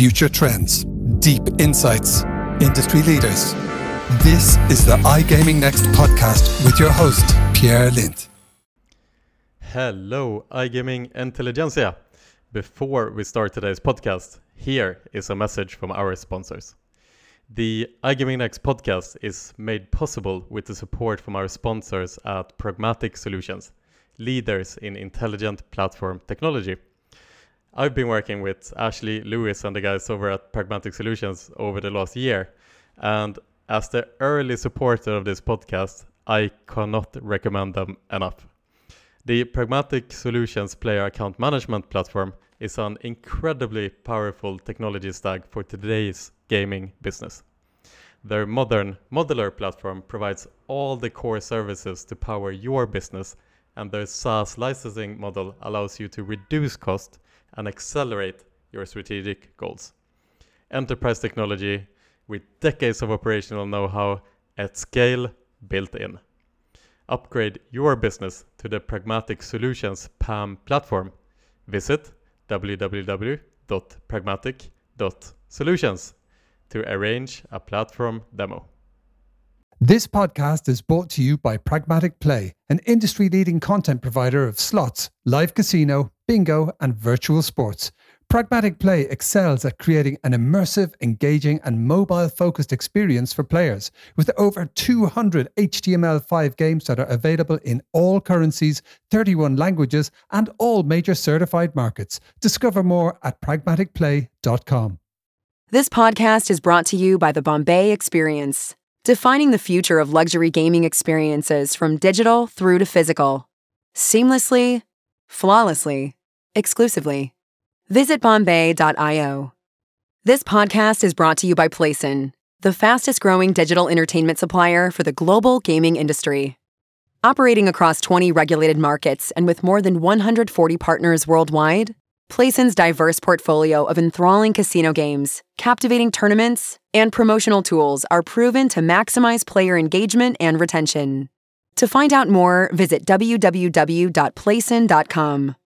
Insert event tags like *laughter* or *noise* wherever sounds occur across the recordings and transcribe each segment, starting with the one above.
future trends, deep insights, industry leaders. This is the iGaming Next podcast with your host, Pierre Lindh. Hello, iGaming Intelligentsia. Before we start today's podcast, here is a message from our sponsors. The iGaming Next podcast is made possible with the support from our sponsors at Pragmatic Solutions, leaders in intelligent platform technology. I've been working with Ashley Lewis and the guys over at Pragmatic Solutions over the last year. And as the early supporter of this podcast, I cannot recommend them enough. The Pragmatic Solutions player account management platform is an incredibly powerful technology stack for today's gaming business. Their modern modular platform provides all the core services to power your business, and their SaaS licensing model allows you to reduce cost and accelerate your strategic goals. Enterprise technology with decades of operational know how at scale built in. Upgrade your business to the Pragmatic Solutions PAM platform. Visit www.pragmatic.solutions to arrange a platform demo. This podcast is brought to you by Pragmatic Play, an industry leading content provider of slots, live casino, bingo, and virtual sports. Pragmatic Play excels at creating an immersive, engaging, and mobile focused experience for players. With over 200 HTML5 games that are available in all currencies, 31 languages, and all major certified markets. Discover more at pragmaticplay.com. This podcast is brought to you by the Bombay Experience, defining the future of luxury gaming experiences from digital through to physical. Seamlessly, flawlessly, exclusively. Visit Bombay.io. This podcast is brought to you by Playson, the fastest growing digital entertainment supplier for the global gaming industry. Operating across 20 regulated markets and with more than 140 partners worldwide, Playson's diverse portfolio of enthralling casino games, captivating tournaments, and promotional tools are proven to maximize player engagement and retention. To find out more, visit www.playson.com.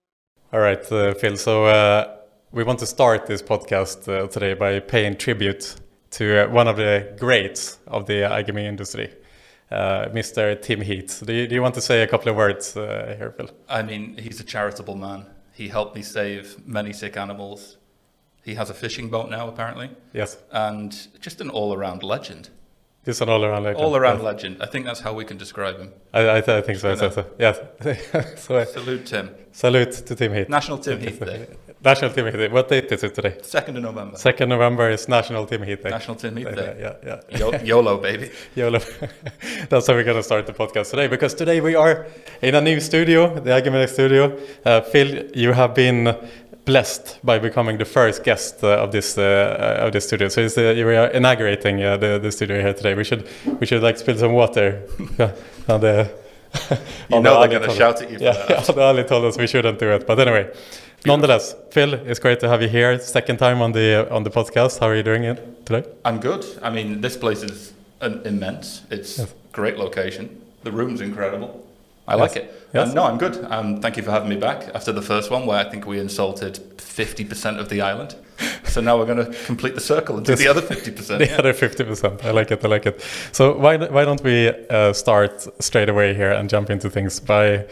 All right, uh, Phil. So uh, we want to start this podcast uh, today by paying tribute to uh, one of the greats of the iGaming industry, uh, Mr. Tim Heath. Do you, do you, want to say a couple of words uh, here, Phil? I mean, he's a charitable man. He helped me save many sick animals. He has a fishing boat now, apparently. Yes. And just an all around legend. Just an all around legend. All around yes. legend. I think that's how we can describe him. I, I, th- I think so. so, so. Yes. *laughs* so, salute, Tim. Salute to Tim Heath. National Tim Heath Day. National Tim Heath Day. What date is it today? 2nd of November. 2nd November is National Tim Heath Day. National Tim Heath Day. Yeah, yeah. yeah. YOLO, baby. *laughs* YOLO. *laughs* That's how we're going to start the podcast today because today we are in a new studio, the iGaming studio. Uh, Phil, you have been blessed by becoming the first guest uh, of this uh, of this studio. So it's, uh, we are inaugurating uh, the, the studio here today. We should we should like spill some water *laughs* on the. you know they're going to shout at you. yeah, that. Ali told us we shouldn't do it, but anyway. Nonetheless, Phil, it's great to have you here. Second time on the on the podcast. How are you doing it today? I'm good. I mean, this place is an immense. It's yes. great location. The room's incredible. I yes. like it. Yes. Um, no, I'm good. Um, thank you for having me back after the first one, where I think we insulted 50% of the island. so now we're going to complete the circle and do *laughs* the other 50%. the yeah. other 50%. I like it. I like it. So why why don't we uh, start straight away here and jump into things by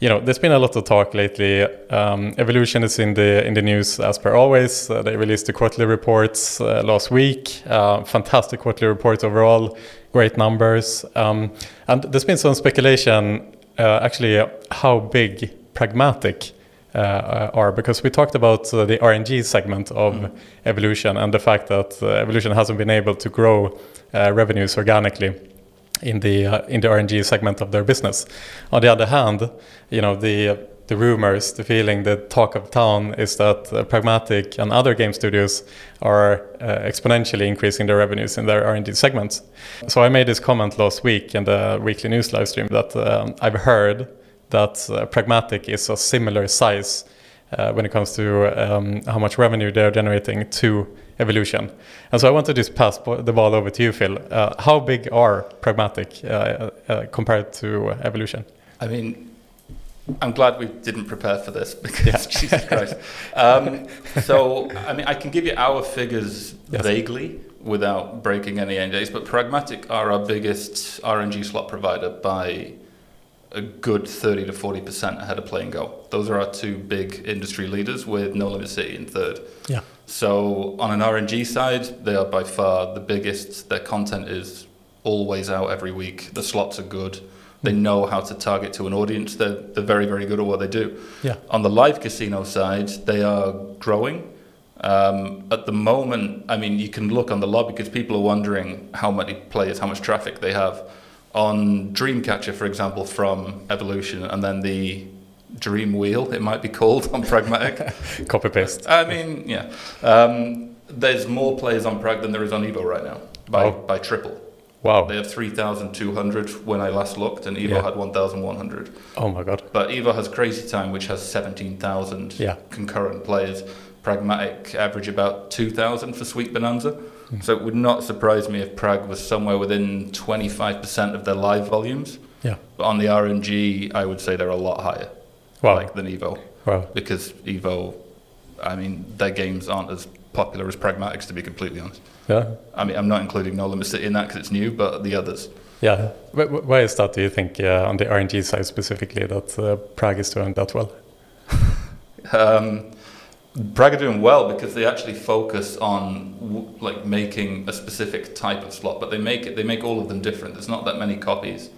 you know, there's been a lot of talk lately. Um, Evolution is in the in the news as per always. Uh, they released the quarterly reports uh, last week. Uh, fantastic quarterly reports overall, great numbers. Um, and there's been some speculation, uh, actually, uh, how big Pragmatic uh, are because we talked about the RNG segment of mm. Evolution and the fact that Evolution hasn't been able to grow revenues organically in the uh, in the RNG segment of their business. On the other hand, you know the the rumors, the feeling, the talk of town is that uh, Pragmatic and other game studios are uh, exponentially increasing their revenues in their RNG segments. So I made this comment last week in the weekly news live stream that um, I've heard that uh, Pragmatic is a similar size uh, when it comes to um, how much revenue they're generating to evolution. And so I want to just pass the ball over to you, Phil. Uh, how big are Pragmatic uh, uh, compared to evolution? I mean, I'm glad we didn't prepare for this *laughs* because yeah. Jesus Christ. Um, so, I mean, I can give you our figures yes. vaguely without breaking any NDAs, but Pragmatic are our biggest RNG slot provider by a good 30 to 40% ahead of Play and Go. Those are our two big industry leaders with No Limit City in third. Yeah. So on an RNG side, they are by far the biggest. Their content is always out every week. The slots are good. They hmm. know how to target to an audience. They're, they're very, very good at what they do. Yeah. On the live casino side, they are growing. Um, at the moment, I mean, you can look on the lobby because people are wondering how many players, how much traffic they have. On Dreamcatcher, for example, from Evolution, and then the Dream Wheel, it might be called on Pragmatic. *laughs* Copy paste. I mean, yeah. Um, there's more players on Prag than there is on Evo right now, by, oh. by triple. Wow. They have 3,200 when I last looked, and Evo yeah. had 1,100. Oh my god. But Evo has Crazy Time, which has 17,000 yeah. concurrent players. Pragmatic average about 2,000 for Sweet Bonanza. Mm. So it would not surprise me if Prag was somewhere within 25% of their live volumes. Yeah. But on the RNG, I would say they're a lot higher. Wow. Like than Evo. Wow. Because Evo, I mean, their games aren't as popular as Pragmatics, to be completely honest. Yeah. I mean, I'm not including No Limit City in that because it's new, but the others. Yeah. Why is that, do you think, uh, on the RNG side specifically, that uh, Prag is doing that well? *laughs* um, Prag are doing well because they actually focus on like making a specific type of slot, but they make it. They make all of them different. There's not that many copies.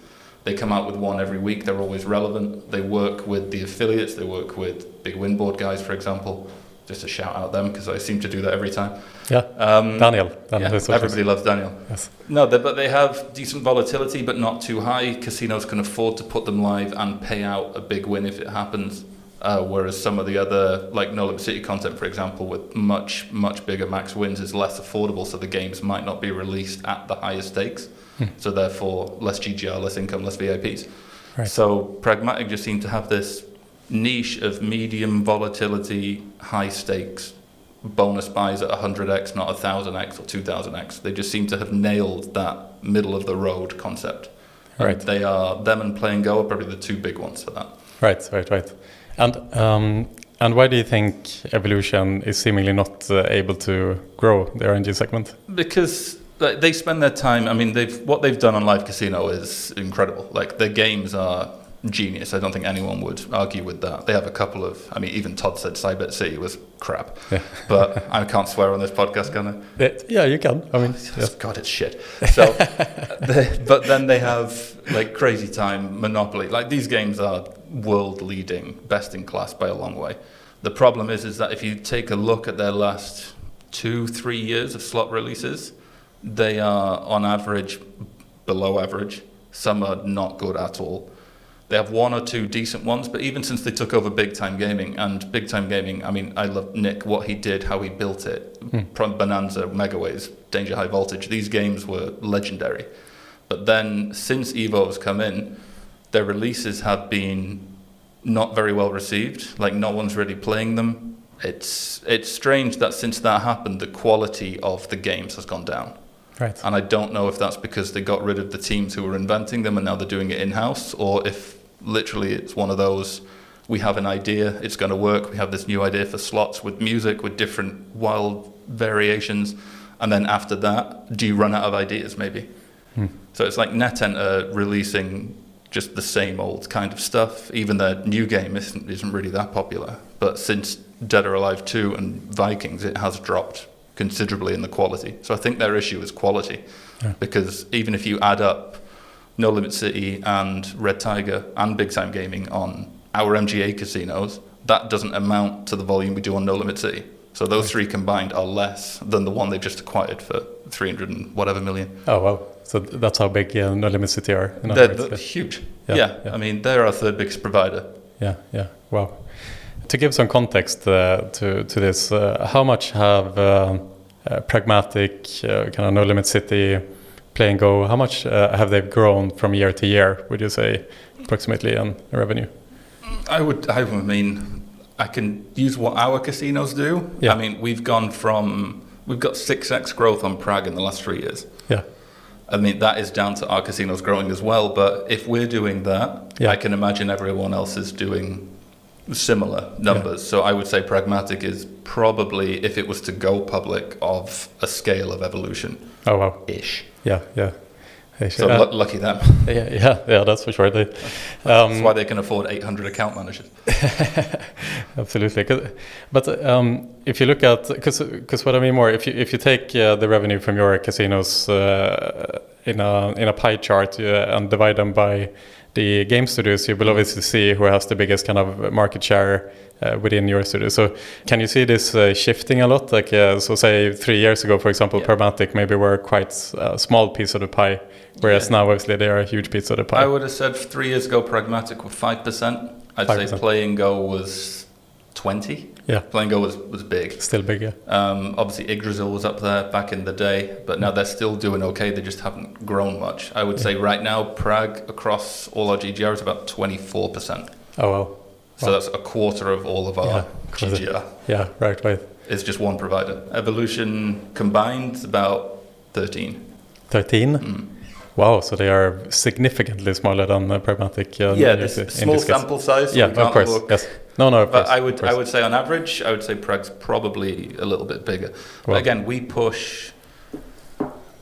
They come out with one every week. They're always relevant. They work with the affiliates. They work with big winboard guys, for example. Just to shout out them because I seem to do that every time. Yeah. Um, Daniel. Daniel yeah, everybody loves Daniel. Yes. No, they, but they have decent volatility, but not too high. Casinos can afford to put them live and pay out a big win if it happens. Uh, whereas some of the other, like No Limit City content, for example, with much, much bigger max wins is less affordable, so the games might not be released at the highest stakes. Hmm. So therefore, less GGR, less income, less VIPs. Right. So Pragmatic just seem to have this niche of medium volatility, high stakes bonus buys at 100x, not 1000x or 2000x. They just seem to have nailed that middle of the road concept. Right. they are, them and Play and Go are probably the two big ones for that. Right, right, right. And um, and why do you think Evolution is seemingly not uh, able to grow the RNG segment? Because they spend their time. I mean, they've what they've done on Live Casino is incredible. Like their games are genius. I don't think anyone would argue with that. They have a couple of. I mean, even Todd said Cybet City was crap. Yeah. but I can't swear on this podcast, can I? It, yeah, you can. I mean, oh, yeah. God, it's shit. So, *laughs* they, but then they have like Crazy Time, Monopoly. Like these games are world leading, best in class by a long way. The problem is, is that if you take a look at their last two, three years of slot releases, they are on average below average. Some are not good at all. They have one or two decent ones, but even since they took over Big Time Gaming, and Big Time Gaming, I mean, I love Nick, what he did, how he built it. Hmm. Bonanza, Megaways, Danger High Voltage, these games were legendary. But then since Evo has come in, their releases have been not very well received. Like no one's really playing them. It's it's strange that since that happened, the quality of the games has gone down. Right. And I don't know if that's because they got rid of the teams who were inventing them and now they're doing it in house, or if literally it's one of those. We have an idea, it's going to work. We have this new idea for slots with music, with different wild variations. And then after that, do you run out of ideas maybe? Hmm. So it's like NetEnt releasing just the same old kind of stuff. Even their new game isn't, isn't really that popular. But since Dead or Alive 2 and Vikings, it has dropped considerably in the quality. So I think their issue is quality. Yeah. Because even if you add up No Limit City and Red Tiger and Big Time Gaming on our MGA casinos, that doesn't amount to the volume we do on No Limit City. So those three combined are less than the one they've just acquired for 300 and whatever million. Oh, wow. So that's how big uh, No Limit City are. They're, they're huge. Yeah, yeah. yeah, I mean, they're our third biggest provider. Yeah, yeah. Wow. To give some context uh, to to this, uh, how much have uh, uh, pragmatic uh, kind of No Limit City, Play and Go? How much have they grown from year to year? Would you say approximately in revenue? I would. I mean, I can use what our casinos do. Yeah. I mean, we've gone from we've got six x growth on Prag in the last three years. Yeah. I mean, that is down to our casinos growing as well. But if we're doing that, Yeah. I can imagine everyone else is doing similar numbers. So I would say Pragmatic is probably, if it was to go public, of a scale of evolution Oh wow. ish. Yeah, yeah. So should- lu- lucky them. yeah, yeah, yeah, that's for sure. They, That's um, why they can afford 800 account managers. *laughs* Absolutely, but um, if you look at because what I mean more, if you if you take uh, the revenue from your casinos uh, in a in a pie chart uh, and divide them by the game studios, you will obviously see who has the biggest kind of market share uh, within your studio. So can you see this uh, shifting a lot? Like uh, so, say three years ago, for example, Yeah. Pragmatic maybe were quite a small piece of the pie, whereas Yeah. now obviously they are a huge piece of the pie. I would have said three years ago, Pragmatic were 5%. I'd say 5%. Play and Go was 20. Yeah. Play and Go was, was big. Still big, yeah. Um, obviously, Yggdrasil was up there back in the day, but now they're still doing okay. They just haven't grown much. I would say right now, Prag across all our GGR is about 24%. Oh well. So Wow. that's a quarter of all of our Yeah. GGR. Yeah, right, right. It's just one provider. Evolution combined is about 13. 13? Mm. Wow, so they are significantly smaller than uh, Pragmatic. Uh, Yeah, in this small this case. sample size. so Yeah, of course. look- Yes. No, no, of But course. I would. I would say on average, I would say Prag's probably a little bit bigger. But again, we push.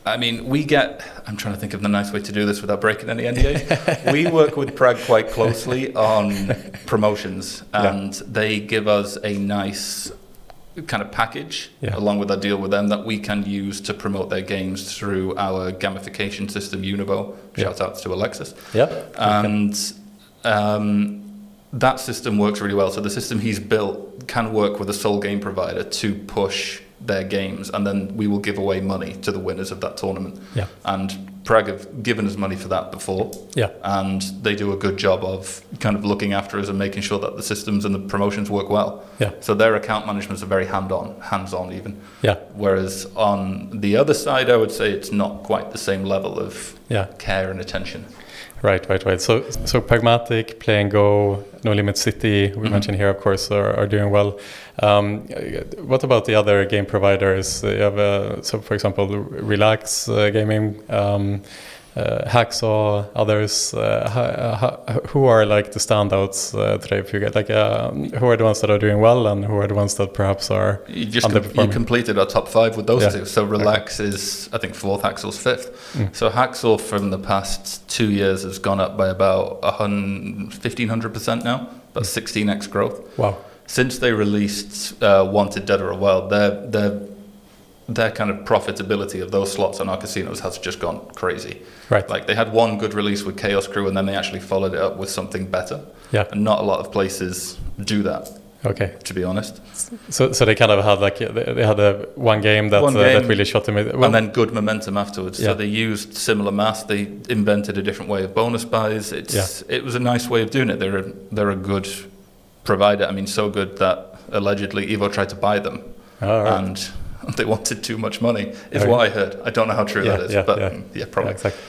I mean, we get. I'm trying to think of the nice way to do this without breaking any NDA. *laughs* we work with Prag quite closely on promotions, Yeah. and they give us a nice kind of package Yeah. along with our deal with them that we can use to promote their games through our gamification system Univo. Yeah. Shout out to Alexis Yeah. and um, that system works really well. So the system he's built can work with a sole game provider to push their games, and then we will give away money to the winners of that tournament. Yeah. And Prag have given us money for that before, Yeah. and they do a good job of kind of looking after us and making sure that the systems and the promotions work well. Yeah. So their account managements are very hand-on, hands-on even. Yeah. Whereas on the other side, I would say it's not quite the same level of Yeah. care and attention. Right, right, right. So, so Pragmatic, Play and Go, No Limit City, we Mhm. mentioned here, of course, are, are doing well. Um, what about the other game providers? You have, uh, so for example, Relax uh, Gaming, um, Hacksaw, others. Uh, who are like the standouts uh, today? If you get like, um, who are the ones that are doing well, and who are the ones that perhaps are? You just com- you completed our top five with those Yeah. two. So Relax is, I think, fourth. Hacksaw fifth. Mm. So Hacksaw from the past two years has gone up by about a hun- 1500 percent now, about 16x growth Wow. since they released uh, Wanted Dead or Wild. Their their their kind of profitability of those slots on our casinos has just gone crazy. Right. Like they had one good release with Chaos Crew, and then they actually followed it up with something better. Yeah. And not a lot of places do that, Okay. to be honest. So, so they kind of had like they had a one game that One uh, that really shot them. Well, and then good momentum afterwards. Yeah. So they used similar math. They invented a different way of bonus buys. It's it was a nice way of doing it. They're a, they're a good provider. I mean, so good that allegedly Evo tried to buy them, All right. and *laughs* they wanted too much money. Is Okay. what I heard. I don't know how true Yeah, that is, yeah, but yeah. mm, yeah, probably. Exactly.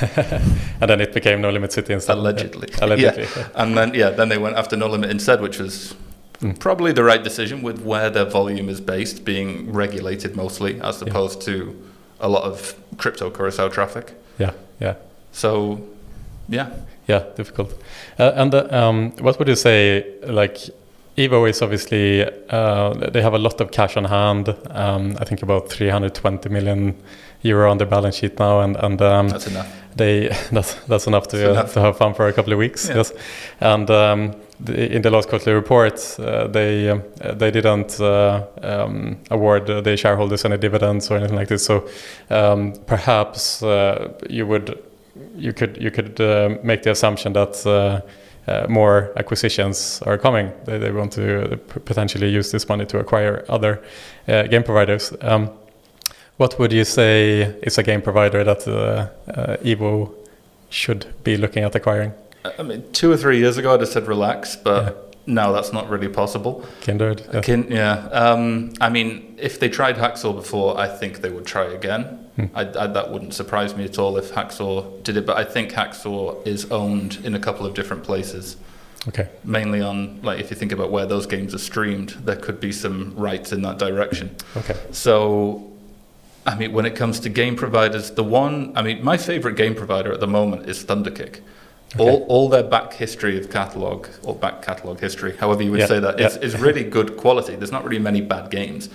*laughs* and then it became No Limit City instead. Allegedly. Allegedly. Yeah. And then yeah, then they went after No Limit instead, which was Mm. probably the right decision with where their volume is based, being regulated mostly, as opposed to a lot of crypto Curacao traffic. Yeah, yeah, So, yeah, yeah, difficult. Uh, and uh, um, what would you say? Like, Evo is obviously uh, they have a lot of cash on hand. Um, I think about 320 million euro on their balance sheet now, and and um, that's enough. they *laughs* that's that's enough to enough. to have fun for a couple of weeks. Yeah. Yes, and um, the, in the last quarterly report, uh, they uh, they didn't uh, um, award the shareholders any dividends or anything like this. So um, perhaps uh, you would you could you could uh, make the assumption that. Uh, uh, more acquisitions are coming. They, they want to potentially use this money to acquire other uh, game providers. Um, what would you say is a game provider that uh, uh, Evo should be looking at acquiring? I mean, two or three years ago, I just said relax, but now that's not really possible. Kindred? Yeah. Kin- yeah. Um, I mean, if they tried Hacksaw before, I think they would try again. Hmm. I, I, that wouldn't surprise me at all if Hacksaw did it, but I think Hacksaw is owned in a couple of different places. Okay. Mainly on, like, if you think about where those games are streamed, there could be some rights in that direction. Okay. So, I mean, when it comes to game providers, the one, I mean, my favorite game provider at the moment is Thunderkick. Okay. All, all their back history of catalog or back catalog history, however you would yeah, say that, yeah. is, is really good quality. There's not really many bad games.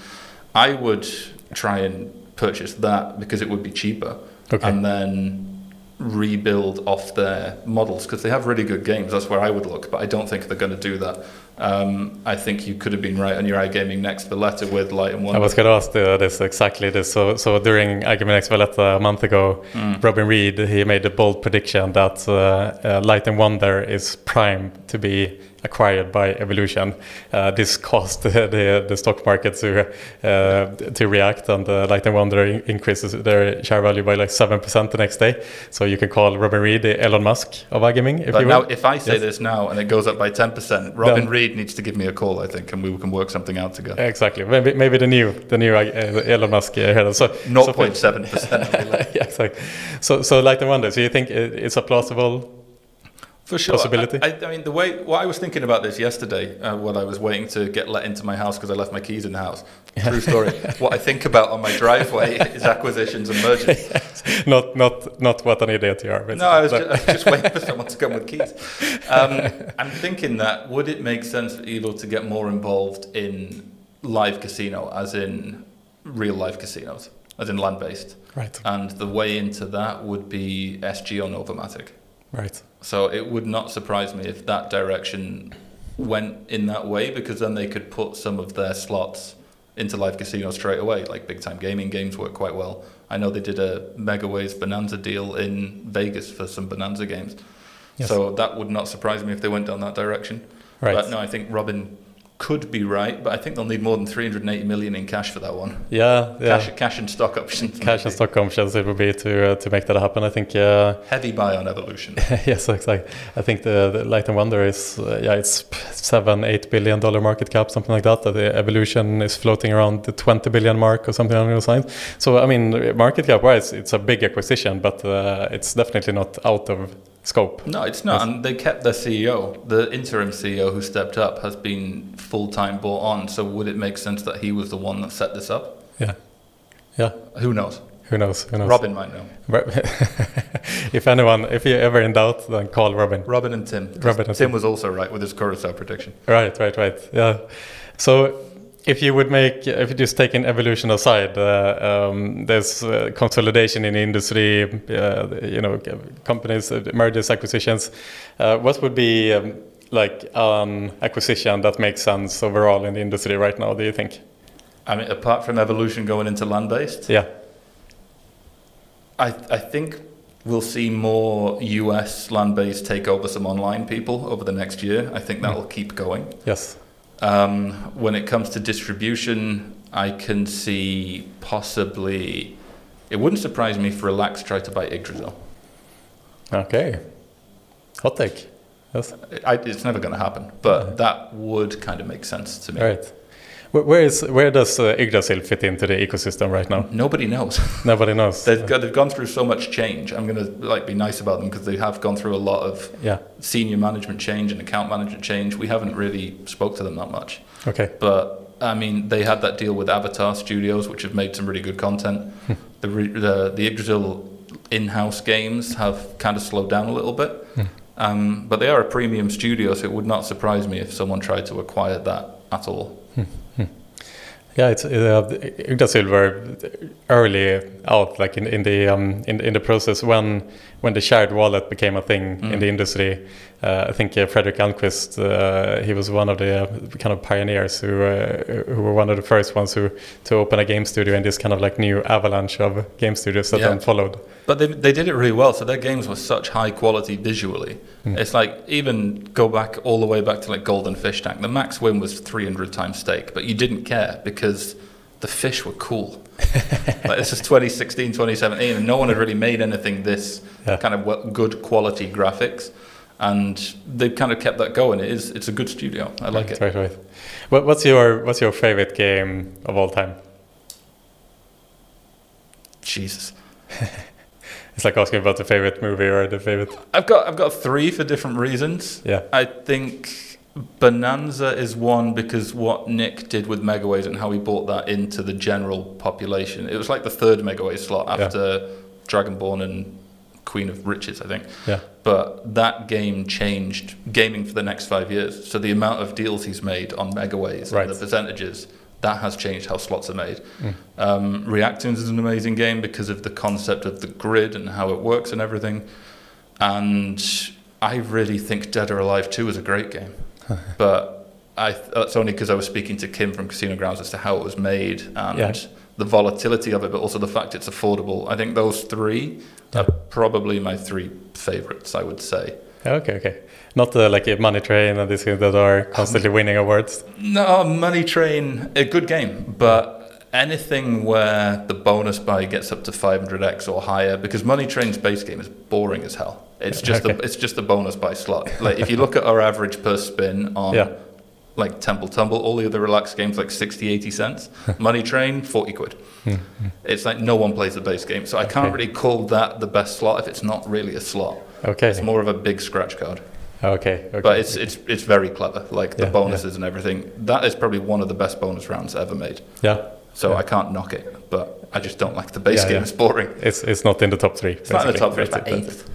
I would try and purchase that because it would be cheaper, okay. and then rebuild off their models because they have really good games. That's where I would look, but I don't think they're going to do that. Um, I think you could have been right on your iGaming Next Valletta with Light and Wonder. I was going to ask the, this exactly this. So, so during iGaming Next Valletta a month ago, mm. Robin Reed he made a bold prediction that uh, uh, Light and Wonder is prime to be acquired by Evolution. Uh, this *laughs* caused the, the stock market to uh, to react, and uh, Light and Wonder increases their share value by like seven percent the next day. So you can call Robin Reed the Elon Musk of iGaming. If but you now, will. if I say yes. this now and it goes up by ten percent, Robin Reed needs to give me a call, I think, and we can work something out together. Exactly. Maybe, maybe the new the new uh, Elon Musk uh, So zero point seven percent. *laughs* Yeah, exactly. So so Light and Wonder. So you think it's a plausible for sure. Possibility. I, I, mean, the way what I was thinking about this yesterday uh, when I was waiting to get let into my house because I left my keys in the house. True story. what I think about on my driveway *laughs* is acquisitions and mergers. yes. Not not not what an idiot you are. No, I was, just, I was, just, *laughs* waiting for someone to come with keys. Um, I'm thinking that would it make sense for Evo to get more involved in live casino, as in real life casinos, as in land based. Right. And the way into that would be SG or Novomatic. Right. So it would not surprise me if that direction went in that way because then they could put some of their slots into live casino straight away. Like big time gaming games work quite well. I know they did a Megaways Bonanza deal in Vegas for some Bonanza games. Yes. So that would not surprise me if they went down that direction. Right. But no, I think Robin could be right, but I think they'll need more than 380 million in cash for that one. Yeah, yeah. Cash, cash and stock options. Cash and stock options it would be to uh, to make that happen. I think. Uh, Heavy buy on evolution. *laughs* yes, exactly. I think the, the Light and Wonder is uh, yeah, it's seven, eight billion dollar market cap, something like that. The evolution is floating around the 20 billion mark or something along those lines. So I mean, market cap wise, it's a big acquisition, but uh, it's definitely not out of scope. No, it's not. Yes. And they kept their CEO. The interim CEO who stepped up has been full time brought on. So would it make sense that he was the one that set this up? Yeah. Yeah. Who knows? Who knows? Who knows? Robin might know. *laughs* if anyone, if you're ever in doubt, then call Robin. Robin and Tim. Robin and Tim, Tim was also right with his Curacao prediction. Right, right, right. Yeah. So if you would make, if you just take an evolution aside, uh, um, there's uh, consolidation in the industry, uh, you know, companies, uh, mergers, acquisitions. Uh, what would be um, like an acquisition that makes sense overall in the industry right now? Do you think? I mean, apart from evolution going into land-based, yeah, I I think we'll see more US land-based take over some online people over the next year. I think that will mm. keep going. Yes. Um, when it comes to distribution, I can see possibly. It wouldn't surprise me if Relax tried to buy Yggdrasil. Okay. Hot take. Yes. I, it's never going to happen, but that would kind of make sense to me. Right. Where is where does uh, Yggdrasil fit into the ecosystem right now? Nobody knows. *laughs* Nobody knows. they've got, they've gone through so much change. I'm gonna like be nice about them because they have gone through a lot of yeah. senior management change and account management change. We haven't really spoke to them that much. Okay. But I mean, they had that deal with Avatar Studios, which have made some really good content. Hmm. the the the Yggdrasil in-house games have kind of slowed down a little bit. Hmm. Um, but they are a premium studio, so it would not surprise me if someone tried to acquire that at all. Yeah, it's uh, Yggdrasil were early out, like in, in the um, in in the process when when the shared wallet became a thing mm. in the industry. Uh, I think uh, Fredrik Elmqvist, uh, he was one of the uh, kind of pioneers who uh, who were one of the first ones who to open a game studio in this kind of like new avalanche of game studios that yeah. then followed. But they they did it really well. So their games were such high quality visually. Mm. It's like even go back all the way back to like Golden Fish Tank. The max win was 300 times stake, but you didn't care because the fish were cool. like this is 2016, 2017, and no one had really made anything this yeah. kind of good quality graphics. And they've kind of kept that going. It is, it's a good studio. I like right, it. Right, right. What, what's your, what's your favorite game of all time? Jesus. *laughs* it's like asking about the favorite movie or the favorite. I've got, I've got three for different reasons. Yeah. I think Bonanza is one because what Nick did with Megaways and how he brought that into the general population. It was like the third Megaway slot after yeah. Dragonborn and Queen of Riches, I think. Yeah. But that game changed gaming for the next five years. So the amount of deals he's made on Megaways right. and the percentages, that has changed how slots are made. Mm. Um, Reactoonz is an amazing game because of the concept of the grid and how it works and everything. And I really think Dead or Alive 2 is a great game. But I, that's only because I was speaking to Kim from Casino Grounds as to how it was made and yeah. the volatility of it, but also the fact it's affordable. I think those three yeah. are probably my three favorites, I would say. Okay, okay. Not uh, like a Money Train and these things that are constantly um, winning awards. No, Money Train, a good game, but anything where the bonus buy gets up to 500x or higher, because Money Train's base game is boring as hell. It's just okay. a, it's just a bonus buy slot. Like if you look at our average per spin on yeah. like Temple Tumble, all the other relaxed games like 60, 80 cents. Money Train, 40 quid. Mm-hmm. it's like no one plays the base game. So I can't really call that the best slot if it's not really a slot. Okay. It's more of a big scratch card. Okay, okay. But it's it's it's very clever. Like the yeah, bonuses yeah. and everything. That is probably one of the best bonus rounds ever made. Yeah. So I can't knock it, but I just don't like the base game. It's boring. It's it's not in the top three. It's basically. not in the top three. It's eighth.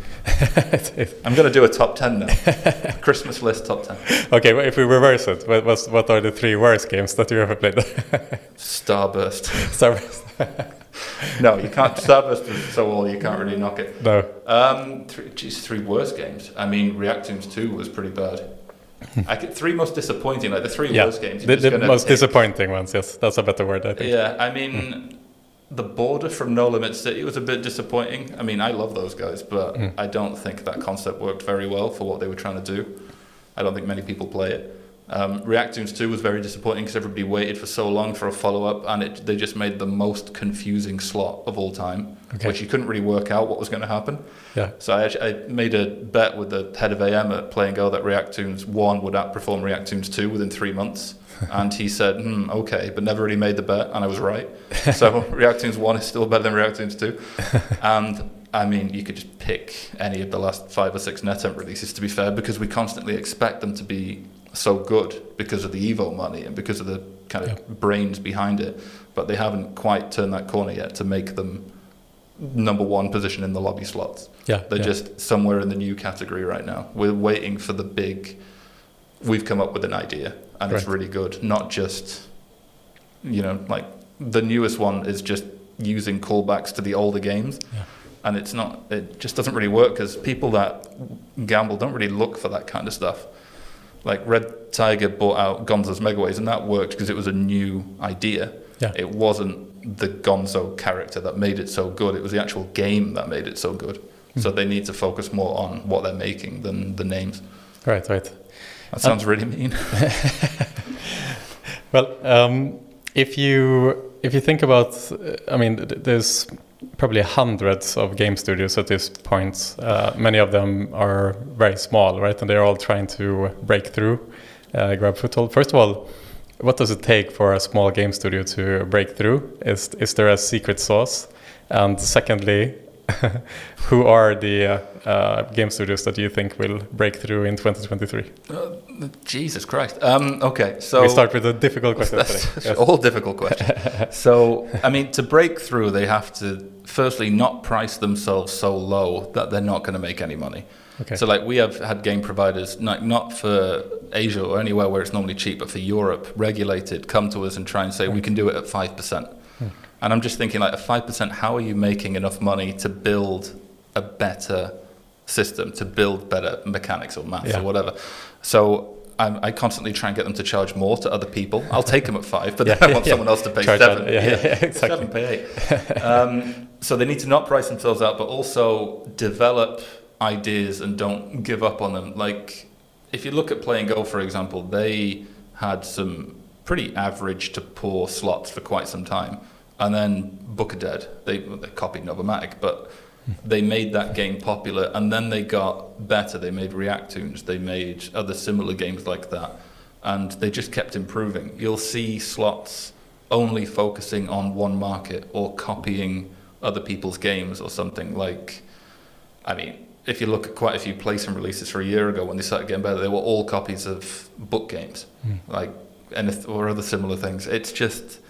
I'm going to do a top 10 now. *laughs* Christmas list top 10. Okay, well, if we reverse it, what, what are the three worst games that you ever played? *laughs* Starburst. Starburst. *laughs* no, you can't. Starburst is so old, you can't really knock it. No. Um, three, geez, three worst games. I mean, Reactoonz 2 was pretty bad. *laughs* I could, three most disappointing, like the three yeah. worst games. The, the most disappointing ones, yes. That's a better word, I think. Yeah, I mean, mm the border from No Limit City was a bit disappointing. I mean, I love those guys, but mm. I don't think that concept worked very well for what they were trying to do. I don't think many people play it. Um, Reactoonz 2 was very disappointing because everybody waited for so long for a follow up, and it, they just made the most confusing slot of all time, okay. which you couldn't really work out what was going to happen. Yeah. So I, actually, I made a bet with the head of AM at Play and Go that Reactoonz 1 would outperform Reactoonz 2 within three months. *laughs* and he said, hmm, okay, but never really made the bet, and I was right. *laughs* So Reactoonz 1 is still better than Reactoonz 2. *laughs* And I mean, you could just pick any of the last five or six NetEnt releases, to be fair, because we constantly expect them to be so good because of the Evo money and because of the kind of yeah. brains behind it. But they haven't quite turned that corner yet to make them number one position in the lobby slots. Yeah, they're yeah. just somewhere in the new category right now. We're waiting for the big. We've come up with an idea, and right. it's really good. Not just, you know, like the newest one is just using callbacks to the older games. Yeah. And it's not, it just doesn't really work because people that gamble don't really look for that kind of stuff. Like Red Tiger bought out Gonzo's Megaways, and that worked because it was a new idea. Yeah. It wasn't the Gonzo character that made it so good, it was the actual game that made it so good. Mm. So they need to focus more on what they're making than the names. Right, right. That sounds um, really mean. *laughs* well, um, if you if you think about, I mean, there's probably hundreds of game studios at this point. Uh, many of them are very small, right? And they're all trying to break through, uh, grab foothold. First of all, what does it take for a small game studio to break through? Is is there a secret sauce? And secondly, *laughs* who are the uh, uh, game studios that you think will break through in 2023? Uh, Jesus Christ. Um, okay, so we start with a difficult question. *laughs* yes. All difficult questions. *laughs* so, I mean, to break through, they have to firstly not price themselves so low that they're not going to make any money. Okay. So, like, we have had game providers, not, not for Asia or anywhere where it's normally cheap, but for Europe, regulated, come to us and try and say right. we can do it at five percent. Hmm. And I'm just thinking, like, at five percent, how are you making enough money to build a better system, to build better mechanics or maths yeah. or whatever? So I'm, i constantly try and get them to charge more to other people. I'll take them at five, but yeah, then I want yeah. someone else to pay charge seven. Yeah, yeah, exactly. Seven, pay eight. Um, so they need to not price themselves out, but also develop ideas and don't give up on them. Like, if you look at Play and Go, for example, they had some pretty average to poor slots for quite some time. And then Book of Dead, they, they copied Novomatic, but they made that game popular and then they got better. They made Reactoonz, they made other similar games like that, and they just kept improving. You'll see slots only focusing on one market or copying other people's games or something like. I mean, if you look at quite a few PlayStation releases for a year ago when they started getting better, they were all copies of book games, mm. like and or other similar things. It's just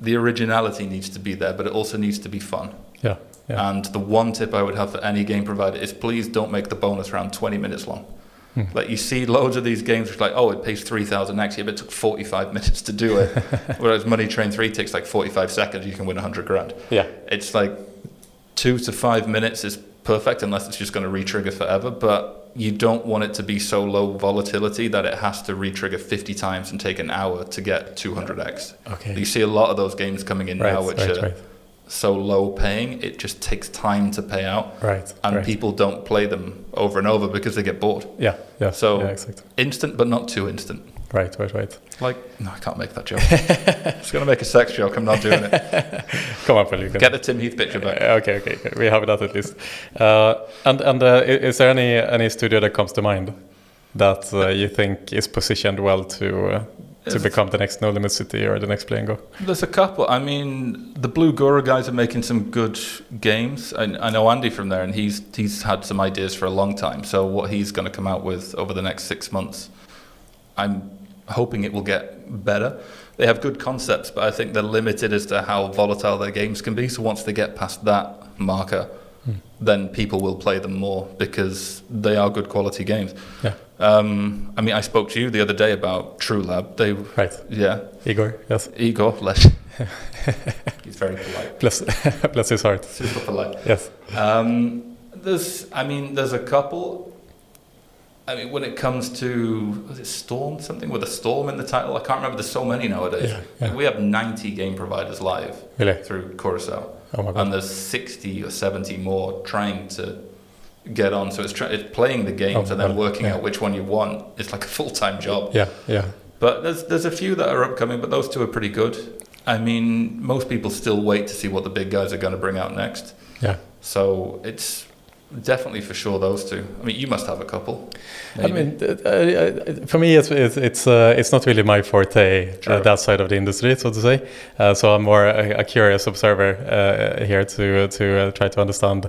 the originality needs to be there, but it also needs to be fun. Yeah. yeah. And the one tip I would have for any game provider is please don't make the bonus round 20 minutes long. Hmm. Like you see loads of these games which like, oh, it pays 3,000 next year, but it took 45 *laughs* minutes to do it. *laughs* Whereas Money Train 3 takes like 45 seconds, you can win 100 grand. Yeah. It's like two to five minutes is perfect unless it's just going to re-trigger forever. But you don't want it to be so low volatility that it has to re-trigger 50 times and take an hour to get 200x. Okay. You see a lot of those games coming in right, now, which right, are right. so low paying, it just takes time to pay out. Right. And people don't play them over and over because they get bored. Yeah. Yeah. So yeah, exactly. instant, but not too instant. Right, right, right. Like, no, I can't make that joke. *laughs* it's going to make a sex joke. I'm not doing it. *laughs* Come on, Phil. You can. Get the Tim Heath picture back. Uh, okay, okay, okay. We have that at least. Uh, and and uh, is there any any studio that comes to mind that uh, you think is positioned well to uh, to become the next No Limit City or the next Play and Go? There's a couple. I mean, the Blue Guru guys are making some good games. I, I, know Andy from there, and he's he's had some ideas for a long time. So what he's going to come out with over the next six months, I'm hoping it will get better. They have good concepts, but I think they're limited as to how volatile their games can be. So once they get past that marker, hmm. then people will play them more because they are good quality games. Yeah. Um, I mean, I spoke to you the other day about True Lab. They right. Yeah. Igor. Yes. Igor. Less. *laughs* He's very polite. Bless, *laughs* bless his heart. Super polite. Yes. Um, there's, I mean, there's a couple. I mean, when it comes to was it Storm something with a storm in the title? I can't remember. There's so many nowadays. Yeah, yeah. We have 90 game providers live really? through Curacao, oh and there's 60 or 70 more trying to get on. So it's, try, it's playing the games oh and then working yeah. out which one you want. It's like a full time job. Yeah, yeah. But there's there's a few that are upcoming, but those two are pretty good. I mean, most people still wait to see what the big guys are going to bring out next. Yeah. So it's Definitely for sure those two. I mean, you must have a couple. Maybe. I mean, uh, uh, for me, it's it's it's, uh, it's not really my forte uh, that side of the industry, so to say. Uh, so I'm more a, a curious observer uh, here to to try to understand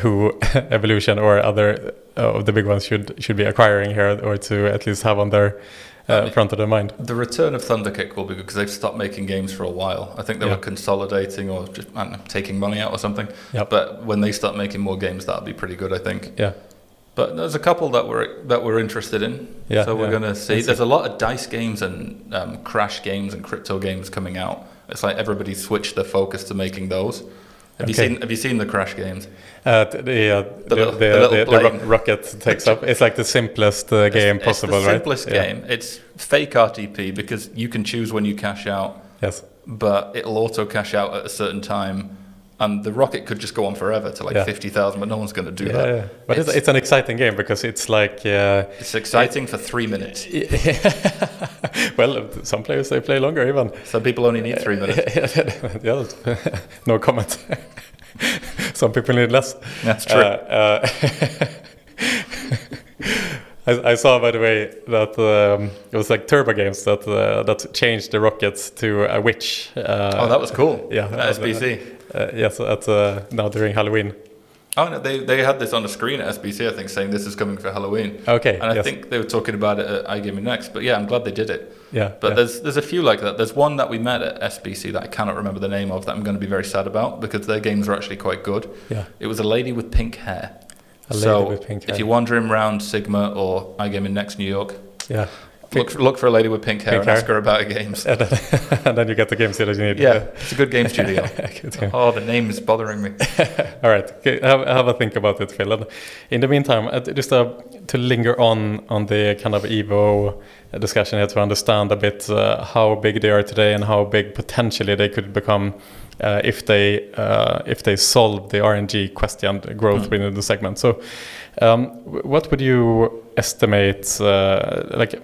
who *laughs* Evolution or other of the big ones should should be acquiring here, or to at least have on their uh, front of their mind. The return of Thunderkick will be good because they've stopped making games for a while. I think they yeah. were consolidating or just know, taking money out or something. Yep. But when they start making more games, that'll be pretty good, I think. Yeah. But there's a couple that we're that we're interested in. Yeah. So we're yeah. gonna see. There's a lot of dice games and um, crash games and crypto games coming out. It's like everybody switched their focus to making those. Have okay. you seen Have you seen the crash games? Uh, the, uh, the, the, the, the ro rocket takes up. It's like the simplest uh, game it's, possible, it's the right? Simplest game. It's fake RTP because you can choose when you cash out. Yes. But it'll auto cash out at a certain time and the rocket could just go on forever to like yeah. 50,000 but no one's going to do yeah, that yeah. but it's, it's, an exciting game because it's like uh, it's exciting it, for three minutes *laughs* well some players they play longer even some people only need three minutes *laughs* yeah, *laughs* no comment some people need less that's true uh, uh, I, I, saw, by the way, that um, it was like Turbo Games that uh, that changed the rockets to a witch. Uh, oh, that was cool. Yeah, at SBC. Uh, yes, at uh, now during Halloween. Oh no, they they had this on the screen at SBC, I think, saying this is coming for Halloween. Okay. And I yes. think they were talking about it at iGaming Next. But yeah, I'm glad they did it. Yeah. But yeah. there's there's a few like that. There's one that we met at SBC that I cannot remember the name of that I'm going to be very sad about because their games are actually quite good. Yeah. It was a lady with pink hair. A lady so with pink hair. if you're wandering around Sigma or iGaming Next New York, yeah. Look, look for a lady with pink hair pink and hair. ask her about games. *laughs* and, then, and then you get the games that you need. Yeah, it's a good game studio. *laughs* oh, the name is bothering me. *laughs* All right, okay, have, have, a think about it, Phil. And in the meantime, uh, just uh, to linger on on the kind of Evo discussion here to understand a bit uh, how big they are today and how big potentially they could become uh, if they uh, if they solve the RNG question growth mm. within the segment. So, um, what would you estimate uh, like?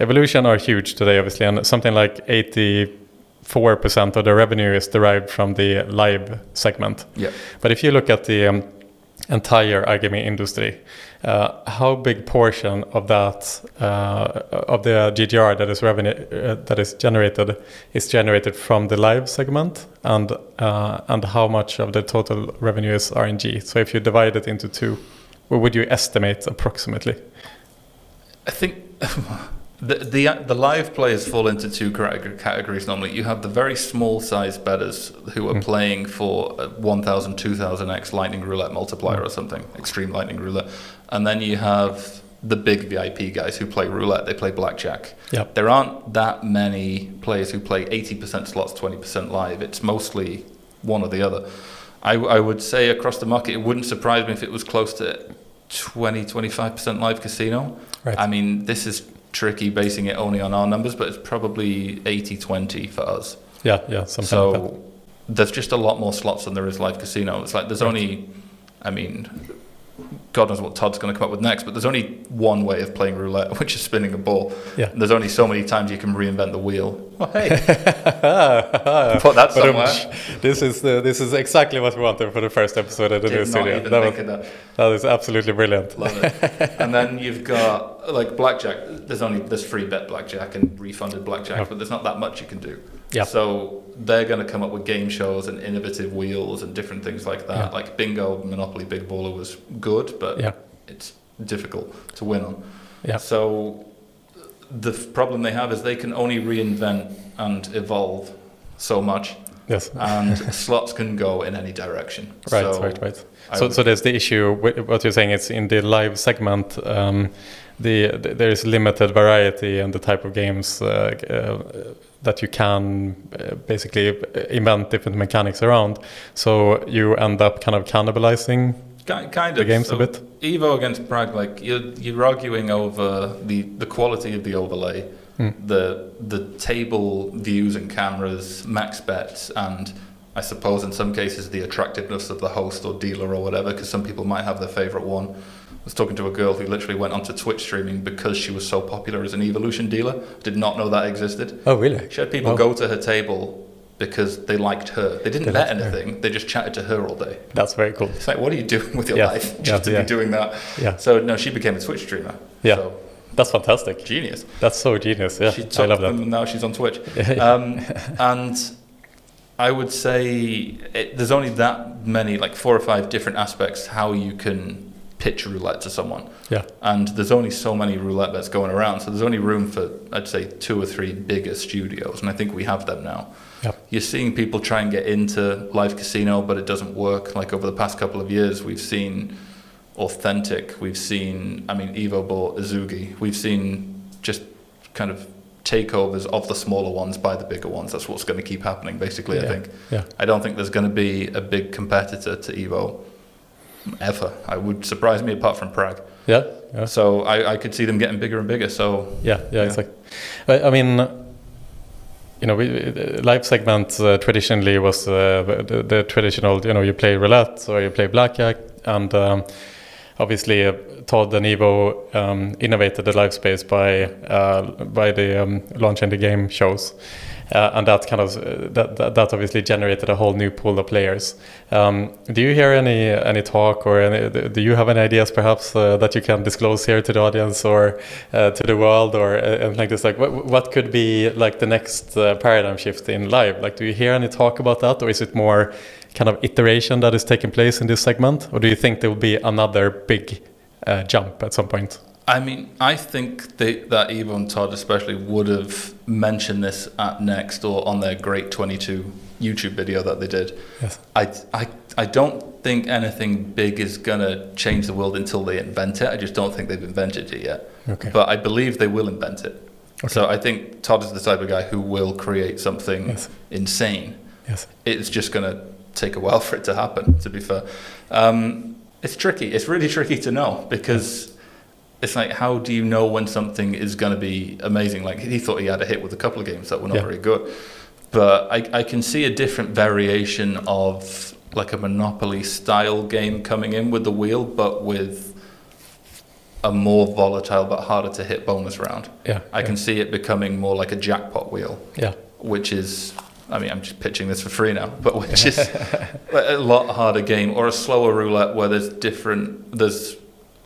Evolution are huge today, obviously, and something like 84% of the revenue is derived from the live segment. Yeah. But if you look at the um, entire iGaming industry, uh, how big portion of that uh, of the GGR that is revenue uh, that is generated is generated from the live segment, and uh, and how much of the total revenue is RNG? So if you divide it into two, What would you estimate approximately? I think *laughs* the, the the live players fall into two categories normally. You have the very small size betters who are mm. playing for 1000, 2000x lightning roulette multiplier or something, extreme lightning roulette. And then you have the big VIP guys who play roulette, they play blackjack. Yep. There aren't that many players who play 80% slots, 20% live. It's mostly one or the other. I, I would say across the market, it wouldn't surprise me if it was close to 20, 25% live casino. Right. I mean, this is tricky basing it only on our numbers, but it's probably 80 20 for us. Yeah, yeah, something so like there's just a lot more slots than there is live casino. It's like there's right. only, I mean, God knows what Todd's going to come up with next, but there's only one way of playing roulette, *laughs* which is spinning a ball. Yeah. And there's only so many times you can reinvent the wheel. Oh, hey, *laughs* put that somewhere. this is uh, this is exactly what we wanted for the first episode of the Did new studio. That, was, that. that is absolutely brilliant. Love it. and then you've got like blackjack. There's only there's free bet blackjack and refunded blackjack, oh. but there's not that much you can do. Yeah. So they're going to come up with game shows and innovative wheels and different things like that. Yeah. Like Bingo, Monopoly, Big Baller was good, but yeah. it's difficult to win on. Yeah. So the problem they have is they can only reinvent and evolve so much. Yes. and *laughs* slots can go in any direction. Right, so right, right. So, so there's the issue. What you're saying is in the live segment. Um, the, the, there is limited variety and the type of games uh, uh, that you can uh, basically invent different mechanics around. So you end up kind of cannibalizing kind of the games so a bit. Evo against Prag, like you're you're arguing over the the quality of the overlay, mm. the the table views and cameras, max bets, and I suppose in some cases the attractiveness of the host or dealer or whatever, because some people might have their favorite one was talking to a girl who literally went onto Twitch streaming because she was so popular as an evolution dealer. Did not know that existed. Oh, really? She had people oh. go to her table because they liked her. They didn't they bet anything. Her. They just chatted to her all day. That's very cool. It's like, what are you doing with your yeah. life *laughs* just yeah, to yeah. be doing that? Yeah. So no, she became a Twitch streamer. Yeah. So, that's fantastic. Genius. That's so genius. Yeah, she I love that. And now she's on Twitch. *laughs* um, and I would say it, there's only that many, like four or five different aspects how you can pitch roulette to someone. Yeah. And there's only so many roulette bets going around, so there's only room for I'd say two or three bigger studios, and I think we have them now. Yeah. You're seeing people try and get into live casino, but it doesn't work. Like over the past couple of years, we've seen authentic. We've seen, I mean, Evo bought Ezugi. We've seen just kind of takeovers of the smaller ones by the bigger ones. That's what's going to keep happening, basically. Yeah. I think. Yeah. I don't think there's going to be a big competitor to Evo ever. I would surprise me apart from Prag. Yeah. yeah. So I, I could see them getting bigger and bigger. So yeah, yeah, yeah. exactly. I, I mean, you know, we, live segment uh, traditionally was uh, the, the, traditional. You know, you play roulette or you play blackjack, and um, obviously uh, Todd and Evo um, innovated the live space by uh, by the um, launching the game shows uh, and that kind of that, that, that obviously generated a whole new pool of players. Um, do you hear any any talk or any, do you have any ideas perhaps uh, that you can disclose here to the audience or uh, to the world or uh, anything like this? Like what what could be like the next uh, paradigm shift in live? Like do you hear any talk about that or is it more kind of iteration that is taking place in this segment or do you think there will be another big uh, jump at some point? I mean, I think they, that Evo and Todd especially would have mentioned this at Next or on their Great 22 YouTube video that they did. Yes. I, I, I don't think anything big is going to change the world until they invent it. I just don't think they've invented it yet. Okay. But I believe they will invent it. Okay. So I think Todd is the type of guy who will create something yes. insane. Yes. It's just going to take a while for it to happen, to be fair. Um, it's tricky. It's really tricky to know because it's like how do you know when something is going to be amazing? Like he thought he had a hit with a couple of games that were not yeah. very good, but I, I can see a different variation of like a Monopoly style game coming in with the wheel, but with a more volatile but harder to hit bonus round. Yeah, I yeah. can see it becoming more like a jackpot wheel. Yeah, which is. I mean, I'm just pitching this for free now, *laughs* but which is *laughs* a lot harder game, or a slower roulette where there's different, there's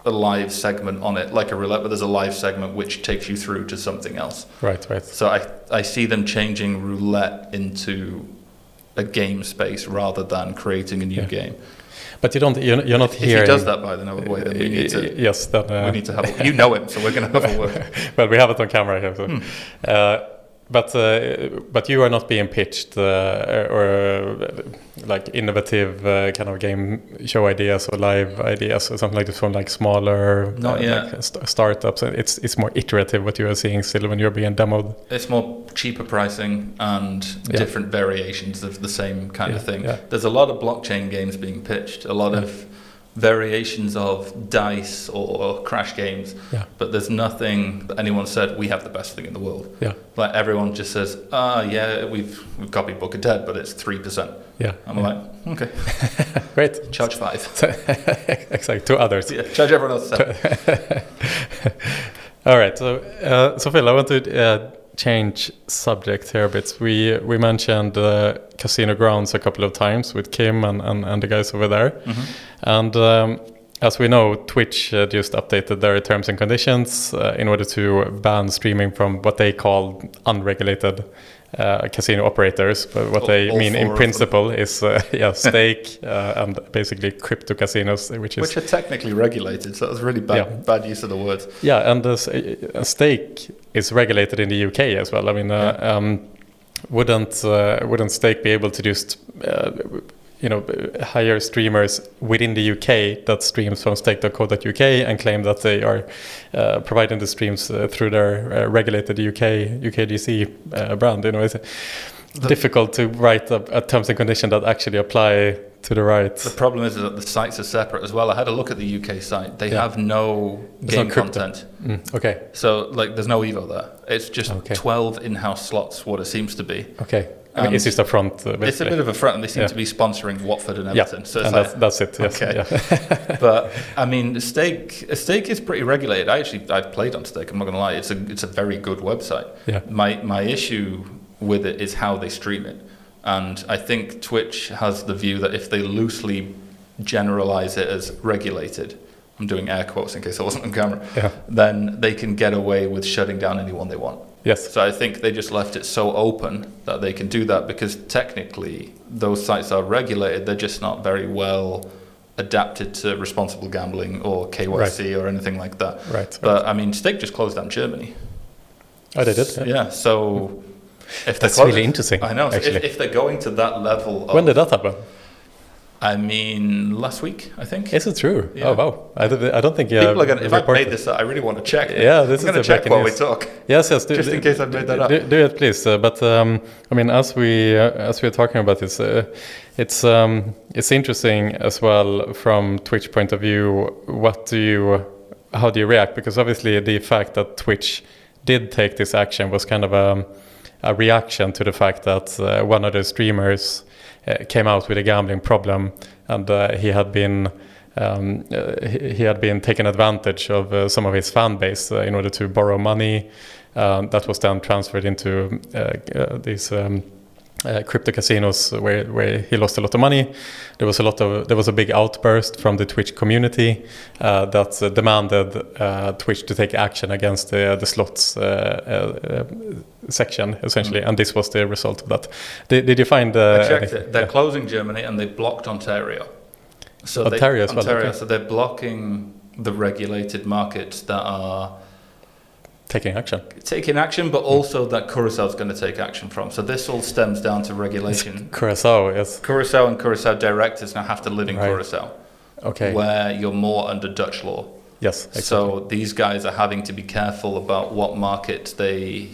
a live segment on it, like a roulette, but there's a live segment which takes you through to something else. Right, right. So I, I see them changing roulette into a game space rather than creating a new yeah. game. But you don't. You're, you're not if, hearing. If he does that by the way, then we need to. Yes, then uh, we need to have. A, you know him, so we're going to have a word. *laughs* well, we have it on camera here. So. Hmm. Uh, but uh, but you are not being pitched uh, or uh, like innovative uh, kind of game show ideas or live ideas or something like this from like smaller not yet. Like st startups. It's it's more iterative what you are seeing still when you're being demoed. It's more cheaper pricing and yeah. different variations of the same kind yeah, of thing. Yeah. There's a lot of blockchain games being pitched. A lot of variations of dice or crash games, yeah. but there's nothing that anyone said we have the best thing in the world. Yeah. Like everyone just says, ah, yeah, we've we've copied Book of Dead, but it's three percent. Yeah. I'm yeah. like, okay, *laughs* great. Charge five. *laughs* exactly. Two others. Yeah. Charge everyone else. *laughs* All right. So, uh, so Phil, I want to. Uh, change subject here a bit. We we mentioned uh, Casino Grounds a couple of times with Kim and, and, and the guys over there, mm-hmm. and um, as we know, Twitch uh, just updated their terms and conditions uh, in order to ban streaming from what they call unregulated uh, casino operators. But what all, they all mean in principle is uh, *laughs* yeah, stake uh, and basically crypto casinos, which is which are technically regulated. So that was really bad yeah. bad use of the word. Yeah, and the stake is regulated in the UK as well. I mean, uh, yeah. um, wouldn't wouldn't stake be able to just you know hire streamers within the UK that streams from stake.co.uk and claim that they are uh, providing the streams uh, through their uh, regulated UK UKGC uh, brand. You know, the difficult to write a, a, terms and condition that actually apply to the rights. The problem is that the sites are separate as well. I had a look at the UK site; they yeah. have no there's game no content. Mm, okay. So like, there's no Evo there. It's just okay. 12 in-house slots. What it seems to be. Okay. I mean, it's just a front. Uh, it's a bit of a front, and they seem yeah. to be sponsoring Watford and Everton. Yeah. So and like, that's, that's, it. Yes. Okay. Yeah. *laughs* but I mean, stake stake is pretty regulated. I actually I've played on stake. I'm not going to lie. It's a it's a very good website. Yeah. My my issue with it is how they stream it, and I think Twitch has the view that if they loosely generalize it as regulated, I'm doing air quotes in case I wasn't on camera, yeah. then they can get away with shutting down anyone they want. Yes. So I think they just left it so open that they can do that because technically those sites are regulated. They're just not very well adapted to responsible gambling or KYC right. or anything like that. Right. But right. I mean, Stake just closed down Germany. Oh, they did. Yeah. yeah so if that's really interesting. I know. So if, if, they're going to that level, when did that happen? I mean, last week, I think. Is it true? Yeah. Oh, wow. I, I don't think. Uh, People are going to, if I made this I really want to check. Yeah, this I'm is going to check while we talk. Yes, yes. Do, Just in case I made that up. Do, do it, please. Uh, but um, I mean, as we uh, as we're talking about this, uh, it's um, it's interesting as well from Twitch point of view. What do you, how do you react? Because obviously, the fact that Twitch did take this action was kind of a, a reaction to the fact that uh, one of the streamers uh, came out with a gambling problem, and uh, he had been um, uh, he had been taking advantage of some of his fan base in order to borrow money. that was then transferred into these. Um, uh, crypto casinos where, where he lost a lot of money. There was a lot of there was a big outburst from the Twitch community uh, that uh, demanded uh, Twitch to take action against the the slots uh, uh, section essentially, mm. and this was the result of that. Did, did you find? I checked it. They're yeah. closing Germany and they blocked Ontario. So Ontario they, as well. Ontario, okay. so they're blocking the regulated markets that are taking action. Taking action, but also that Curacao is going to take action from. So this all stems down to regulation. Curacao, yes. Curacao and Curacao directors now have to live in right. Curacao. Okay. Where you're more under Dutch law. Yes. Exactly. So these guys are having to be careful about what market they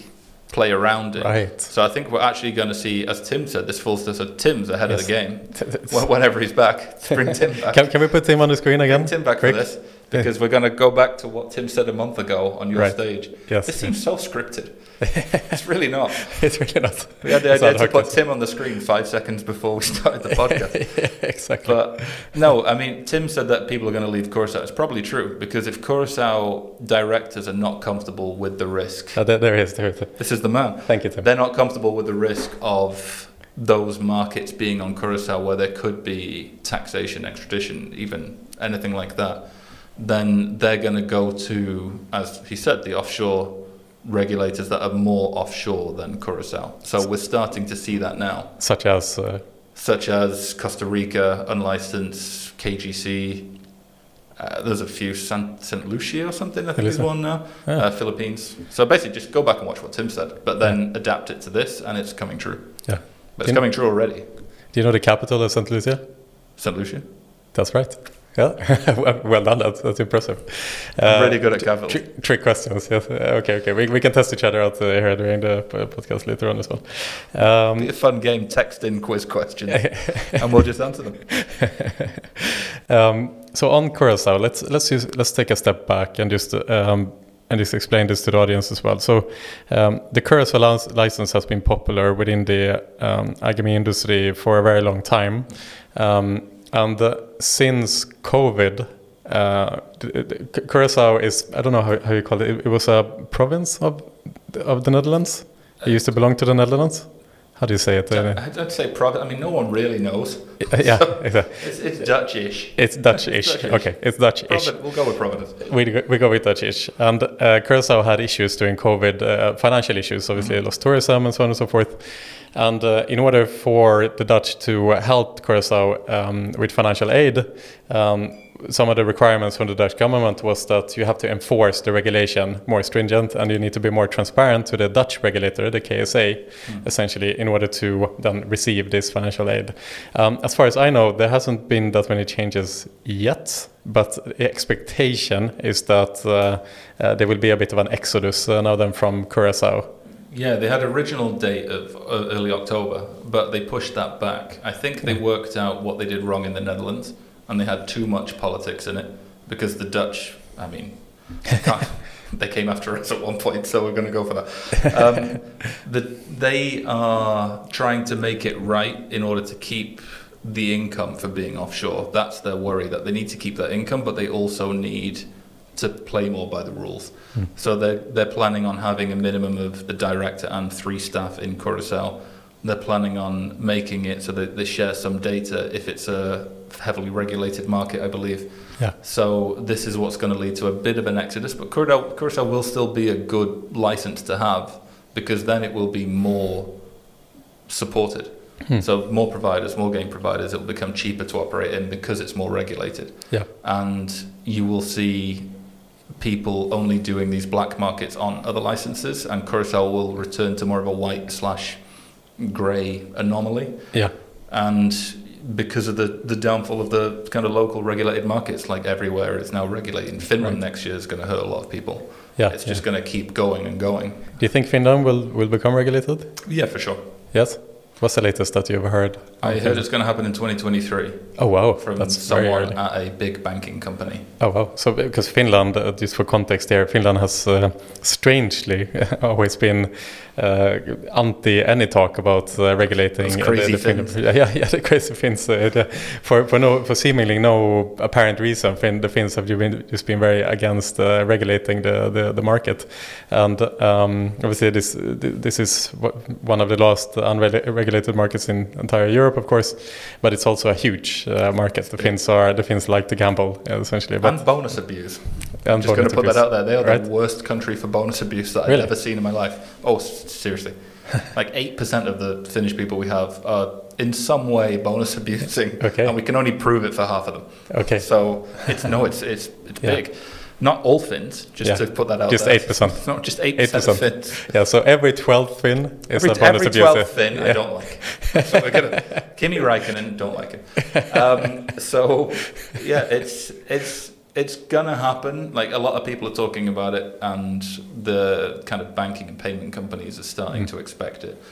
play around in. Right. So I think we're actually going to see, as Tim said, this falls to so Tim's ahead yes. of the game. *laughs* Whenever he's back, bring Tim *laughs* back. can, can, we put Tim on the screen again? Bring Tim back Quick. for this because we're going to go back to what Tim said a month ago on your right. stage. Yes. This seems so scripted. *laughs* it's really not. it's really not. We had the it's idea to put Tim on the screen five seconds before we started the *laughs* podcast. yeah, exactly. But no, I mean, Tim said that people are going to leave Curacao. It's probably true because if Curacao directors are not comfortable with the risk. Oh, there, there is. There is. This is the man. Thank you, Tim. They're not comfortable with the risk of those markets being on Curacao where there could be taxation, extradition, even anything like that then they're going to go to, as he said, the offshore regulators that are more offshore than Curacao. So we're starting to see that now. Such as? Uh, such as Costa Rica, unlicensed, KGC. Uh, there's a few San, St. Lucia or something, I think is one now. Yeah. Uh, Philippines. So basically, just go back and watch what Tim said, but then yeah. adapt it to this, and it's coming true. Yeah. But it's coming true already. Do you know the capital of St. Lucia? St. Lucia. That's right. Yeah, *laughs* well done. That's, that's impressive. I'm uh, really good at. Tr trick questions. Yes. Uh, okay. Okay. We, we can test each other out uh, here during the podcast later on as well. Um, Be a fun game. Text in quiz questions, *laughs* and we'll just answer them. *laughs* um, so on Curacao, let's let's use, let's take a step back and just um, and just explain this to the audience as well. So, um, the Curacao license has been popular within the um, iGaming industry for a very long time. Um, and uh, since COVID, uh, Curacao is, I don't know how, how you call it, it, it was a province of, of the Netherlands. It used to belong to the Netherlands. How do you say it? I'd say province. I mean, no one really knows. Yeah, so *laughs* exactly. It's, it's Dutchish. It's Dutchish. Dutch okay, it's Dutchish. We'll go with Providence. We go, we go with Dutchish. And uh, Curacao had issues during COVID, uh, financial issues. Obviously, mm-hmm. lost tourism and so on and so forth. And uh, in order for the Dutch to help Curacao um, with financial aid, um, some of the requirements from the Dutch government was that you have to enforce the regulation more stringent and you need to be more transparent to the Dutch regulator, the KSA, mm. essentially, in order to then receive this financial aid. Um, as far as I know, there hasn't been that many changes yet, but the expectation is that uh, uh, there will be a bit of an exodus uh, now then from Curacao. Yeah, they had original date of uh, early October, but they pushed that back. I think they worked out what they did wrong in the Netherlands and they had too much politics in it because the Dutch, I mean, they *laughs* *laughs* came after us at one point, so we're going to go for that. Um, the, they are trying to make it right in order to keep the income for being offshore. That's their worry that they need to keep that income, but they also need to play more by the rules. Hmm. So they're, they're planning on having a minimum of the director and three staff in Curacao. They're planning on making it so that they share some data if it's a heavily regulated market, I believe. Yeah. So this is what's going to lead to a bit of an exodus, but Curacao, Curacao will still be a good license to have because then it will be more supported. Hmm. So more providers, more game providers, it will become cheaper to operate in because it's more regulated. Yeah. And you will see people only doing these black markets on other licenses, and Curacao will return to more of a white slash grey anomaly. Yeah. And because of the, the downfall of the kind of local regulated markets, like everywhere is now regulated. Finland right. next year is going to hurt a lot of people. Yeah, it's just going to keep going and going. Do you think Finland will, will become regulated? Yeah, for sure. Yes. What's the latest that you've heard? I heard it's going to happen in 2023. Oh wow, from That's someone at a big banking company. Oh wow! So because Finland, uh, just for context here, Finland has uh, strangely *laughs* always been uh, anti any talk about uh, regulating crazy the, the Finns. Yeah, *laughs* yeah, yeah, the crazy Finns. Uh, for for no for seemingly no apparent reason, Fin, the Finns have been, just been very against uh, regulating the, the, the market, and um, obviously this this is one of the last unregulated markets in entire Europe, of course, but it's also a huge uh, market. The Finns are the Finns like to gamble essentially, but and bonus abuse. I'm just going to put abuse. that out there. They are right? the worst country for bonus abuse that really? I've ever seen in my life. Oh seriously. *laughs* like 8% of the Finnish people we have are in some way bonus abusing. Okay. And we can only prove it for half of them. Okay. So it's no, it's it's it's yeah. big. Not all fins, just yeah. to put that out just there. Just 8%. Not just 8%, 8%. of Finns. Yeah, so every 12th fin is every, a bonus every abuser. 12th fin yeah. I don't like. So we're gonna, *laughs* Kimi Raikkonen, don't like it. Um, so, yeah, it's it's it's gonna happen. Like a lot of people are talking about it, and the kind of banking and payment companies are starting mm. to expect it.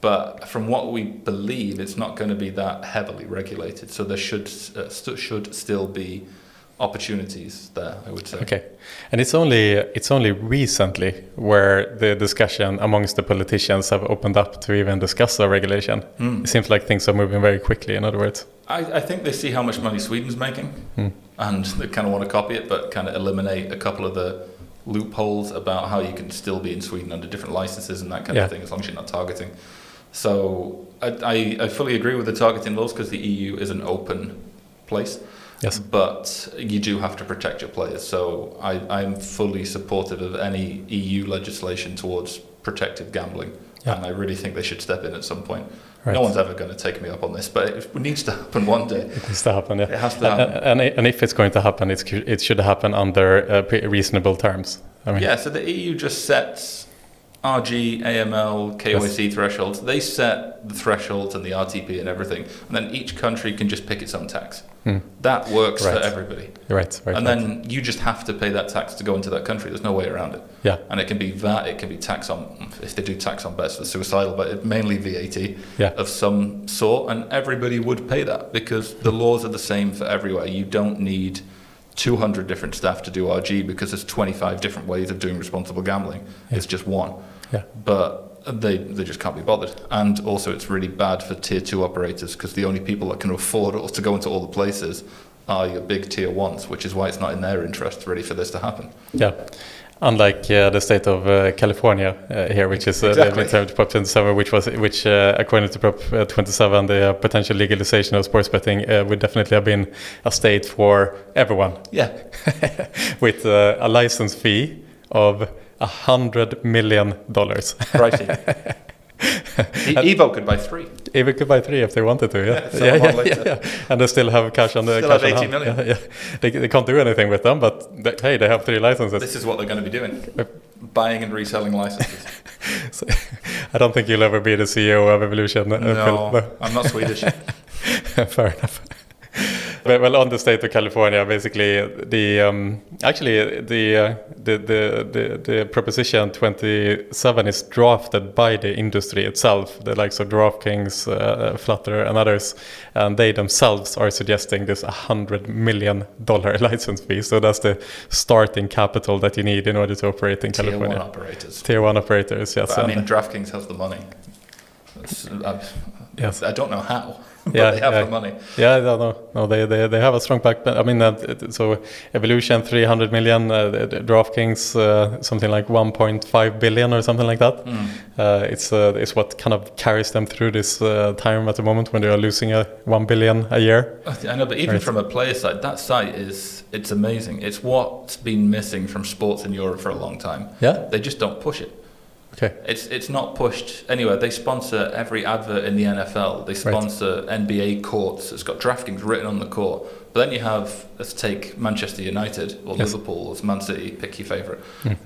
But from what we believe, it's not going to be that heavily regulated. So there should uh, st- should still be opportunities there. I would say. Okay, and it's only it's only recently where the discussion amongst the politicians have opened up to even discuss the regulation. Mm. It seems like things are moving very quickly. In other words, I, I think they see how much money Sweden's making. Mm and they kind of want to copy it, but kind of eliminate a couple of the loopholes about how you can still be in Sweden under different licenses and that kind yeah. of thing, as long as you're not targeting. So I, I, I fully agree with the targeting laws because the EU is an open place. Yes. But you do have to protect your players. So I, I'm fully supportive of any EU legislation towards protective gambling. Yeah. And I really think they should step in at some point. Right. No one's ever going to take me up on this, but it needs to happen one day. It needs to happen, yeah. It has to happen. And, and, if it's going to happen, it's, it should happen under uh, reasonable terms. I mean, yeah, so the EU just sets RG, AML, KYC yes. thresholds. They set the thresholds and the RTP and everything, and then each country can just pick its own tax. Hmm. That works right. for everybody. Right, right. And right. then you just have to pay that tax to go into that country. There's no way around it. Yeah. And it can be VAT, it can be tax on, if they do tax on bets, the suicidal, but it's mainly VAT yeah. of some sort. And everybody would pay that because the laws are the same for everywhere. You don't need 200 different staff to do RG because there's 25 different ways of doing responsible gambling. Yeah. It's just one. Yeah. But they they just can't be bothered. And also, it's really bad for tier two operators because the only people that can afford to go into all the places are your big tier ones, which is why it's not in their interest really for this to happen. Yeah. Unlike uh, the state of uh, California uh, here, which is uh, exactly. the Prop 27, which was which uh, according to Prop uh, 27, the potential legalization of sports betting would definitely have been a state for everyone. Yeah, *laughs* with a license fee of a hundred million dollars. Pricey. *laughs* Evo could buy three. Evo could buy three if they wanted to. Yeah, yeah, yeah, yeah, yeah, And they still have cash on the still cash have 80 million. Yeah, *laughs* yeah. They, they can't do anything with them, but they, hey, they have three licenses. This is what they're going to be doing: buying and reselling licenses. *laughs* so, I don't think you'll ever be the CEO of Evolution. Uh, no, no. I'm not Swedish. Fair enough *laughs* well, on the state of California, basically, the um, actually the, uh, the, the the the proposition 27 is drafted by the industry itself, the likes of DraftKings, uh, Flutter, and others, and they themselves are suggesting this 100 million dollar *laughs* license fee. So that's the starting capital that you need in order to operate in Tier California. Tier one operators. Tier one operators, yes. But, I mean, DraftKings has the money. yes. I don't know how. *laughs* yeah, they have yeah. the money. Yeah, no, no, no, they, they, they have a strong back. I mean, uh, so Evolution 300 million, uh, DraftKings uh, something like 1.5 billion or something like that. Mm. it's uh, it's what kind of carries them through this uh, time at the moment when they are losing a 1 billion a year. I know, but even right. from a player side, that site is it's amazing. It's what's been missing from sports in Europe for a long time. Yeah, they just don't push it. Okay. It's it's not pushed anywhere. They sponsor every advert in the NFL. They sponsor right. NBA courts. It's got DraftKings written on the court. But then you have let's take Manchester United or yes. Liverpool or Man City. Pick your favorite. Mm.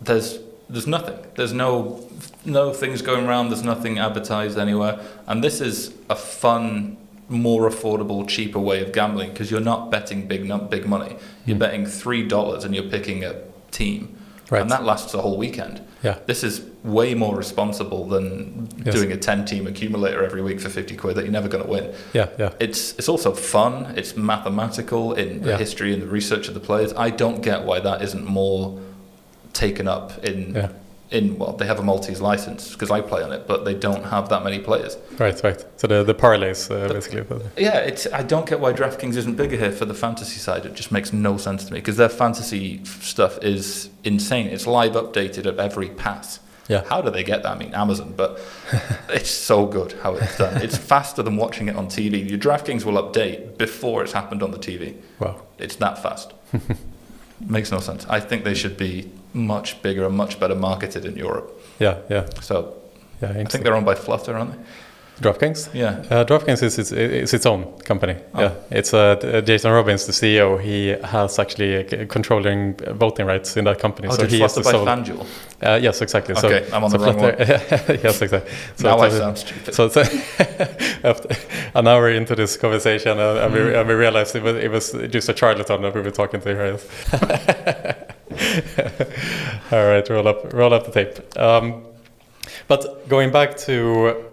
There's there's nothing. There's no no things going around. There's nothing advertised anywhere. And this is a fun, more affordable, cheaper way of gambling because you're not betting big big money. You're mm. betting three dollars and you're picking a team. Right. And that lasts a whole weekend. Yeah. This is way more responsible than yes. doing a 10 team accumulator every week for 50 quid that you're never going to win. Yeah, yeah. It's it's also fun, it's mathematical in the yeah. history and the research of the players. I don't get why that isn't more taken up in yeah in well, they have a Maltese license because I play on it, but they don't have that many players. Right, right. So the the parlays uh, basically. Yeah, it's. I don't get why DraftKings isn't bigger here for the fantasy side. It just makes no sense to me because their fantasy stuff is insane. It's live updated at every pass. Yeah. How do they get that? I mean, Amazon, but *laughs* it's so good how it's done. It's faster than watching it on TV. Your DraftKings will update before it's happened on the TV. Wow. It's that fast. *laughs* Makes no sense. I think they should be much bigger and much better marketed in Europe. Yeah, yeah. So yeah, I think they're owned by Flutter, aren't they? DraftKings? Yeah. Uh, DraftKings is, is, is, its own company. Oh. Yeah. It's uh, Jason Robins, the CEO. He has actually controlling voting rights in that company. Oh, so he Flutter by sole... FanDuel? Uh, yes, exactly. Okay, so, I'm on so the wrong Flutter... one. *laughs* yes, exactly. *laughs* So, now I sound stupid. So, so *laughs* after an hour into this conversation, uh, and, we, mm. and we realized it was, it was just a charlatan that we were talking to here. All right, roll up, roll up the tape. Um, but going back to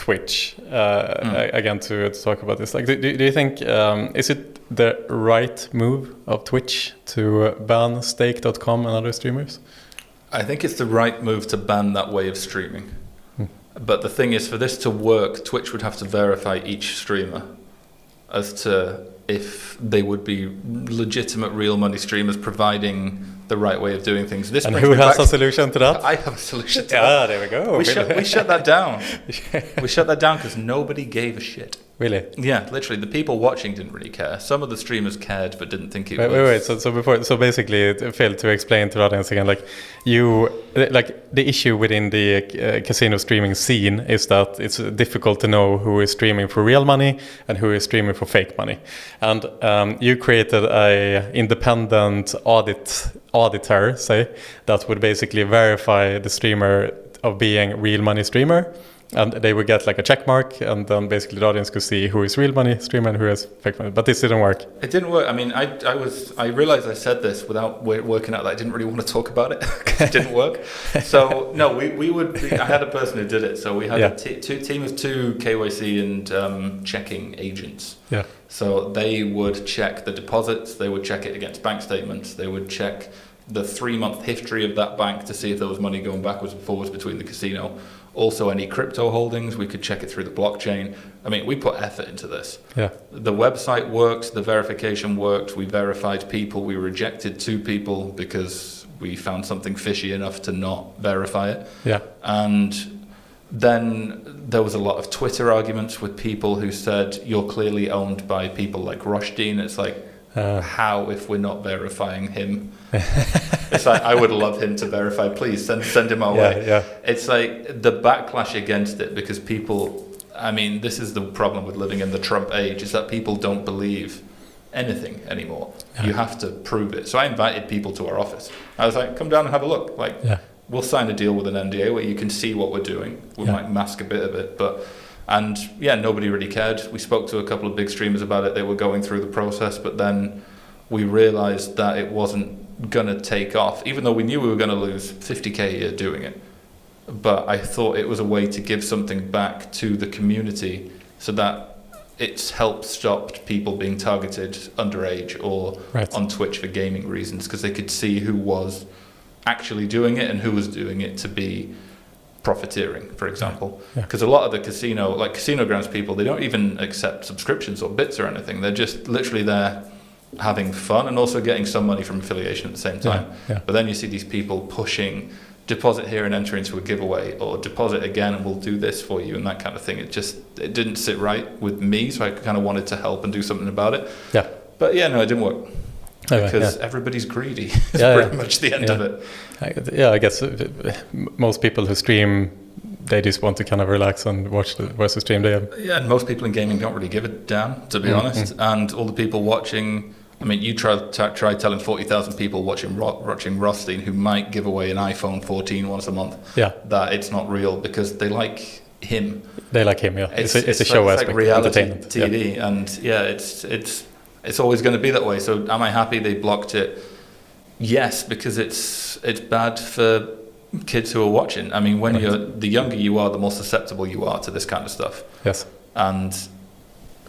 Twitch uh, mm. again to, to, talk about this, like, do, do you think um, is it the right move of Twitch to ban Stake.com and other streamers? I think it's the right move to ban that way of streaming. Hmm. But the thing is, for this to work, Twitch would have to verify each streamer as to if they would be legitimate real money streamers providing the right way of doing things. This and who has a solution to that? I have a solution to yeah, that. there we go. We, shut, we shut that down. *laughs* we shut that down because nobody gave a shit. Really? Yeah, literally. The people watching didn't really care. Some of the streamers cared, but didn't think it wait, was. Wait, wait. So, so before, so basically, Phil, to explain to the audience again, like you, like the issue within the uh, casino streaming scene is that it's difficult to know who is streaming for real money and who is streaming for fake money. And um, you created a independent audit auditor, say, that would basically verify the streamer of being real money streamer and they would get like a check mark and then basically the audience could see who is real money streamer and who is fake money but this didn't work. It didn't work. I mean i, I was i realized i said this without working out that i didn't really want to talk about it *laughs* because it didn't work. So no we, we would be, i had a person who did it. So we had yeah. a t- two, team of two kyc and um, checking agents. Yeah. So they would check the deposits they would check it against bank statements they would check the three month history of that bank to see if there was money going backwards and forwards between the casino also, any crypto holdings, we could check it through the blockchain. I mean, we put effort into this. Yeah. The website worked, the verification worked, we verified people, we rejected two people because we found something fishy enough to not verify it. Yeah. And then there was a lot of Twitter arguments with people who said, you're clearly owned by people like Roshtein. It's like, uh, how if we're not verifying him? *laughs* it's like I would love him to verify. Please send send him our yeah, way. Yeah. It's like the backlash against it because people. I mean, this is the problem with living in the Trump age: is that people don't believe anything anymore. Yeah. You have to prove it. So I invited people to our office. I was like, "Come down and have a look." Like, yeah. we'll sign a deal with an NDA where you can see what we're doing. We might mask a bit of it, but and yeah, nobody really cared. We spoke to a couple of big streamers about it. They were going through the process, but then we realized that it wasn't going to take off, even though we knew we were going to lose 50k a year doing it. But I thought it was a way to give something back to the community so that it's helped stop people being targeted underage or right. on Twitch for gaming reasons because they could see who was actually doing it and who was doing it to be profiteering, for example. Because yeah. yeah. a lot of the casino, like casino grounds people, they don't even accept subscriptions or bits or anything. They're just literally there having fun and also getting some money from affiliation at the same time. Yeah. But then you see these people pushing deposit here and enter into a giveaway or deposit again and we'll do this for you and that kind of thing. It just it didn't sit right with me, so I kind of wanted to help and do something about it. Yeah. But yeah, no, it didn't work. Because yeah. everybody's greedy. *laughs* It's yeah, pretty much the end of it. I, yeah, I guess uh, most people who stream, they just want to kind of relax and watch the watch the stream. They have. Yeah, and most people in gaming don't really give a damn, to be mm-hmm. honest. And all the people watching, I mean, you try t- try telling forty thousand people watching Ro- watching Roshtein who might give away an iPhone 14 once a month. Yeah, that it's not real because they like him. They like him. Yeah, it's, it's, a, it's, it's a show like, aspect, like reality TV, yeah. and yeah, it's it's it's always going to be that way. So am I happy they blocked it? Yes, because it's it's bad for kids who are watching. I mean, when right. you're the younger you are, the more susceptible you are to this kind of stuff. Yes. And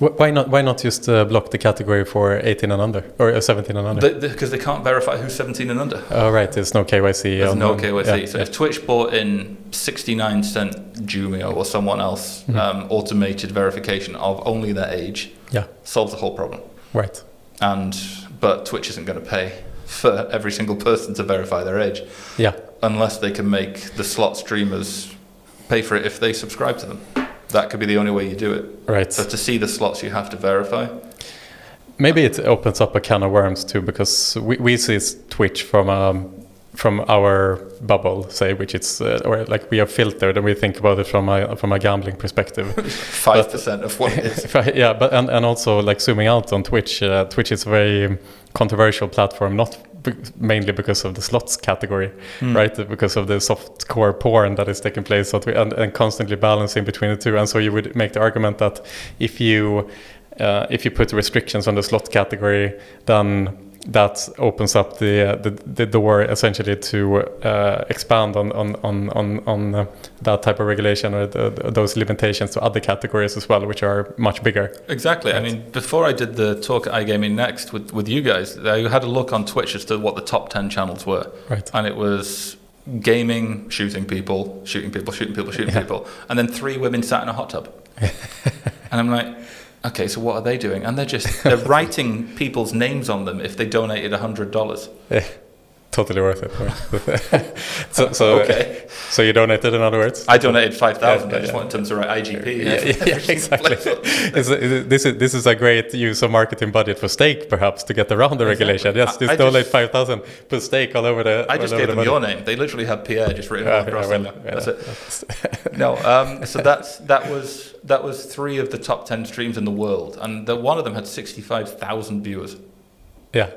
why not? Why not just uh, block the category for 18 and under or uh, 17 and under? Because they can't verify who's 17 and under. Oh right, there's no KYC. There's no KYC. Yeah, so yeah. if Twitch bought in 69 cent Jumio or someone else mm-hmm. um, automated verification of only their age, yeah, solves the whole problem. Right. And but Twitch isn't going to pay for every single person to verify their age. Yeah. Unless they can make the slot streamers pay for it if they subscribe to them. That could be the only way you do it. Right. So to see the slots, you have to verify. Maybe it opens up a can of worms too, because we, we see Twitch from um, from our bubble, say, which it's uh, or like we are filtered and we think about it from a from a gambling perspective. *laughs* Five percent of what it is. *laughs* yeah, but and, and also like zooming out on Twitch, uh, Twitch is a very controversial platform, not mainly because of the slots category, mm. right? Because of the soft core porn that is taking place, and, and constantly balancing between the two. And so you would make the argument that if you uh, if you put restrictions on the slot category, then that opens up the, the, the door essentially to uh, expand on on on on, on uh, that type of regulation or the, those limitations to other categories as well, which are much bigger. Exactly. Right. I mean, before I did the talk at iGaming Next with with you guys, I had a look on Twitch as to what the top ten channels were, right? And it was gaming, shooting people, shooting people, shooting people, shooting yeah. people, and then three women sat in a hot tub, *laughs* and I'm like okay, so what are they doing? And they're just they're *laughs* writing people's names on them if they donated hundred dollars. Yeah. Totally worth it. *laughs* so, so, okay. so you donated, in other words. I donated five thousand. Yeah, I just yeah. wanted them to write IGP. Yeah, yeah, yeah *laughs* exactly. *laughs* is, is, this is this is a great use of marketing budget for Stake, perhaps, to get around the exactly. regulation. Yes, just I, I donate just, five thousand, put Stake all over the. I just gave the them money. your name. They literally had Pierre just written yeah, across well, That's it. no, um, so that's that was that was three of the top ten streams in the world, and the, one of them had sixty five thousand viewers. Yeah.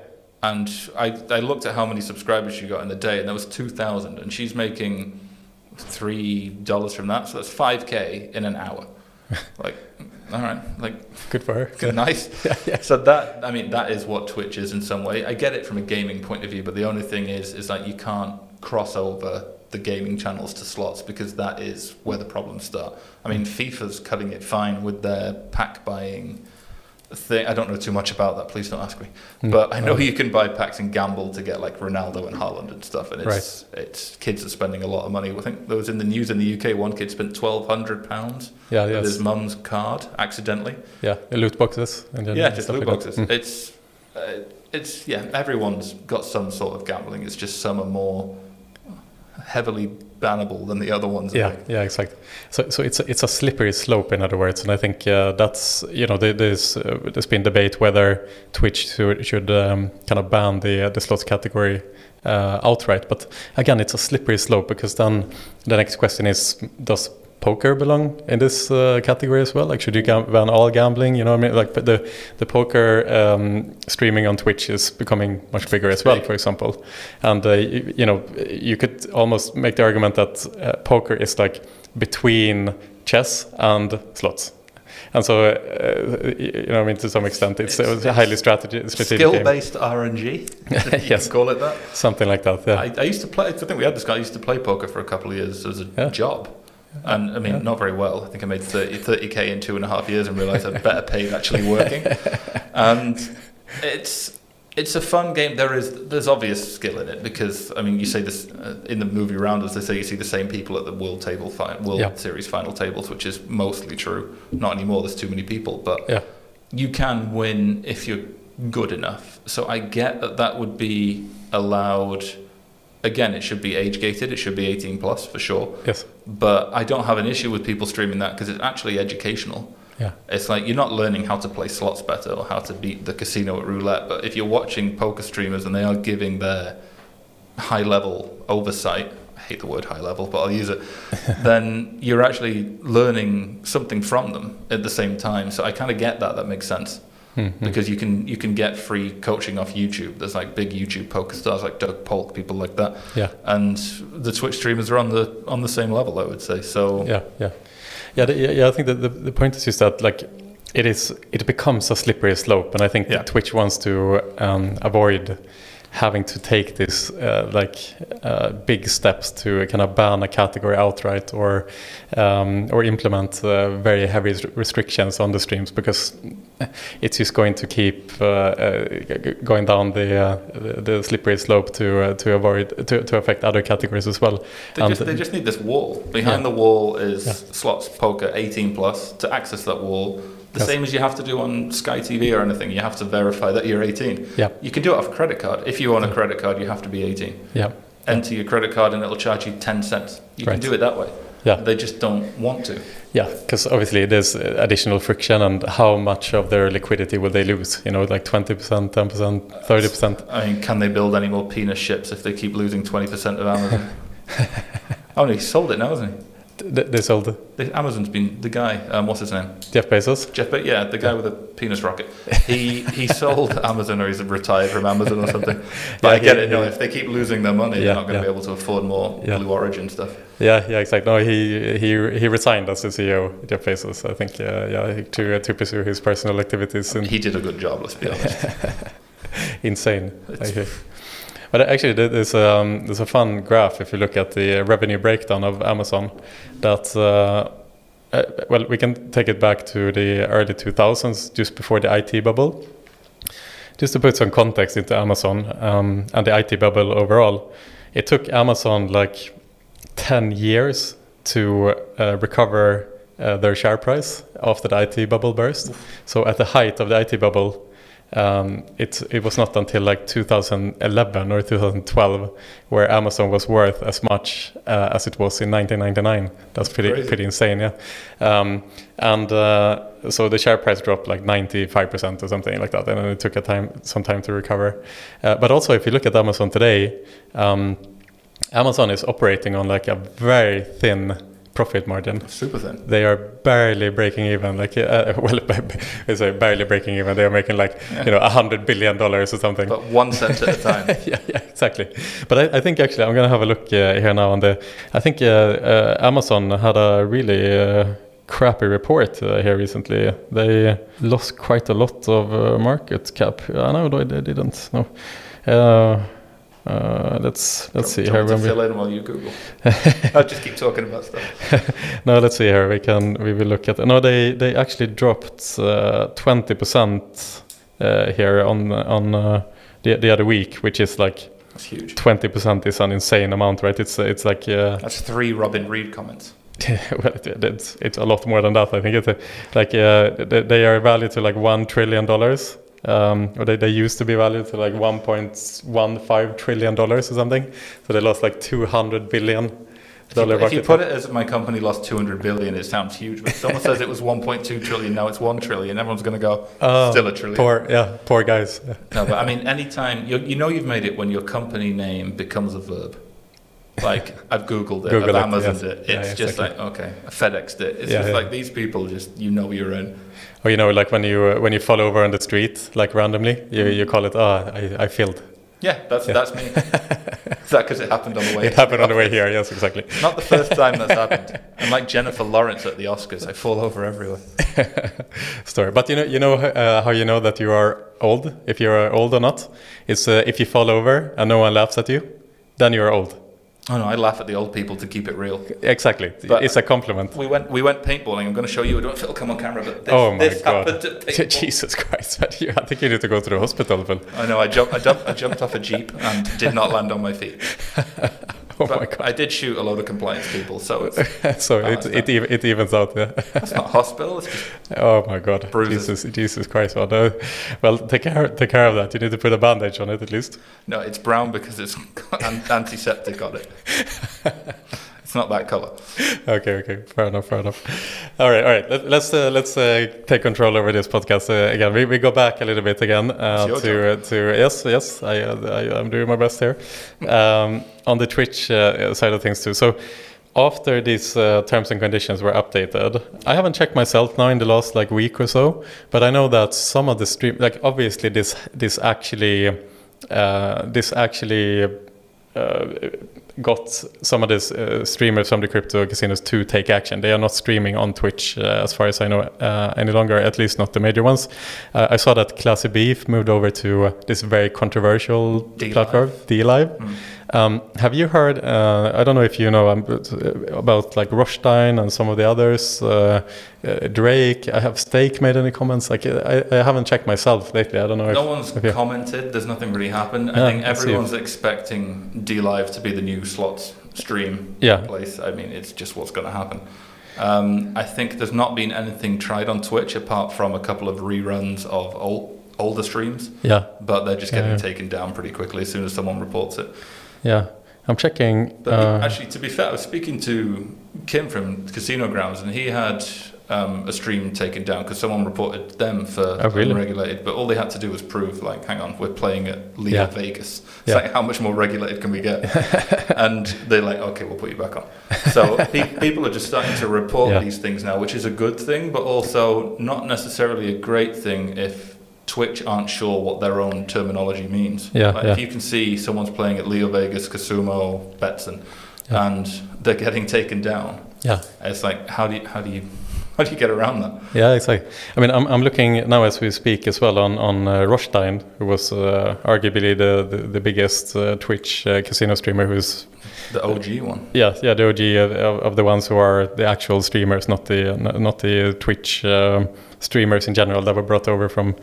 And I, I looked at how many subscribers she got in the day, and there was 2,000, and she's making $3 from that, so that's 5K in an hour. *laughs* like, all right, like good for her. Good, nice. *laughs* yeah, yeah. So that I mean that is what Twitch is in some way. I get it from a gaming point of view, but the only thing is is that you can't cross over the gaming channels to slots because that is where the problems start. I mean, hmm. FIFA's cutting it fine with their pack buying thing. I don't know too much about that. Please don't ask me. Mm. But I know you can buy packs and gamble to get like Ronaldo and Haaland and stuff. And it's right. it's kids are spending a lot of money. I think there was in the news in the UK. One kid spent twelve hundred pounds. Yeah, yes. with his mum's card accidentally. Yeah, loot boxes. And yeah, just loot like boxes. Mm. It's uh, it's yeah. Everyone's got some sort of gambling. It's just some are more heavily bannable than the other ones. Yeah, yeah, exactly. So, so it's a, it's a slippery slope, in other words, and I think uh, that's you know there's uh, there's been debate whether Twitch should, should um, kind of ban the uh, the slots category uh, outright, but again, it's a slippery slope because then the next question is does poker belong in this uh, category as well? Like, should you ban all gambling? You know, I mean, like the the poker um, streaming on Twitch is becoming much bigger as well, for example. And uh, you, you, know, you could almost make the argument that uh, poker is like between chess and slots. And so, uh, you know, I mean, to some extent, it's, it's a highly strategy, strategic skill-based RNG. *laughs* yes, call it that. Something like that. Yeah. I, I, used to play. I think we had this guy. I used to play poker for a couple of years as a yeah. job and I mean, yeah. not very well. I think I made 30, k in two and a half years and realised I'm better paid actually *laughs* working. and it's it's a fun game. There is there's obvious skill in it because I mean, you say this uh, in the movie Rounders. They say you see the same people at the World Table fi- World yeah. Series final tables, which is mostly true. Not anymore. There's too many people, but yeah. you can win if you're good enough. So I get that that would be allowed again, it should be age gated. It should be 18 plus for sure. Yes. But I don't have an issue with people streaming that because it's actually educational. Yeah. It's like you're not learning how to play slots better or how to beat the casino at roulette. But if you're watching poker streamers and they are giving their high level oversight, I hate the word high level, but I'll use it, *laughs* then you're actually learning something from them at the same time. So I kind of get that. That makes sense. Mm-hmm. Because you can you can get free coaching off YouTube. There's like big YouTube poker stars like Doug Polk, people like that. Yeah. And the Twitch streamers are on the on the same level, I would say. So yeah, yeah, yeah, the, yeah. I think that the, the point is just that like it is it becomes a slippery slope, and I think yeah. Twitch wants to um, avoid having to take these uh, like uh, big steps to kind of ban a category outright or um, or implement uh, very heavy restrictions on the streams because it's just going to keep uh, uh, going down the, uh, the slippery slope to to avoid to, to affect other categories as well. They, just, they just need this wall. Behind yeah. the wall is yeah. slots, poker, 18 plus. To access that wall, the same as you have to do on Sky TV or anything. You have to verify that you're 18. Yeah. You can do it off a credit card. If you own a credit card, you have to be 18. Yeah. Enter your credit card and it'll charge you 10 cents. You right. can do it that way. Yeah. They just don't want to. Yeah, because obviously there's additional friction, and how much of their liquidity will they lose? You know, like 20%, 10%, 30%. I mean, can they build any more penis ships if they keep losing 20% of Amazon? *laughs* oh, he sold it now, hasn't he? They sold it. The, Amazon's been the guy. Um, what's his name? Jeff Bezos. Jeff, Be- yeah, the guy yeah. with a penis rocket. He he *laughs* sold Amazon, or he's retired from Amazon or something. *laughs* But yeah, I get he, it. No, if they keep losing their money, yeah, they're not going to be able to afford more Blue Origin stuff. Yeah, yeah, exactly. No, he he he resigned as the CEO, Jeff Bezos. I think, yeah, yeah, to to pursue his personal activities. Mean, he did a good job. Let's be honest. *laughs* Insane. But actually, there's a, um, there's a fun graph if you look at the revenue breakdown of Amazon. That uh, uh, well, we can take it back to the early 2000s, just before the IT bubble. Just to put some context into Amazon um, and the IT bubble overall, it took Amazon like 10 years to uh, recover uh, their share price after the IT bubble burst. So at the height of the IT bubble, um, it it was not until like 2011 or 2012 where Amazon was worth as much uh, as it was in 1999. That's pretty Crazy. pretty insane, yeah. Um, and uh, so the share price dropped like 95% or something like that, and then it took a time some time to recover. Uh, but also, if you look at Amazon today, um, Amazon is operating on like a very thin profit margin. Super thin. They are barely breaking even. Like, uh, *laughs* well, *laughs* I say barely breaking even. They are making like you know a hundred billion dollars or something. But one cent at a *laughs* time. yeah, yeah, exactly. But I, I think actually I'm gonna have a look uh, here now on the. I think uh, uh, Amazon had a really uh, crappy report uh, here recently. They lost quite a lot of uh, market cap. Uh, know they they didn't. No. Uh, uh, let's let's see Do you here. when we- fill in while you Google. *laughs* I'll just keep talking about stuff. *laughs* no, let's see here. We can we will look at. It. No, they they actually dropped uh, twenty percent uh, here on on uh, the the other week, which is like That's huge. twenty percent is an insane amount, right? It's it's like uh, That's three Robin Reed comments. *laughs* well, it, it's it's a lot more than that. I think it's uh, like uh, they, they are valued to like one trillion dollars. Um, or they, they used to be valued to like 1.15 trillion dollars or something. So they lost like 200 billion If you, if you put it as my company lost 200 billion, it sounds huge. But someone says it was 1.2 trillion, now it's 1 trillion, everyone's going to go, Oh, still a trillion. Poor, yeah, poor guys. No, but I mean, anytime, you, you know you've made it when your company name becomes a verb. Like, I've Googled it, Google I've Amazoned yes. it. It's Yeah, just exactly. like, okay, I FedExed it. It's Yeah, just yeah. like these people just, you know you're in. Or you know, like when you uh, when you fall over on the street, like randomly, you, you call it, oh, I, I failed. Yeah, that's, Yeah. that's me. Is *laughs* that because it happened on the way? It happened on the way here. Yes, exactly. Not the first time that's *laughs* happened. I'm like Jennifer Lawrence at the Oscars. I fall over everywhere. *laughs* Story, but you know, you know uh, how you know that you are old, if you are old or not. It's uh, if you fall over and no one laughs at you, then you are old. Oh no, I laugh at the old people to keep it real. Exactly, But- it's a compliment. We went we went paintballing. I'm going to show you. I don't know if it'll come on camera, but this, oh my this god! happened at *laughs* paintball. Jesus Christ! *laughs* I think you need to go to the hospital, Phil. I know. I jumped. I jumped. I jumped off a jeep and did not land on my feet. *laughs* *laughs* Oh but my god! I did shoot a lot of compliance people, so it's, *laughs* so it it, it evens out. Yeah. that's not hospital. It's just *laughs* Oh my God! Bruises. Jesus, Jesus Christ! Well, no. well, take care, take care of that. You need to put a bandage on it at least. no. It's brown because it's got an- antiseptic on it. It's not that color. Okay, okay, fair enough, fair enough. All right, all right. Let, let's uh, let's uh, take control over this podcast uh, again. We, we go back a little bit again uh, to uh, to yes, yes. I, uh, I I'm doing my best here um, on the Twitch uh, side of things too. So. After these uh, terms and conditions were updated, I haven't checked myself now in the last like week or so, but I know that some of the stream, like obviously this this actually uh, this actually uh, got some of these uh, streamers from the crypto casinos to take action. They are not streaming on Twitch, uh, as far as I know, uh, any longer. At least not the major ones. Uh, I saw that Classy Beef moved over to uh, this very controversial D-Live. platform, D Live. Mm. Um, have you heard? Uh, I don't know if you know um, uh, about like Roshtein and some of the others. Uh, uh, Drake. I have Stake made any comments? Like I, I haven't checked myself lately. I don't know. No if, one's okay. commented. There's nothing really happened. I Yeah, think everyone's expecting D Live to be the new slots stream Yeah. place. I mean, it's just what's going to happen. Um, I think there's not been anything tried on Twitch apart from a couple of reruns of old, older streams, Yeah. but they're just getting yeah. taken down pretty quickly as soon as someone reports it. Yeah. I'm checking. But uh, actually, to be fair, I was speaking to Kim from Casino Grounds, and he had um, a stream taken down because someone reported them for Oh, really? unregulated. But all they had to do was prove, like, hang on, we're playing at Leo Yeah. Vegas. It's Yeah. like, how much more regulated can we get? *laughs* and they're like, okay, we'll put you back on. So pe- people are just starting to report Yeah. these things now, which is a good thing, but also not necessarily a great thing if Twitch aren't sure what their own terminology means. Yeah, Like, yeah. If you can see someone's playing at Leo Vegas, Casumo, Betsson, Yeah. and they're getting taken down, yeah. it's like how do you how do you *laughs* how do you get around that? Yeah, exactly. I mean, I'm, I'm looking now as we speak as well on on uh, Roshtein, who was uh, arguably the, the the biggest uh, Twitch uh, casino streamer. Who's The OG one. yeah yeah the OG of, of, of the ones who are the actual streamers, not the not the Twitch um, streamers in general that were brought over from uh,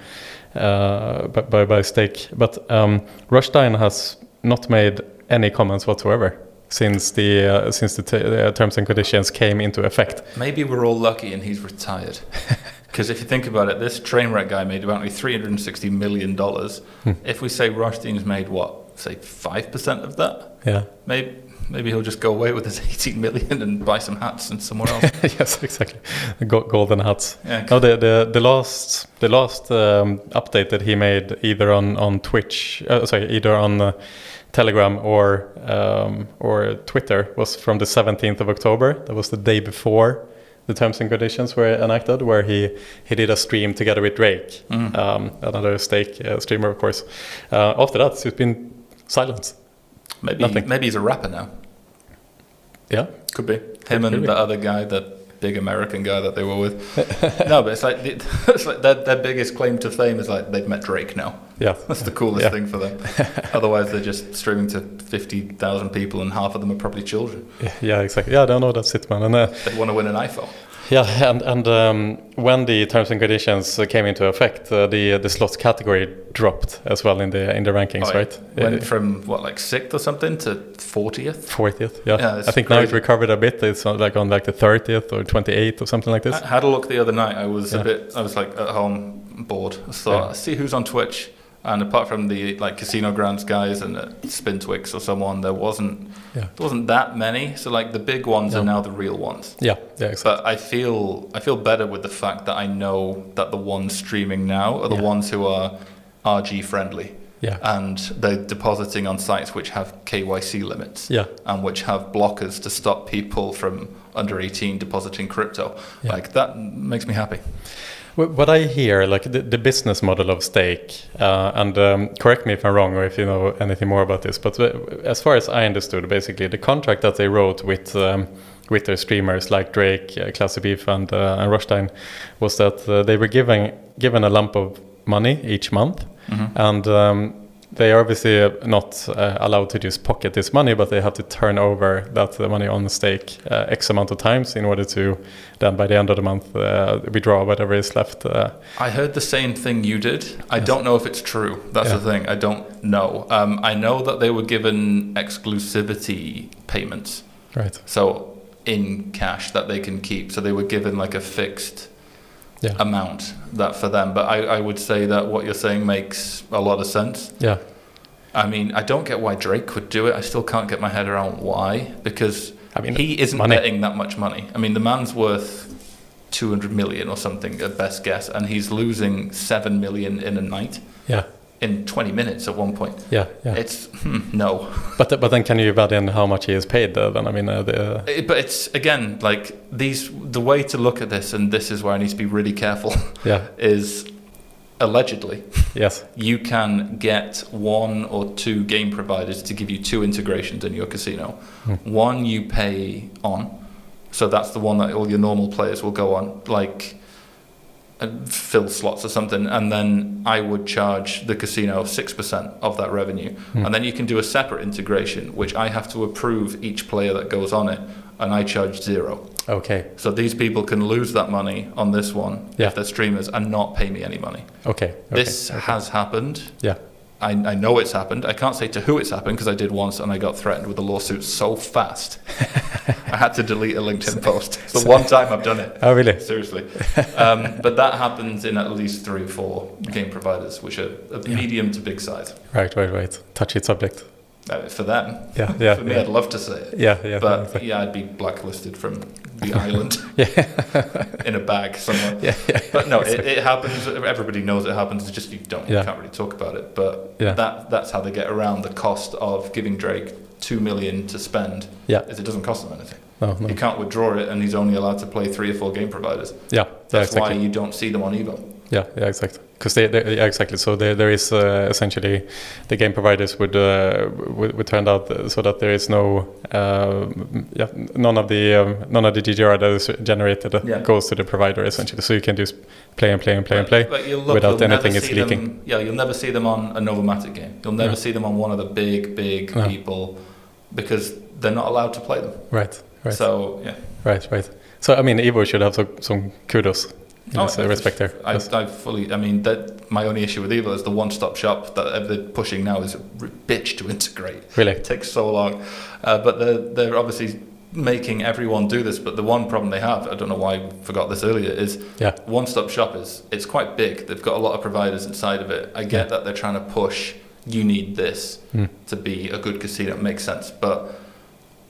by, by by Stake. But um, Roshtein has not made any comments whatsoever since the uh, since the t- uh, terms and conditions came into effect. Maybe we're all lucky and he's retired. *laughs* Because if you think about it, this train wreck guy made about $360 million. Hmm. If we say Roshtein's made what? Say 5% of that? Yeah. Maybe maybe he'll just go away with his *laughs* 18 million and buy some hats and somewhere else. *laughs* yes, exactly. golden hats. Yeah, no, the, the the last the last um, update that he made either on on Twitch, uh, sorry, either on uh, Telegram or um, or Twitter was from the 17th of October. That was the day before the terms and conditions were enacted, where he he did a stream together with Drake, mm. um, another stake uh, streamer, of course. Uh, after that, it's been silence. Maybe Nothing. maybe he's a rapper now. Yeah, could be him and the other guy, that big American guy that they were with. no, but it's like, *laughs* it's like their, their biggest claim to fame is like they've met Drake now. Yeah, *laughs* that's the coolest yeah. thing for them. *laughs* Otherwise, they're just streaming to fifty thousand people, and half of them are probably children. Yeah, exactly. Yeah, I don't know. That's it, man. And uh, they want to win an iPhone. Yeah, and and um, when the terms and conditions came into effect, uh, the the slots category dropped as well in the in the rankings, oh, right? Went uh, from what like sixth or something to fortieth. Fortieth, yeah. yeah I think crazy. now it recovered a bit. It's like on like the thirtieth or twenty eighth or something like this. I had a look the other night. I was yeah. a bit. I was like at home bored. So yeah. see who's on Twitch and apart from the like Casino Grounds guys and uh, Spintwix or someone, there wasn't yeah. there wasn't that many. So like the big ones are now the real ones. Yeah, yeah. Exactly. But I feel I feel better with the fact that I know that the ones streaming now are the yeah. ones who are RG friendly. Yeah. And they're depositing on sites which have KYC limits. Yeah. And which have blockers to stop people from under 18 depositing crypto. Yeah. Like that makes me happy. What I hear, like the, the business model of Stake, uh, and um, correct me if I'm wrong or if you know anything more about this, but uh, as far as I understood, basically the contract that they wrote with um, with their streamers like Drake, uh, Classy Beef, and uh, and Roshtein was that uh, they were given given a lump of money each month, mm-hmm. and um, they are obviously not uh, allowed to just pocket this money, but they have to turn over that money on the stake uh, X amount of times in order to then, by the end of the month, uh, withdraw whatever is left. Uh. I heard the same thing you did. I yes. don't know if it's true. That's yeah. the thing. I don't know. Um, I know that they were given exclusivity payments. Right. So in cash that they can keep. So they were given like a fixed yeah. amount that for them. But I, I would say that what you're saying makes a lot of sense. Yeah. I mean, I don't get why Drake could do it. I still can't get my head around why because I mean, he isn't money. betting that much money. I mean, the man's worth 200 million or something at best guess, and he's losing 7 million in a night. Yeah in 20 minutes at one point. Yeah, yeah. It's hmm, no. *laughs* But but then can you add in how much he is paid? Uh, then I mean, uh, the, uh... It, but it's again like these. The way to look at this, and this is where I need to be really careful. *laughs* Yeah. is allegedly. Yes. *laughs* You can get one or two game providers to give you two integrations in your casino. Hmm. One you pay on, so that's the one that all your normal players will go on, like fill slots or something, and then I would charge the casino 6% of that revenue. Mm. And then you can do a separate integration, which I have to approve each player that goes on it, and I charge zero. Okay. So these people can lose that money on this one yeah. if they're streamers and not pay me any money. Okay. okay. This okay. has happened. Yeah. I, I know it's happened. I can't say to who it's happened because I did once and I got threatened with a lawsuit so fast. *laughs* I had to delete a LinkedIn post. It's *laughs* the one time I've done it. Oh, really? Seriously. *laughs* Um, but that happens in at least three or four game providers, which are of yeah. medium to big size. Right, right, right. Touchy subject. Uh, for them. Yeah, yeah. for me, yeah. I'd love to see it. Yeah, yeah. But exactly. yeah, I'd be blacklisted from the *laughs* island yeah. *laughs* in a bag somewhere. Yeah, yeah. But no, it, it, happens. Everybody knows it happens. It's just you don't, yeah. you can't really talk about it. But yeah. that that's how they get around the cost of giving Drake two million to spend. Yeah, is it doesn't cost them anything. No, no. He can't withdraw it, and he's only allowed to play three or four game providers. Yeah, that's exactly. why you don't see them on Evo. Yeah, yeah, exactly because they, they, yeah, exactly. So there, there is uh, essentially the game providers would, uh, would, would turn out so that there is no uh, yeah none of the um, none of the GGR that is generated yeah. goes to the provider essentially. So you can just play and play and play and play look, without anything is leaking. Them, yeah, you'll never see them on a Novomatic game. You'll never see them on one of the big big no. people because they're not allowed to play them. Right. Right. So yeah. Right. Right. So I mean, Evo should have some, some kudos oh, I respect there. I, I, fully. I mean, that my only issue with Evo is the one-stop shop that they're pushing now is a bitch to integrate. Really, it takes so long. Uh, but they're they're obviously making everyone do this. But the one problem they have, I don't know why I forgot this earlier, is yeah. one stop shop is it's quite big. They've got a lot of providers inside of it. I get Yeah. that they're trying to push you need this Mm. to be a good casino. It makes sense. But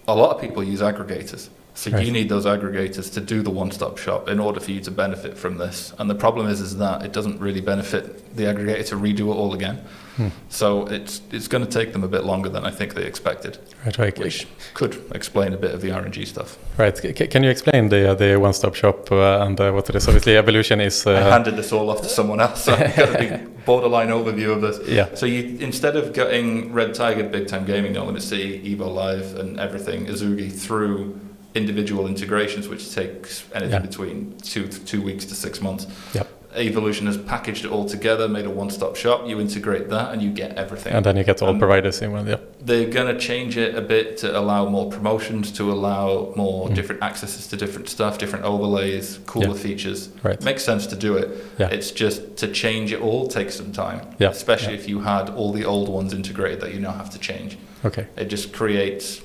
a lot of people use aggregators. So Right. you need those aggregators to do the one-stop shop in order for you to benefit from this. And the problem is, is that it doesn't really benefit the aggregator to redo it all again. Hmm. So it's it's going to take them a bit longer than I think they expected, Right, right. which could explain a bit of the RNG stuff. Right. C- can you explain the uh, the one-stop shop uh, and uh, what it is? Obviously, evolution is. I Uh, handed this all off to someone else. So I've got a big *laughs* borderline overview of this. yeah. So you instead of getting Red Tiger, Big Time Gaming, Nolimit City, Evo Live, and everything Ezugi through individual integrations, which takes anything Yeah. between two two weeks to six months. Yep. Evolution has packaged it all together, made a one-stop shop. You integrate that, and you get everything. And then you get all providers in one. Yeah. They're going to change it a bit to allow more promotions, to allow more Mm. different accesses to different stuff, different overlays, cooler Yeah. features. Right. Makes sense to do it. Yeah. It's just to change it all takes some time. Yeah. Especially Yeah. if you had all the old ones integrated that you now have to change. Okay. It just creates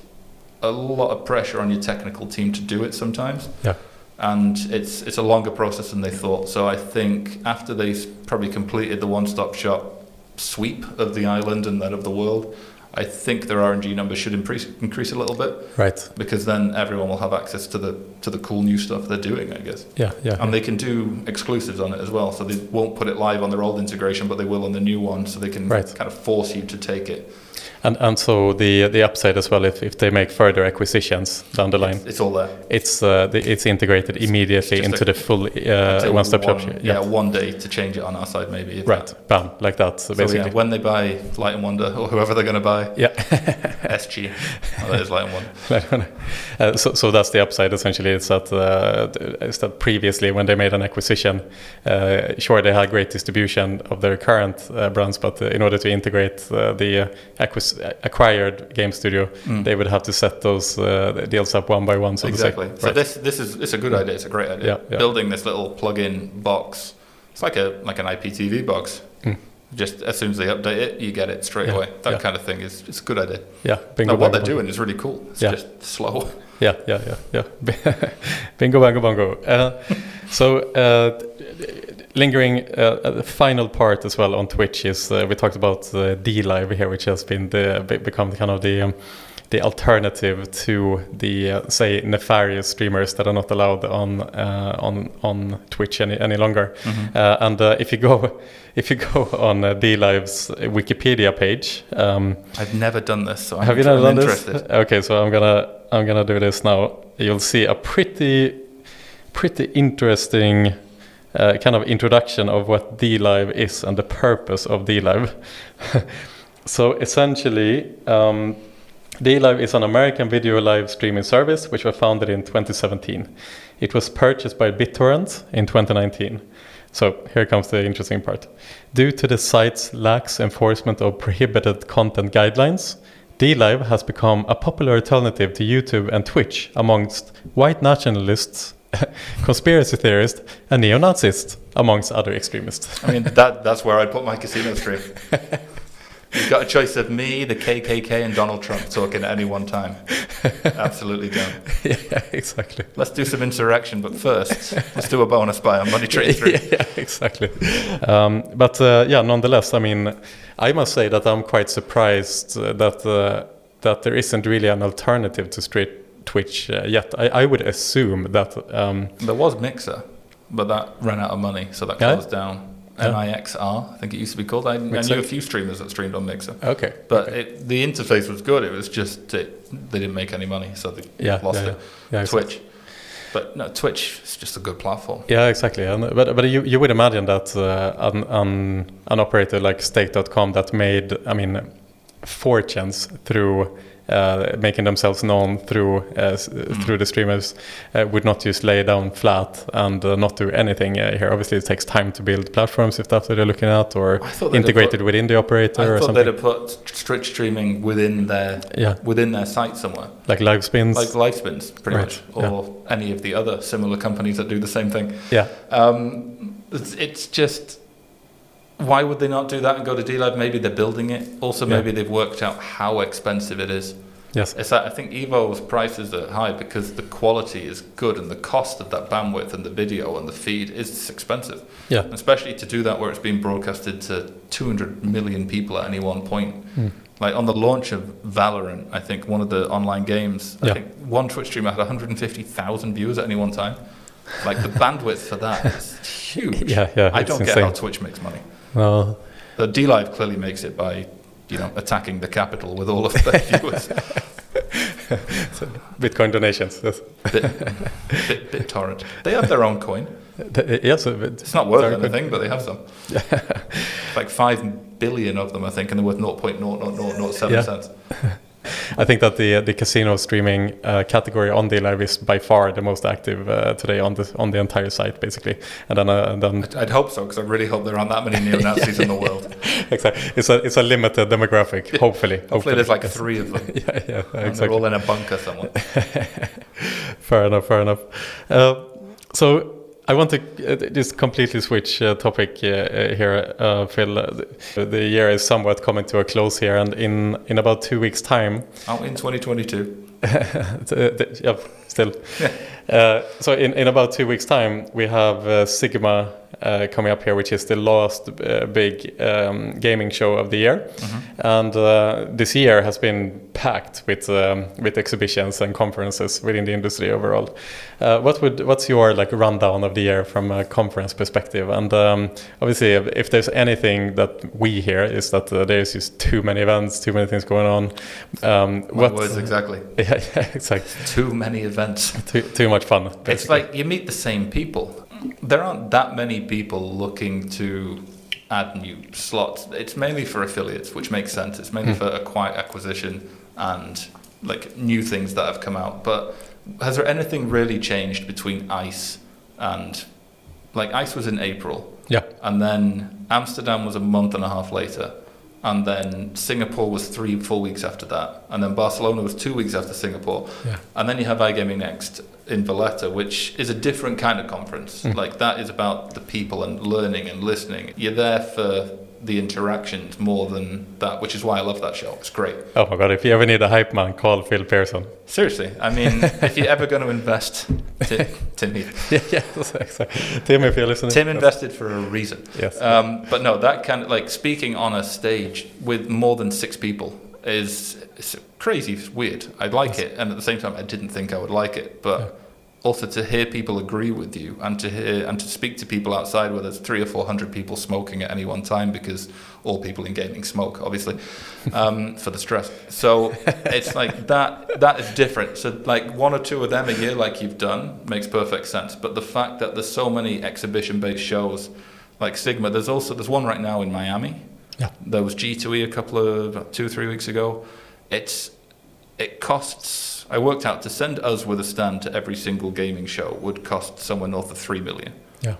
a lot of pressure on your technical team to do it sometimes. Yeah. And it's it's a longer process than they thought. So I think after they've probably completed the one-stop shop sweep of the island and then of the world, I think their RNG numbers should increase increase a little bit Right. because then everyone will have access to the to the cool new stuff they're doing, I guess. Yeah. Yeah. And they can do exclusives on it as well. So they won't put it live on their old integration, but they will on the new one. So they can Right. kind of force you to take it. And and so the the upside as well, if, if they make further acquisitions down the line, It's, it's all there. it's uh, the, it's integrated immediately into a- the full uh, one-stop shop. one- Yeah, one day to change it on our side, maybe. Right. that. Bam. Like that. So So basically. yeah, when they buy Light and Wonder or whoever they're going to buy, yeah. *laughs* SG, oh, that is *laughs* Light and Wonder. uh, so, so that's the upside essentially. It's that uh, is that previously when they made an acquisition, uh, sure they had great distribution of their current uh, brands, but uh, in order to integrate uh, the uh, acquis- acquired game studio, Mm. they would have to set those uh, deals up one by one. So to say. Exactly. So Right. this this is it's a good idea. It's a great idea. Yeah, yeah. Building this little plug-in box. It's like a like an IPTV box. Mm. Just as soon as they update it, you get it straight Yeah, away. That kind of thing is it's a good idea. yeah, bingo. Now, what they're doing is really cool. It's Yeah. just slow. *laughs* Yeah, yeah, yeah, yeah. *laughs* Bingo, bango, bongo. Uh, so, uh, lingering, uh, the final part as well on Twitch is uh, we talked about uh, D Live here, which has been the become kind of the um, the alternative to the uh, say nefarious streamers that are not allowed on uh, on on Twitch any any longer. Uh, and uh, if you go *laughs* if you go on uh, D Live's Wikipedia page. Um, I've never done this, so I'm, have you I'm done interested. this? Okay, so I'm gonna I'm gonna do this now. You'll see a pretty pretty interesting uh, kind of introduction of what DLive is and the purpose of DLive. *laughs* so essentially, um, DLive is an American video live streaming service which was founded in 2017. It was purchased by BitTorrent in 2019. So here comes the interesting part. Due to the site's lax enforcement of prohibited content guidelines, DLive has become a popular alternative to YouTube and Twitch amongst white nationalists, *laughs* conspiracy theorist, and neo Nazis, amongst other extremists. I mean, that that's where I'd put my casino stream. You've got a choice of me, the KKK, and Donald Trump talking at any one time. Absolutely done. *laughs* yeah, exactly. Let's do some insurrection, but first, let's do a bonus buy on Money Train *laughs* 3. yeah, exactly. Um, but uh, yeah, nonetheless, I mean, I must say that I'm quite surprised uh, that uh, that there isn't really an alternative to straight Twitch uh, yet. I, I would assume that. Um, There was Mixer, but that ran out of money, so that Yeah? closed down. Yeah. MIXR, I think it used to be called. I, I knew a few streamers that streamed on Mixer. okay, But okay. it, the interface was good. It was just it, they didn't make any money, so they yeah, lost yeah, it. yeah, exactly. Twitch, but no, Twitch is just a good platform. Yeah, exactly. And, but but you, you would imagine that uh, an, an an operator like Stake.com that made I mean fortunes through making themselves known through uh, s- through the streamers uh, would not just lay down flat and uh, not do anything uh, here. Obviously, it takes time to build platforms if that's what they're looking at, or thought integrated within the operator I or thought they'd have put Twitch streaming within their Yeah, within their site somewhere, like live spins. like Livespins, pretty Right, much, or any of the other similar companies that do the same thing. yeah, Um, it's, it's just why would they not do that and go to DLive? Maybe they're building it. Also, Yeah. maybe they've worked out how expensive it is. Yes. It's that I think Evo's prices are high because the quality is good and the cost of that bandwidth and the video and the feed is expensive. Yeah. Especially to do that where it's being broadcasted to 200 million people at any one point. Mm. Like on the launch of Valorant, I think one of the online games, I think one Twitch streamer had 150,000 viewers at any one time. Like the bandwidth for that is *laughs* huge. Yeah, yeah. I don't get how Twitch makes money. Well, the DLive clearly makes it by, you know, attacking the capital with all of their *laughs* viewers. *laughs* Bitcoin donations. Yes. Bit, bit, BitTorrent. They have their own coin. The, yes, uh, it's not worth anything, but they have some. *laughs* like five billion of them, I think, and they're worth 0.00007 yeah. cents. I think that the the casino streaming uh, category on DLive is by far the most active uh, today on the on the entire site, basically. And then, uh, and then I'd, I'd, hope so because I really hope there aren't that many neo Nazis yeah, *laughs* in the world. exactly, it's a it's a limited demographic. Hopefully, hopefully, hopefully there's like yes. three of them. *laughs* yeah, yeah, and exactly. They're all in a bunker somewhere. *laughs* fair enough. Fair enough. Uh, so I want to uh, just completely switch uh, topic uh, here, uh, Phil. Uh, the year is somewhat coming to a close here, and in, in about two weeks' time. Oh, in 2022. *laughs* yeah, still. Yeah. So in, in about two weeks' time, we have Sigma uh, coming up here, which is the last uh, big um, gaming show of the year, mm-hmm. and uh, this year has been packed with um, with exhibitions and conferences within the industry overall. Uh, what would what's your like rundown of the year from a conference perspective? And um, obviously, if, if, there's anything that we hear is that uh, there's just too many events, too many things going on. Um, what words exactly? *laughs* Yeah, yeah, exactly. Too many events. Too too much fun. Basically. It's like you meet the same people there aren't that many people looking to add new slots. It's mainly for affiliates, which makes sense. It's mainly mm. for quiet acquisition and like new things that have come out. But has there anything really changed between ICE and like ICE was in April? Yeah. And then Amsterdam was a month and a half later. And then Singapore was three four weeks after that. And then Barcelona was two weeks after Singapore. Yeah. And then you have iGaming Next in Valletta, which is a different kind of conference. Mm. Like that is about the people and learning and listening. You're there for the interactions more than that, which is why I love that show. It's great. Oh my god! If you ever need a hype man, call Phil Pearson. Seriously, I mean, *laughs* if you're ever going to invest, Tim, *laughs* yeah, yeah, *laughs* exactly. Tim, if you're listening. Tim invested for a reason. Yes. Um, but no, that kind of like speaking on a stage with more than six people is crazy it's weird. I like it, and at the same time, I didn't think I would like it, but. Yeah. Also, to hear people agree with you, and to hear and to speak to people outside where there's three or four hundred people smoking at any one time, because all people in gaming smoke, obviously, *laughs* um, for the stress. So it's like that. That is different. So like one or two of them a year, like you've done, makes perfect sense. But the fact that there's so many exhibition-based shows, like Sigma, there's also there's one right now in Miami yeah. There was G2E a couple of two, three weeks ago. It's it costs. I worked out to send us with a stand to every single gaming show would cost somewhere north of three million. Yeah.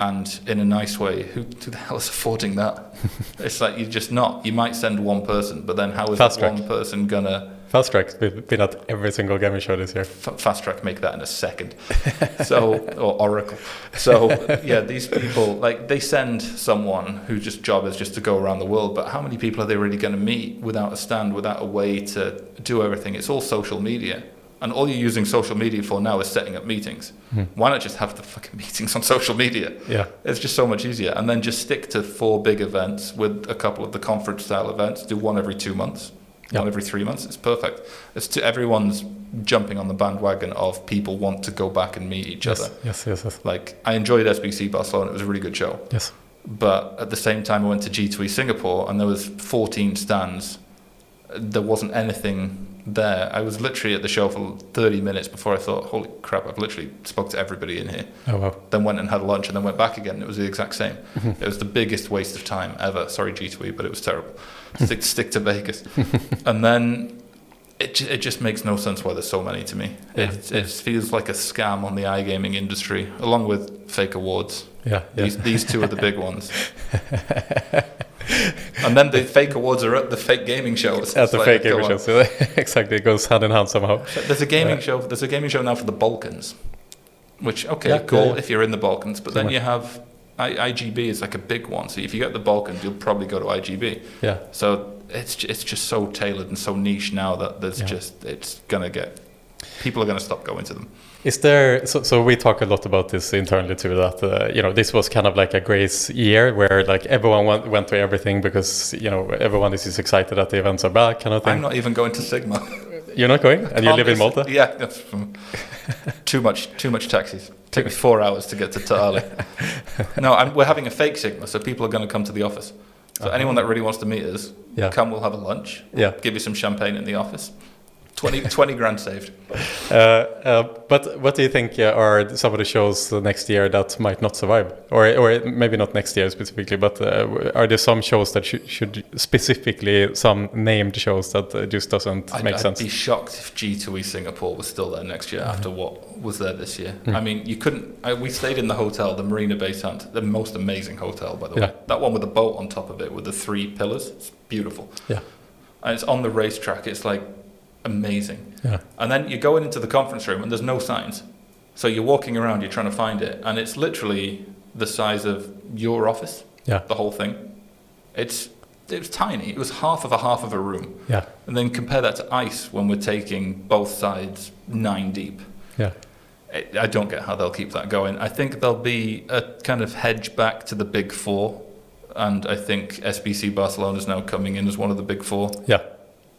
And in a nice way, who, who the hell is affording that? *laughs* it's like you're just not. You might send one person, but then how is Fast that one person gonna Fast Track, we've been at every single gaming show this year. F- Fast Track make that in a second. So, or Oracle. So, yeah, these people, like, they send someone whose just job is just to go around the world, but how many people are they really going to meet without a stand, without a way to do everything? It's all social media. And all you're using social media for now is setting up meetings. Hmm. Why not just have the fucking *laughs* meetings on social media? Yeah. It's just so much easier. And then just stick to four big events with a couple of the conference style events, do one every two months yep. every three months. It's perfect. It's to everyone's jumping on the bandwagon of people want to go back and meet each yes, other. Yes, yes, yes. Like I enjoyed SBC Barcelona. It was a really good show. Yes. But at the same time, I went to G2E Singapore and there was 14 stands. There wasn't anything there. I was literally at the show for 30 minutes before I thought, holy crap, I've literally spoke to everybody in here. Oh, wow. Then went and had lunch and then went back again. It was the exact same. Mm-hmm. It was the biggest waste of time ever. Sorry, G2E, but it was terrible. *laughs* stick, stick to Vegas. and then it, it just makes no sense why there's so many to me. Yeah, it, yeah. it feels like a scam on the iGaming industry, along with fake awards. Yeah, yeah. These, these two are the big ones. *laughs* and then the fake awards are at the fake gaming shows. At the like, fake gaming shows, *laughs* exactly. It goes hand in hand somehow. There's a gaming show. There's a gaming show now for the Balkans, which okay, cool if you're in the Balkans, but then you have I, IGB is like a big one. So if you get the Balkans, you'll probably go to IGB. Yeah. So it's it's just so tailored and so niche now that there's yeah. just it's gonna get people are gonna stop going to them. Is there so, so we talk a lot about this internally too that uh, you know this was kind of like a grace year where like everyone went, went to everything because you know everyone is just excited that the events are back kind of thing. I'm not even going to Sigma. You're not going, and you live in Malta. Yeah, that's too much too much taxis. Take me four hours to get to Ta' Qali. no, I'm, we're having a fake Sigma, so people are going to come to the office. So uh-huh. anyone that really wants to meet us, yeah. come. We'll have a lunch. Yeah. Give you some champagne in the office. 20, *laughs* 20 grand saved. Uh, uh, but what do you think uh, are some of the shows next year that might not survive, or or maybe not next year specifically, but uh, are there some shows that sh should specifically some named shows that uh, just doesn't I'd, make I'd sense? I'd be shocked if G2E Singapore was still there next year mm -hmm. after what was there this year. Mm. I mean, you couldn't. I, we stayed in the hotel, the Marina Bay Sands, the most amazing hotel by the way. That one with the boat on top of it with the three pillars. It's beautiful. Yeah, and it's on the racetrack. It's like amazing. Yeah. And then you're going into the conference room and there's no signs. So you're walking around, you're trying to find it, and it's literally the size of your office. Yeah. The whole thing. It's it was tiny. It was half of a half of a room. Yeah. And then compare that to ice when we're taking both sides nine deep. Yeah. I don't get how they'll keep that going. I think there'll be a kind of hedge back to the big four, and I think SBC Barcelona is now coming in as one of the big four. Yeah.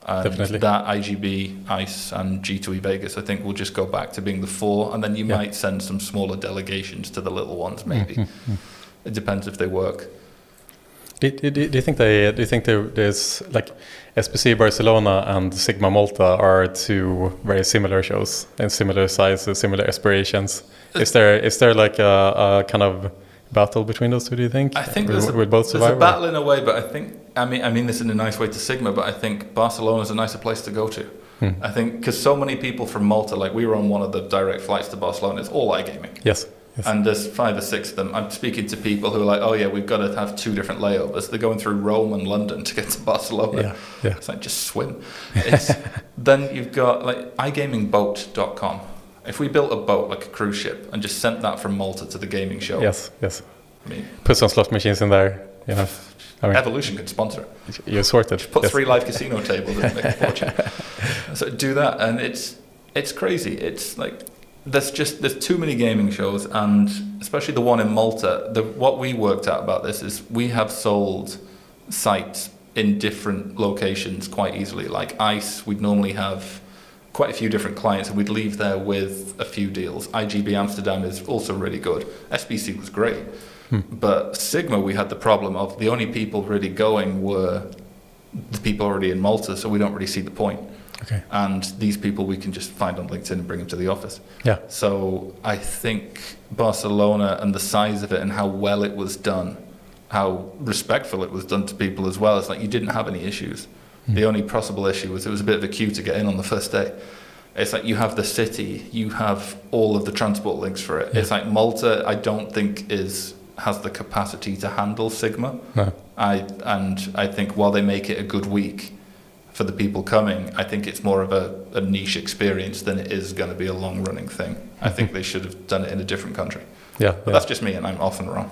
And Definitely. that IGB, ICE, and G2E Vegas, I think, will just go back to being the four, and then you yeah. might send some smaller delegations to the little ones, maybe. Mm-hmm. *laughs* It depends if they work. Do, do, do, you think they? Do you think there, there's like SBC Barcelona and Sigma Malta are two very similar shows and similar sizes, similar aspirations? Is there is there like a, a kind of battle between those two? Do you think? I think there's, a, both there's a battle in a way, but I think I mean I mean this in a nice way to Sigma, but I think Barcelona is a nicer place to go to. Hmm. I think because so many people from Malta, like we were on one of the direct flights to Barcelona, it's all iGaming. Yes. Yes. And there's five or six of them. I'm speaking to people who are like, oh yeah, we've got to have two different layovers. They're going through Rome and London to get to Barcelona. Yeah, yeah. It's like just swim. *laughs* then you've got like igamingboat.com if we built a boat like a cruise ship and just sent that from Malta to the gaming show. Yes, yes. I mean, put some slot machines in there. You know, Evolution could sponsor it. You're sorted. Just put yes. three live casino tables and make a fortune. *laughs* so do that, and it's it's crazy. It's like there's just there's too many gaming shows, and especially the one in Malta. The what we worked out about this is we have sold sites in different locations quite easily. Like Ice, we'd normally have quite a few different clients, and we'd leave there with a few deals. IGB Amsterdam is also really good. SBC was great. Hmm. But Sigma, we had the problem of the only people really going were the people already in Malta, so we don't really see the point. Okay. And these people we can just find on LinkedIn and bring them to the office. Yeah. So I think Barcelona and the size of it and how well it was done, how respectful it was done to people as well. It's like you didn't have any issues. Mm. The only possible issue was it was a bit of a queue to get in on the first day. It's like you have the city, you have all of the transport links for it. Yeah. It's like Malta, I don't think is has the capacity to handle Sigma. No. I and I think while they make it a good week for the people coming, I think it's more of a, a niche experience than it is going to be a long running thing. I think mm-hmm. they should have done it in a different country. Yeah, but yeah. that's just me, and I'm often wrong.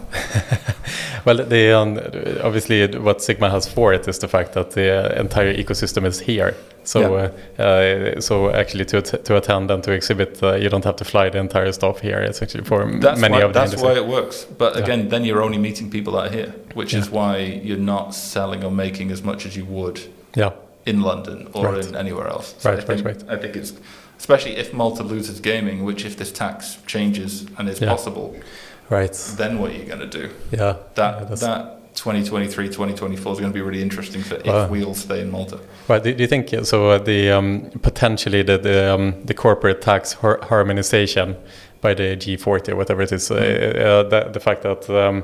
*laughs* well, the um, obviously what Sigma has for it is the fact that the entire ecosystem is here. So, yeah. uh, uh, so actually, to to attend and to exhibit, uh, you don't have to fly the entire staff here. It's actually for that's many why, of the That's why it works. But again, yeah. then you're only meeting people that are here, which is why you're not selling or making as much as you would. Yeah. In London or right. in anywhere else. So right, I think, right, right. I think it's especially if Malta loses gaming, which if this tax changes and is possible Right. Then what are you going to do? Yeah. That yeah, that 2023, 2024 is going to be really interesting for if we all stay in Malta. Right. Do, do you think so? Uh, the um, potentially the the, um, the corporate tax har harmonization by the G40 or whatever it is, mm. uh, the, the fact that. Um,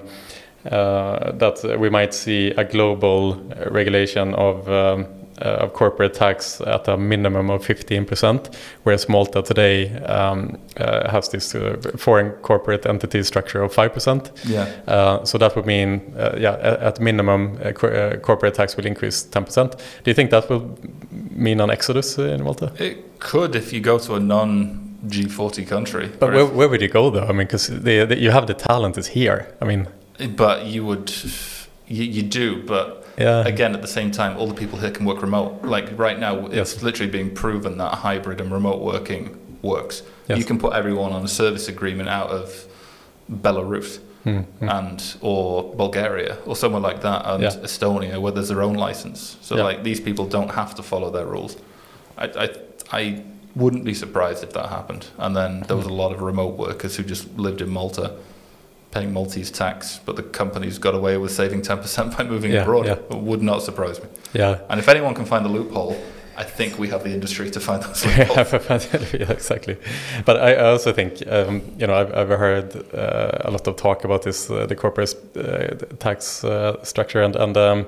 uh, that we might see a global regulation of um, uh, of corporate tax at a minimum of 15%, whereas Malta today um, uh, has this uh, foreign corporate entity structure of 5%. Yeah. Uh, so that would mean, uh, yeah, at, at minimum, uh, co corporate tax will increase 10%. Do you think that will mean an exodus in Malta? It could if you go to a non G40 country. But where, where would you go though? I mean, because you have the talent is here. I mean, but you would, you, you do, but Yeah. again, at the same time, all the people here can work remote. Like right now, it's Yes. literally being proven that hybrid and remote working works. Yes. You can put everyone on a service agreement out of Belarus Mm, mm. and or Bulgaria or somewhere like that, and Yeah. Estonia, where there's their own license. So Yeah. like these people don't have to follow their rules. I, I I wouldn't be surprised if that happened. And then there was a lot of remote workers who just lived in Malta. Paying Maltese tax, but the companies got away with saving 10% *laughs* by moving Yeah, abroad. yeah. It would not surprise me. Yeah. And if anyone can find the loophole, I think we have the industry to find those *laughs* loopholes. *laughs* yeah, exactly. But I I also think um, you know I've, I've heard uh, a lot of talk about this uh, the corporate uh, tax uh, structure and and um,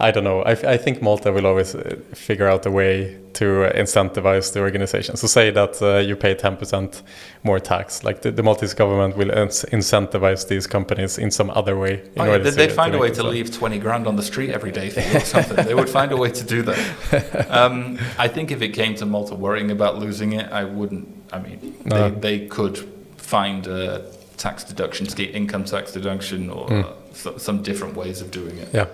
I don't know. I think Malta will always uh, figure out a way to uh, incentivize the organization. So say that uh, you pay ten percent more tax, like the, the Maltese government will incentivize these companies in some other way. In Oh, yeah, they'd, they'd to find a way to so. leave 20 grand on the street every day for *laughs* you or something. they would find a way to do that. *laughs* Um, I think if it came to Malta worrying about losing it, I wouldn't. I mean, No. they, they could find a tax deduction income tax deduction, or Mm. uh, so, some different ways of doing it. Yeah.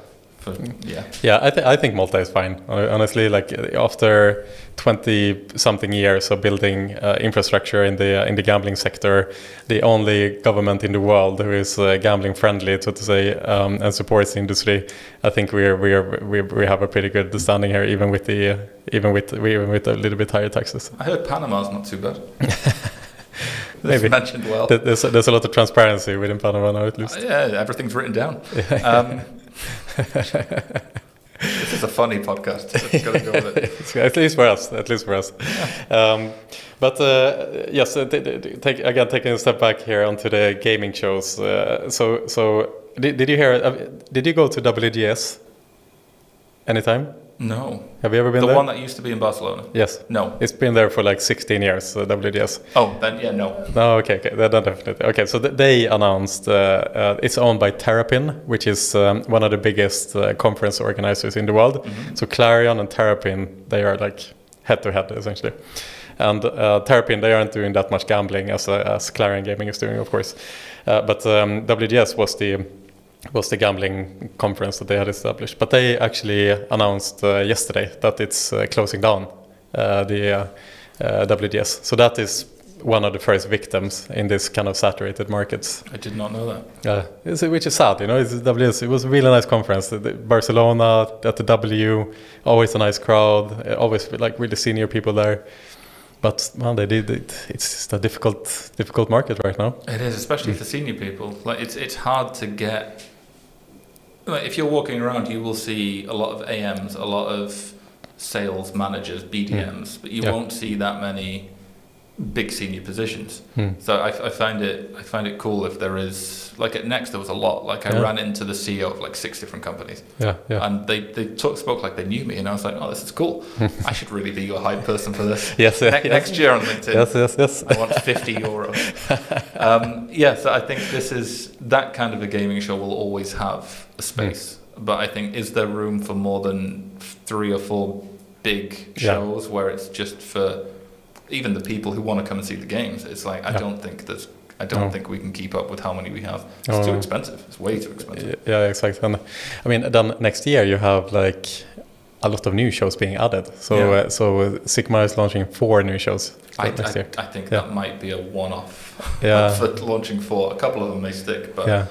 For, yeah. Yeah, I, th- I think Malta is fine. Honestly, like uh, after 20 something years of building uh, infrastructure in the in the gambling sector, the only government in the world who is uh, gambling friendly, so to say, um, and supports the industry. I think we're we're we, we have a pretty good standing here, even with the uh, even with even with a little bit higher taxes. I heard Panama's not too bad. *laughs* Maybe. Mentioned well. There- There's there's a lot of transparency within Panama now, at least. Uh, yeah, everything's written down. *laughs* Um, this is a funny podcast. Go *laughs* at least for us. At least for us. Um, but uh, yes, uh, take, again taking a step back here onto the gaming shows. Uh, so so did, did you hear? Uh, did you go to WGS anytime? No, Have you ever been the there? one that used to be in Barcelona. yes, No. it's been there for like 16 years. Uh, WGS. Oh, then yeah, no. No, okay, okay, then definitely. Okay, so th- they announced uh, uh, it's owned by Terrapinn, which is um, one of the biggest uh, conference organizers in the world. Mhm. So Clarion and Terrapinn, they are like head to head essentially. And uh, Terrapinn, they aren't doing that much gambling as uh, as Clarion Gaming is doing, of course. Uh, but um, WGS was the was the gambling conference that they had established. But they actually announced uh, yesterday that it's uh, closing down uh, the uh, uh, WGS. So that is one of the first victims in this kind of saturated markets. I did not know that. Uh, which is sad, you know. It's WGS. It was a really nice conference. The- the Barcelona at the W, always a nice crowd, uh, always like really senior people there. But man, they did it. It's just a difficult, difficult market right now. It is, especially for senior people. Like it's it's hard to get. Like if you're walking around, you will see a lot of AMs, a lot of sales managers, BDMs, hmm. but you Yeah. won't see that many big senior positions. Hmm. So I, I find it I find it cool if there is like at Next there was a lot. Like I Yeah. ran into the CEO of like six different companies, Yeah, yeah. and they they talk, spoke like they knew me, and I was like, oh, this is cool. *laughs* I should really be your hype person for this. *laughs* yes, Ne- yes. Next year on LinkedIn. Yes, yes, yes. I want 50 euro. *laughs* um, yeah, so I think this is that kind of a gaming show will always have a space. But I think, is there room for more than three or four big Yeah. shows where it's just for even the people who want to come and see the games? It's like, I Yeah. don't think there's. I don't No. think we can keep up with how many we have. It's Oh, too no. expensive. It's way too expensive. Yeah, exactly. And I mean, then next year you have like a lot of new shows being added. So, Yeah. uh, so uh, Sigma is launching four new shows I, next I, year. I think Yeah. that might be a one-off *laughs* Yeah. for launching four. A couple of them may stick, but yeah.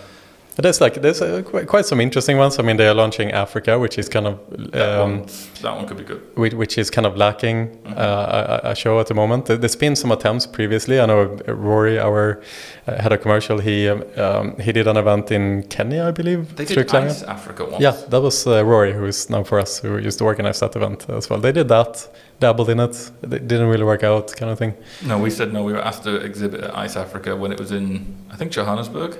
But there's like there's uh, quite, quite some interesting ones. I mean, they are launching Africa, which is kind of that, um, one, that one could be good. which, which is kind of lacking Mhm. uh, a, a show at the moment. There- There's been some attempts previously. I know uh, Rory, our uh, head of commercial, he um, um, he did an event in Kenya, I believe. They did Ice Africa once. Yeah, that was uh, Rory, who is now for us, who used to organize that event as well. They did that, dabbled in it. It didn't really work out, kind of thing. No, we said no. We were asked to exhibit at Ice Africa when it was in, I think, Johannesburg.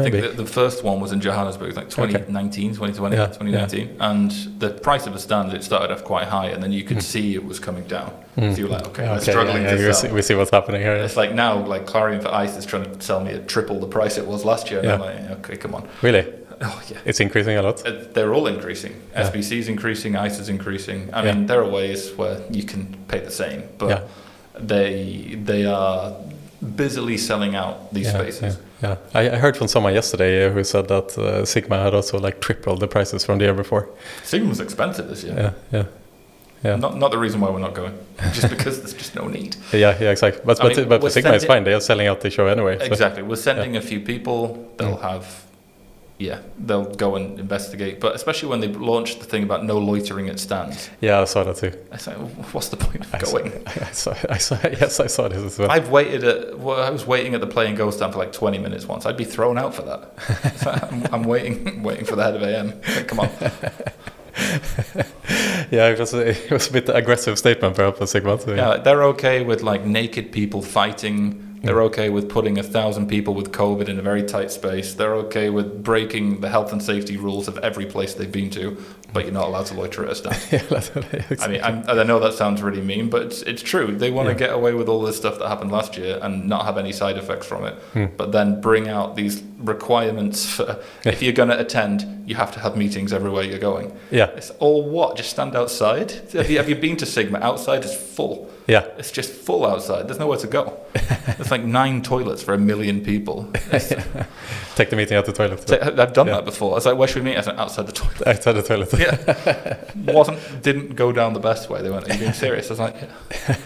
I Maybe. think the, the first one was in Johannesburg, like 2019, 2020, Yeah, 2019. And the price of the stand, it started off quite high, and then you could see it was coming down. Mm. So you were like, okay, Yeah, okay, struggling yeah, yeah, to we, sell. see, we see what's happening here. It's like now, like Clarion for Ice is trying to sell me at triple the price it was last year. And I'm Yeah. like, okay, come on. Really, Oh, yeah. it's increasing a lot. Uh, They're all increasing. Yeah. SBC is increasing, ICE is increasing. I Yeah. mean, there are ways where you can pay the same, but Yeah. they they are busily selling out these Yeah, spaces. Yeah, I, I heard from someone yesterday who said that uh, Sigma had also like tripled the prices from the year before. Sigma's expensive this year. Yeah, yeah. Yeah. Not, not the reason why we're not going, just because there's just no need. *laughs* Yeah, yeah, exactly. But I but, mean, but Sigma, it's sending- fine. They are selling out the show anyway. so- Exactly. We're sending a few people. They'll Mm. have, yeah, they'll go and investigate. But especially when they launched the thing about no loitering at stands, yeah, I saw that too. I say, what's the point of I saw, going? *laughs* I saw, I saw, yes, I saw this as well. I've waited at. Well, I was waiting at the Play'n GO stand for like 20 minutes once. I'd be thrown out for that. *laughs* So I'm, I'm waiting, waiting for the head of AM. Come on. *laughs* yeah, it was, a, it was a bit aggressive statement perhaps. So, Yeah, they're okay with like naked people fighting. They're okay with putting a thousand people with COVID in a very tight space. They're okay with breaking the health and safety rules of every place they've been to, but you're not allowed to loiter at a stand. *laughs* yeah, I mean, I'm, I know that sounds really mean, but it's, it's true. They want to Yeah. get away with all this stuff that happened last year and not have any side effects from it, Hmm. but then bring out these requirements for if you're going to attend, you have to have meetings everywhere you're going. yeah, It's all what? Just stand outside? Have you, have you been to Sigma? Outside is full. yeah, It's just full outside. There's nowhere to go. *laughs* There's like nine toilets for a million people. *laughs* Take the meeting at the toilet. I've done Yeah. that before. I was like, where should we meet? I said, outside the toilet. Outside the toilet. Yeah. *laughs* Wasn't, didn't go down the best way. They went, are you being serious? I was like, yeah.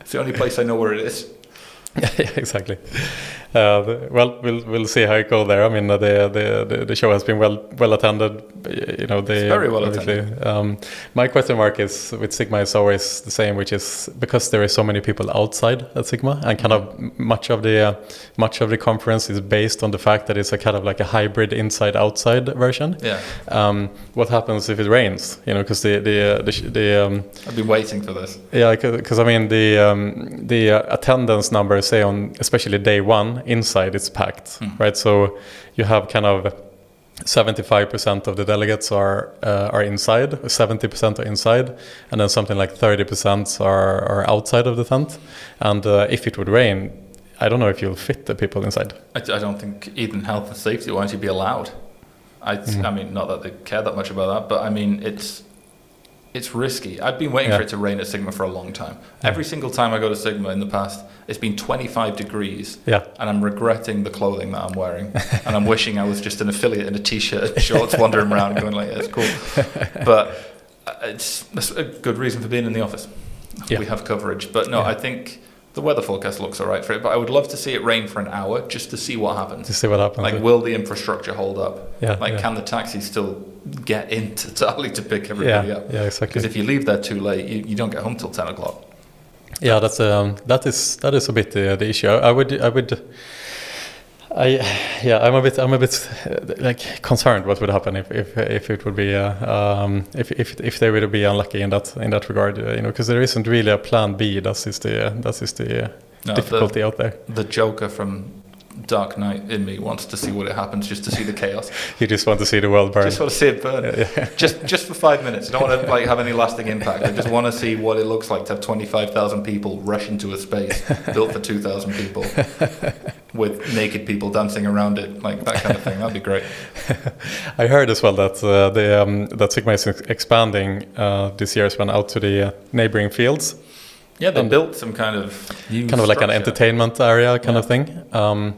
It's the only place I know where it is. *laughs* yeah, exactly. Uh, well, we'll we'll see how it goes there. I mean, uh, the, the the the show has been well well attended. You know, they It's very well obviously, Um, my question mark is with Sigma is always the same, which is because there are so many people outside at Sigma, and kind of much of the uh, much of the conference is based on the fact that it's a kind of like a hybrid inside outside version. Yeah. Um, what happens if it rains? You know, because the the uh, the, the um, I've been waiting for this. yeah, because I mean the um, the uh, attendance numbers say on especially day one inside it's packed, Mm. right? So you have kind of 75% of the delegates are uh, are inside, 70% are inside, and then something like 30% are are outside of the tent. And uh, if it would rain, I don't know if you'll fit the people inside. I, I don't think even health and safety wise you'd be allowed. I, Mhm. I mean, not that they care that much about that, but I mean, it's it's risky. I've been waiting for it to rain at Sigma for a long time. Every single time I go to Sigma in the past, it's been 25 degrees, Yeah, and I'm regretting the clothing that I'm wearing, *laughs* and I'm wishing I was just an affiliate in a t-shirt and shorts, *laughs* wandering around, going like, "That's cool." *laughs* But uh, it's a good reason for being in the office. Yeah. We have coverage, but no, Yeah. I think. The weather forecast looks all right for it, but I would love to see it rain for an hour just to see what happens. to see what happens. Like, will the infrastructure hold up? yeah, Like, yeah. can the taxis still get into *laughs* Ta' Qali to pick yeah, everybody up? yeah, exactly. Because if you leave there too late, you, you don't get home till 10 o'clock. Yeah, that's um, that is that is a bit the, the issue. I, I would I would I yeah I'm a bit I'm a bit uh, like concerned what would happen if if, if it would be uh, um, if, if if they would be unlucky in that in that regard uh, you know because there isn't really a plan B that is the that is the uh, No, difficulty the, out there. the Joker from Dark Knight in me wants to see what it happens just to see the chaos. *laughs* You just want to see the world burn. just want to see it burn. Yeah, yeah. *laughs* Just just for five minutes. I don't want to like have any lasting impact. I just want to see what it looks like to have 25,000 people rush into a space built for 2,000 people *laughs* with naked people dancing around it, like that kind of thing. That'd be great. I heard as well that uh, the um, that Sigma is expanding uh, this year as well out to the uh, neighboring fields. Yeah, they Um, built some kind of new kind of like an entertainment area kind of thing. Um,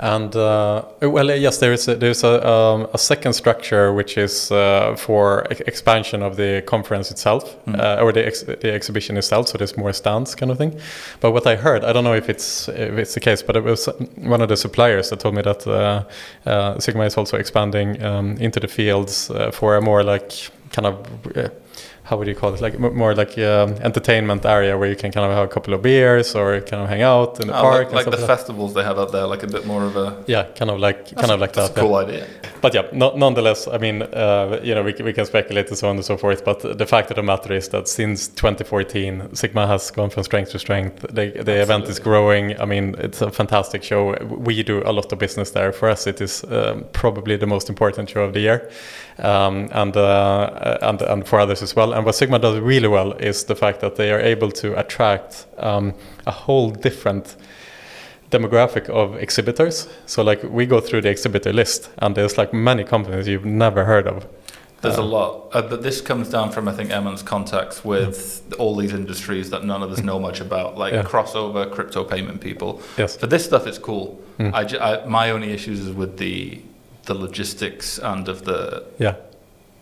and uh, well, yes, there is a, there's a, um, a second structure which is uh, for ex- expansion of the conference itself Mm. uh, or the, ex- the exhibition itself. So there's more stands, kind of thing. But what I heard, I don't know if it's if it's the case, but it was one of the suppliers that told me that uh, uh, Sigma is also expanding um, into the fields uh, for a more like kind of. How would you call it? Like m- more like um, entertainment area where you can kind of have a couple of beers or kind of hang out in the Oh, park. like, like the like festivals they have out there, like a bit more of a Yeah, kind of like kind of like that's that. a yeah. cool idea. But yeah, no, nonetheless, I mean, uh, you know, we, we can speculate and so on and so forth. But the fact of the matter is that since 2014, Sigma has gone from strength to strength. The, the event is growing. I mean, it's a fantastic show. We do a lot of business there. For us, it is um, probably the most important show of the year, um, and uh, and and for others as well. And what Sigma does really well is the fact that they are able to attract um, a whole different demographic of exhibitors. So like we go through the exhibitor list, and there's like many companies you've never heard of. There's a Uh, lot, uh, but this comes down from I think Eman's contacts with all these industries that none of us know much about, like Yeah. crossover crypto payment people. Yes. For this stuff, it's cool. Mm. I, I, my only issues is with the the logistics and of the yeah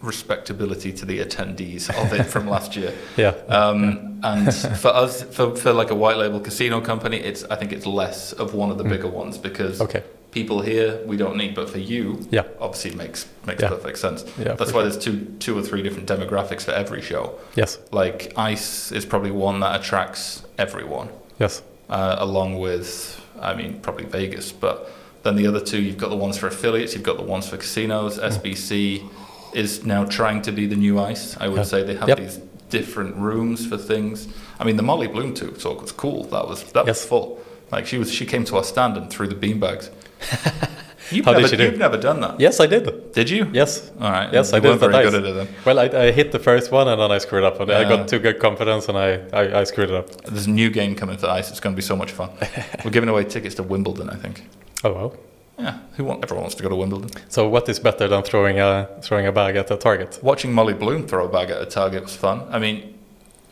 respectability to the attendees of it from last year. *laughs* Yeah. Um, and for us, for, for like a white label casino company, it's I think it's less of one of the mm. bigger ones because okay. people here we don't need, but for you, yeah. obviously makes makes yeah. perfect sense. Yeah, That's why sure. there's two two or three different demographics for every show. Yes. Like Ice is probably one that attracts everyone. Yes. Uh, along with, I mean, probably Vegas, but then the other two, you've got the ones for affiliates, you've got the ones for casinos, mm. SBC is now trying to be the new ice. I would yeah. say they have yep. these different rooms for things. I mean, the Molly Bloom talk was cool. That was that yes. was full. Like she was, she came to our stand and threw the beanbags. *laughs* You've How never, did she do? You've never done that. Yes, I did. Did you? Yes. All right. Yes, you I did. Very good at it then. Well, I, I, hit the first one and then I screwed up. Yeah. I got too good confidence and I, I, I, screwed it up. There's a new game coming to Ice. It's going to be so much fun. *laughs* We're giving away tickets to Wimbledon, I think. Oh well. Yeah, who want, everyone wants to go to Wimbledon. So what is better than throwing a throwing a bag at a target? Watching Molly Bloom throw a bag at a target was fun. I mean,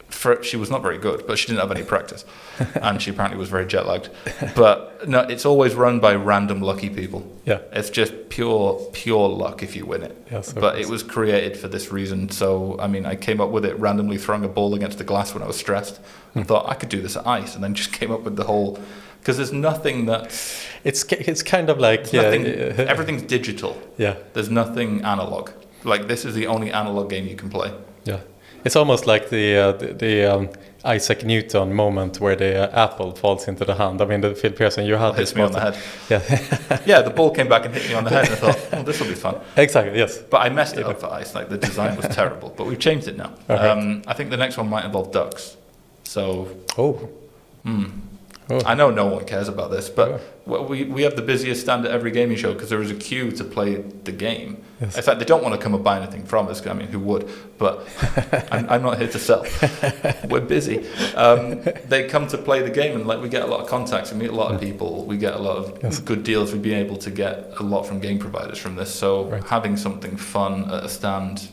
for, she was not very good, but she didn't have any practice, *laughs* and she apparently was very jet lagged. But no, it's always run by random lucky people. Yeah, it's just pure pure luck if you win it. Yes, but it was created for this reason. So I mean, I came up with it randomly throwing a ball against the glass when I was stressed, and hmm. thought I could do this at ice, and then just *laughs* came up with the whole because there's nothing that's it's it's kind of like yeah, nothing, *laughs* everything's digital. Yeah, there's nothing analog. Like this is the only analog game you can play. Yeah, it's almost like the uh, the, the um, Isaac Newton moment where the uh, apple falls into the hand. I mean, the Phil Pearson, you had hit me on the head. Yeah, *laughs* yeah, the ball came back and hit me on the head, and I thought, oh, this will be fun. Exactly. Yes. But I messed it up for ice. Like the design was terrible, but we've changed it now. Okay. Um, I think the next one might involve ducks. So. Oh. Hmm. Oh. I know no one cares about this, but oh. we, we have the busiest stand at every gaming show because there is a queue to play the game. Yes. In fact, they don't want to come and buy anything from us. I mean, who would? But *laughs* I'm, I'm, not here to sell. We're busy. Um, they come to play the game, and like we get a lot of contacts. We meet a lot of people. We get a lot of yes. good deals. We've been able to get a lot from game providers from this. So right. having something fun at a stand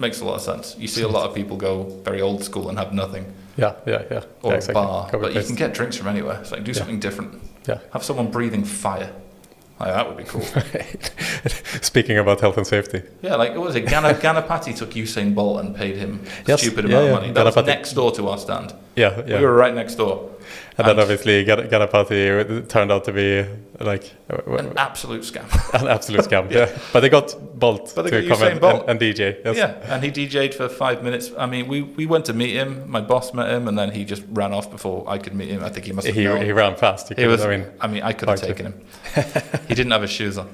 makes a lot of sense. You see a lot of people go very old school and have nothing. Yeah, yeah, yeah. Or yeah, exactly. a bar, but you can get drinks from anywhere. It's like do something different. Yeah. Have someone breathing fire. Like, that would be cool. *laughs* Speaking about health and safety. Yeah, like what was it? Gana, Ganapati took Usain Bolt and paid him a yes. stupid amount yeah, of money. That Ganapati. was next door to our stand. Yeah, yeah. We were right next door. And, and then obviously Ganapati turned out to be like an absolute scam. *laughs* an absolute scam. *laughs* yeah. yeah. but they got Bolt but they to come and, Bolt. And, and, DJ. Yes. Yeah, and he DJ'd for five minutes. I mean, we, we went to meet him. My boss met him, and then he just ran off before I could meet him. I think he must have. He, he ran fast. He, he was. I mean, I mean, I could have taken him. he didn't have his shoes on.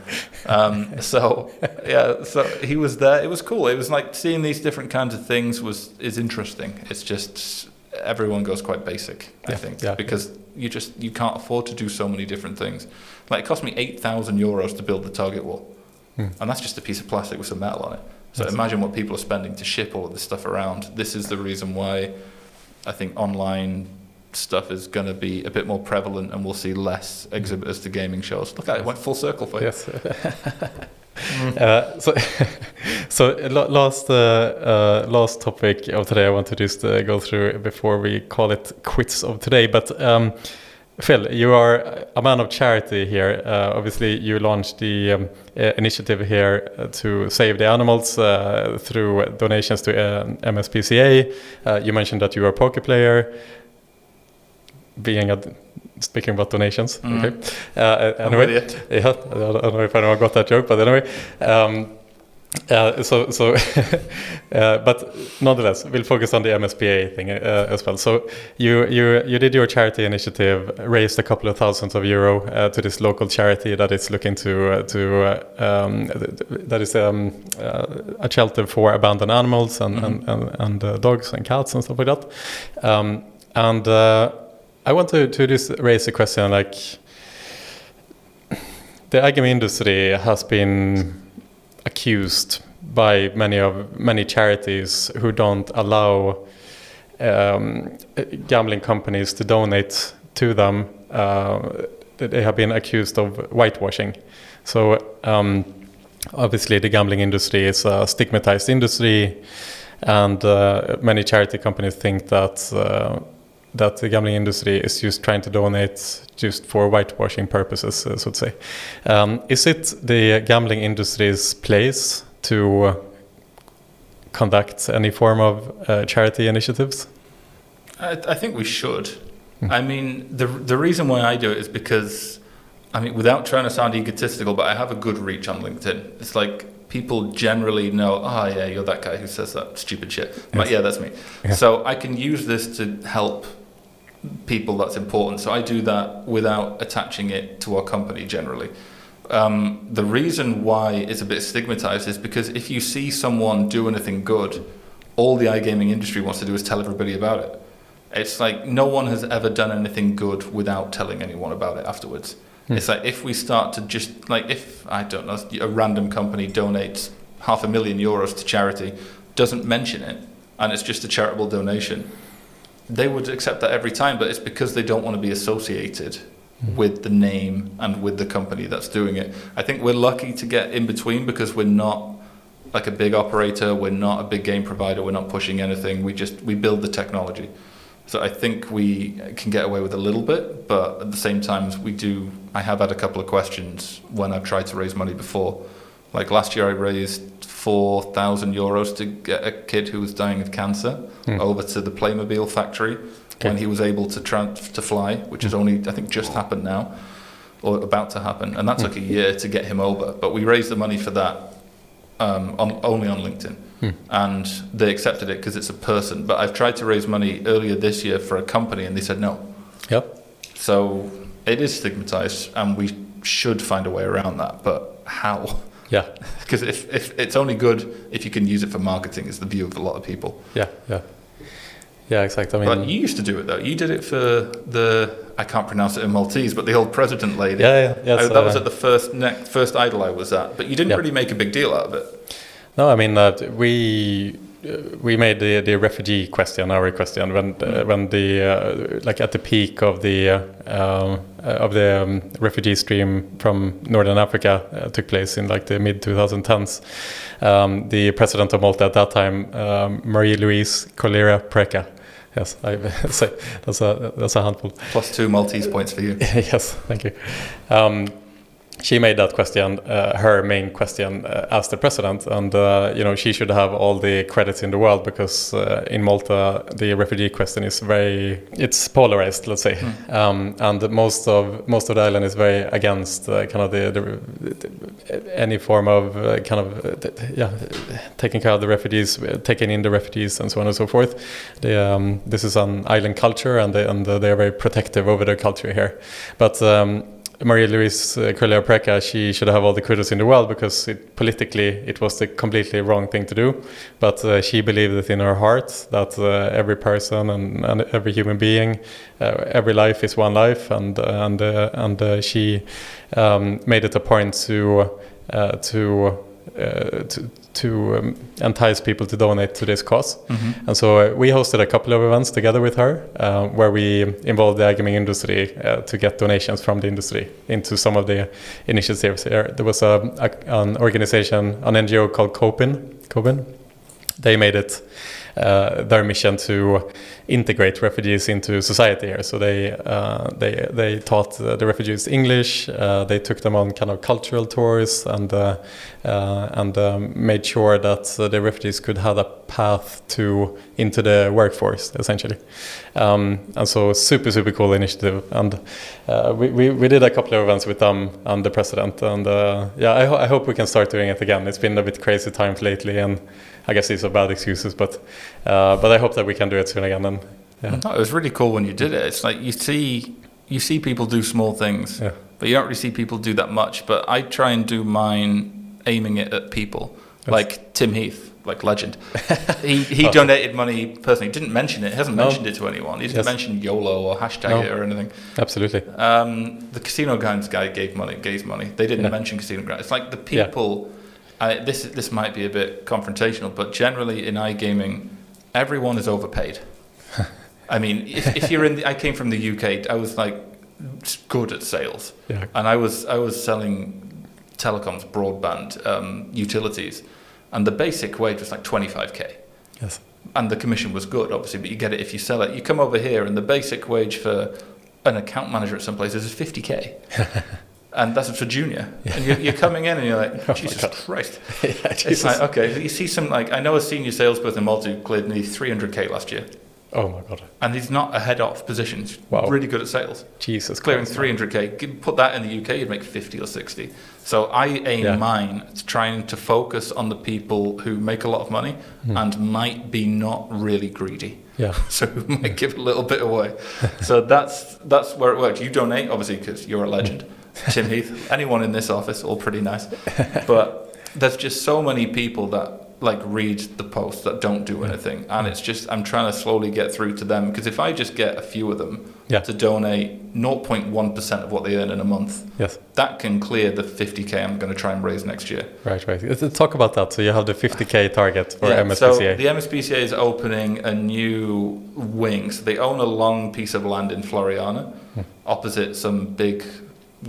Um, *laughs* so yeah, so he was there. It was cool. It was like seeing these different kinds of things was is interesting. It's just everyone goes quite basic. I think yeah, because you just you can't afford to do so many different things. Like it cost me eight thousand euros to build the target wall, hmm. and that's just a piece of plastic with some metal on it. So that's imagine what people are spending to ship all of this stuff around. This is the reason why I think online stuff is going to be a bit more prevalent, and we'll see less exhibitors to gaming shows. Look at it, it went full circle for you. Yes. *laughs* *laughs* uh, so, *laughs* so last uh, uh, last topic of today, I want to just uh, go through before we call it quits of today. But um, Phil, you are a man of charity here. Uh, obviously, you launched the um, initiative here to save the animals through donations to MSPCA. you mentioned that you are a poker player being a speaking about donations. Mm. Okay. Uh, anyway, *laughs* yeah, I don't know if anyone got that joke, but anyway. Um, uh, so, so *laughs* uh, but nonetheless, we'll focus on the MSPA thing uh, as well. So, you you you did your charity initiative, raised a couple of thousands of euro uh, to this local charity that is looking to uh, to um, that is um, a shelter for abandoned animals and mm -hmm. and, and, and dogs and cats and stuff like that. Um, and I want to, to just raise a question like the iGaming industry has been accused by many of many charities who don't allow um, gambling companies to donate to them. Uh, they have been accused of whitewashing. So um, obviously, the gambling industry is a stigmatized industry, and uh, many charity companies think that. Uh, that the gambling industry is just trying to donate just for whitewashing purposes, uh, so to say. Um, is it the gambling industry's place to conduct any form of uh, charity initiatives? I, I, think we should. Mm. I mean, the the reason why I do it is because, I mean, without trying to sound egotistical, but I have a good reach on LinkedIn. It's like people generally know, oh yeah, you're that guy who says that stupid shit. Yes. Like, yeah, that's me. Yeah. So I can use this to help people that's important. So I do that without attaching it to our company generally. Um, the reason why it's a bit stigmatized is because if you see someone do anything good, all the iGaming industry wants to do is tell everybody about it. It's like no one has ever done anything good without telling anyone about it afterwards. Hmm. It's like if we start to just like if I don't know a random company donates half a million euros to charity, doesn't mention it, and it's just a charitable donation, they would accept that every time. But it's because they don't want to be associated hmm. with the name and with the company that's doing it. I think we're lucky to get in between because we're not like a big operator, we're not a big game provider, we're not pushing anything. We just we build the technology. So I think we can get away with a little bit, but at the same time, we do. I have had a couple of questions when I've tried to raise money before. Like last year, I raised four thousand euros to get a kid who was dying of cancer mm. over to the Playmobil factory okay. when he was able to to fly, which has only I think just happened now, or about to happen, and that mm. took a year to get him over. But we raised the money for that um, on, only on LinkedIn. Hmm. And they accepted it because it's a person. But I've tried to raise money earlier this year for a company and they said no. Yep. So it is stigmatized and we should find a way around that. But how? Yeah. *laughs* Because if, if it's only good if you can use it for marketing, is the view of a lot of people. Yeah, yeah. Yeah, exactly. I mean, but you used to do it though. You did it for the I can't pronounce it in Maltese, but the old president lady. Yeah, yeah, yeah. I, that uh, was at the first next, first idol I was at. But you didn't yeah. really make a big deal out of it. No, I mean uh, we we made the, the refugee question our question when uh, when the uh, like at the peak of the uh, um, of the um, refugee stream from northern Africa uh, took place in like the mid 2010s. Um, the president of Malta at that time, um, Marie Louise Coleiro Preca. Yes, I *laughs* that's a that's a handful. Plus two Maltese points for you. *laughs* yes, thank you. She made that question uh, her main question uh, as the president, and uh, you know she should have all the credits in the world because uh, in Malta the refugee question is very it's polarized, let's say, mm. um, and most of most of the island is very against uh, kind of the, the, the, any form of uh, kind of yeah taking care of the refugees, taking in the refugees, and so on and so forth. They, um, this is an island culture, and they and they are very protective over their culture here, but. Um, Maria Louise uh, Preca, she should have all the kudos in the world because it, politically it was the completely wrong thing to do. But uh, she believed it in her heart that uh, every person and, and, every human being, uh, every life is one life, and and uh, and uh, she um, made it a point to to to to um, entice people to donate to this because mm-hmm. And so uh, we hosted a couple of events together with her uh, where we involved the gaming industry uh, to get donations from the industry into some of the initiatives here. There was a, a an organization, an NGO called KOPIN. KOPIN. They made it uh, their mission to integrate refugees into society here. So they uh, they they taught uh, the refugees English. Uh, they took them on kind of cultural tours and uh, uh, and um, made sure that the refugees could have a path to into the workforce essentially. Um, and so super super cool initiative. And we, we we did a couple of events with them and the president. And yeah, I, ho I hope we can start doing it again. It's been a bit crazy times lately and. I guess these are bad excuses, but uh, but I hope that we can do it soon again. And yeah. No, it was really cool when you did it. It's like you see you see people do small things, yeah. but you don't really see people do that much. But I try and do mine aiming it at people, yes. like Tim Heath, like legend. *laughs* he he donated money personally. Didn't mention it. He Hasn't no. mentioned it to anyone. He didn't yes. mention YOLO or hashtag no. it or anything. Absolutely. Um, the Casino Grounds guy gave money. Gave money. They didn't yeah. mention Casino Grounds. It's like the people. I, this this might be a bit confrontational, but generally in iGaming, everyone is overpaid. *laughs* I mean, if, if you're in, the, I came from the UK. I was like good at sales, yeah. and I was I was selling telecoms, broadband, um, utilities, and the basic wage was like 25k. Yes. and the commission was good, obviously, but you get it if you sell it. You come over here, and the basic wage for an account manager at some places is 50k. *laughs* and that's for junior. And you're, you're, coming in and you're like, *laughs* oh Jesus Christ. *laughs* yeah, Jesus. It's like, okay, you see some, like, I know a senior salesperson in Malta who cleared nearly 300k last year. Oh my God. And he's not a head off position. He's wow. really good at sales. Jesus Clearing Christ, 300k. Put that in the UK, you'd make 50 or 60. So I aim yeah. mine at trying to focus on the people who make a lot of money mm. and might be not really greedy. Yeah. *laughs* So who might give a little bit away. so that's that's where it works. You donate, obviously, because you're a legend. Tim Heath, anyone in this office, all pretty nice. But there's just so many people that like read the posts that don't do anything. And it's just i'm trying to slowly get through to them because if i just get a few of them yeah. to donate 0.1% of what they earn in a month yes. that can clear the 50k i'm going to try and raise next year. Right right. Let's talk about that. So you have the 50k target for yeah, mspca so the mspca is opening a new wing. So they own a long piece of land in floriana hmm. opposite some big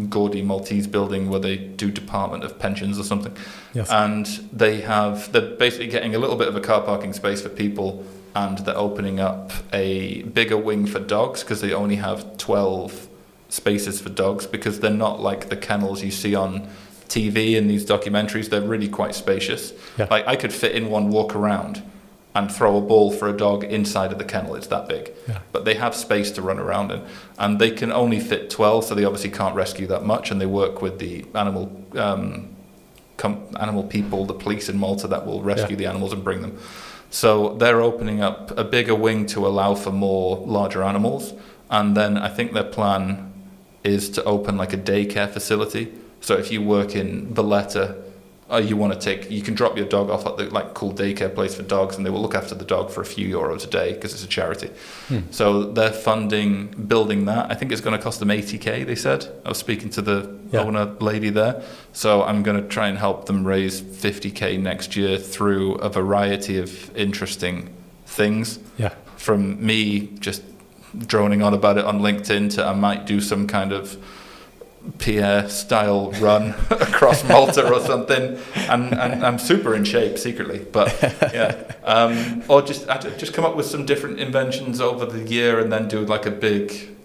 gaudy Maltese building where they do Department of Pensions or something. Yes. And they have they're basically getting a little bit of a car parking space for people, and they're opening up a bigger wing for dogs because they only have twelve spaces for dogs because they're not like the kennels you see on TV in these documentaries. They're really quite spacious. Yeah. Like I could fit in one walk around and throw a ball for a dog inside of the kennel. It's that big. Yeah. But they have space to run around in. And they can only fit 12, so they obviously can't rescue that much. And they work with the animal um, com- animal people, the police in Malta that will rescue yeah. the animals and bring them. So they're opening up a bigger wing to allow for more larger animals. And then I think their plan is to open like a daycare facility. So if you work in Valletta, oh, you want to take, you can drop your dog off at the like cool daycare place for dogs, and they will look after the dog for a few euros a day because it's a charity. Hmm. So they're funding building that. I think it's going to cost them 80k. They said. I was speaking to the yeah. owner lady there, so I'm going to try and help them raise 50k next year through a variety of interesting things. Yeah. From me just droning on about it on LinkedIn to I might do some kind of Pierre style run *laughs* across Malta or something, and, and I'm super in shape secretly. But yeah, um, or just just come up with some different inventions over the year, and then do like a big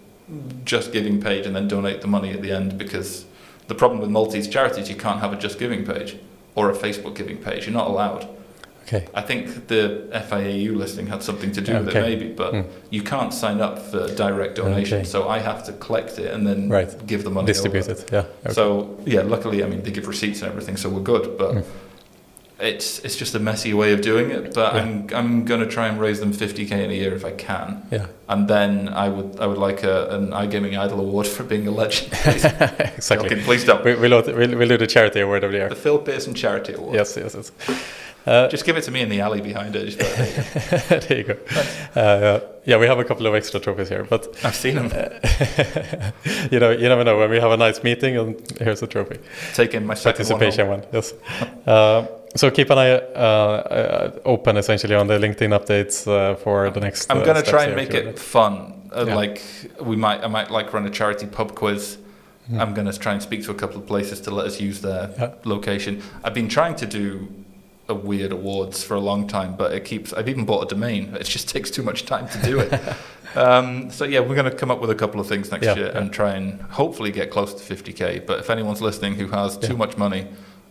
just giving page, and then donate the money at the end. Because the problem with Maltese charities, you can't have a just giving page or a Facebook giving page. You're not allowed. Okay. I think the FIAU listing had something to do with it, maybe, but mm. you can't sign up for direct donation, okay. so I have to collect it and then right. give the money. Distribute over. it, yeah. Okay. So yeah, luckily, I mean, they give receipts and everything, so we're good. But mm. it's it's just a messy way of doing it. But yeah. I'm I'm going to try and raise them 50k in a year if I can. Yeah. And then I would I would like a, an iGaming Idol award for being a legend. *laughs* exactly. Okay, please don't. We, we'll, we'll, we'll do the charity award of the year. The Phil Pearson Charity Award. Yes, yes, yes. Uh, just give it to me in the alley behind it. *laughs* there you go. Uh, yeah, we have a couple of extra trophies here, but I've seen them. *laughs* you know, you never know when we have a nice meeting, and here's a trophy. Taking my participation one, one yes. Uh, so keep an eye uh, open, essentially, on the LinkedIn updates uh, for the next. I'm going to try and make it fun. Yeah. Like we might, I might like run a charity pub quiz. Mm. I'm going to try and speak to a couple of places to let us use their yeah. location. I've been trying to do a weird awards for a long time, but it keeps. I've even bought a domain. It just *laughs* takes too much time to do it. *laughs* um, so yeah, we're going to come up with a couple of things next yeah, year yeah. and try and hopefully get close to 50k. But if anyone's listening who has yeah. too much money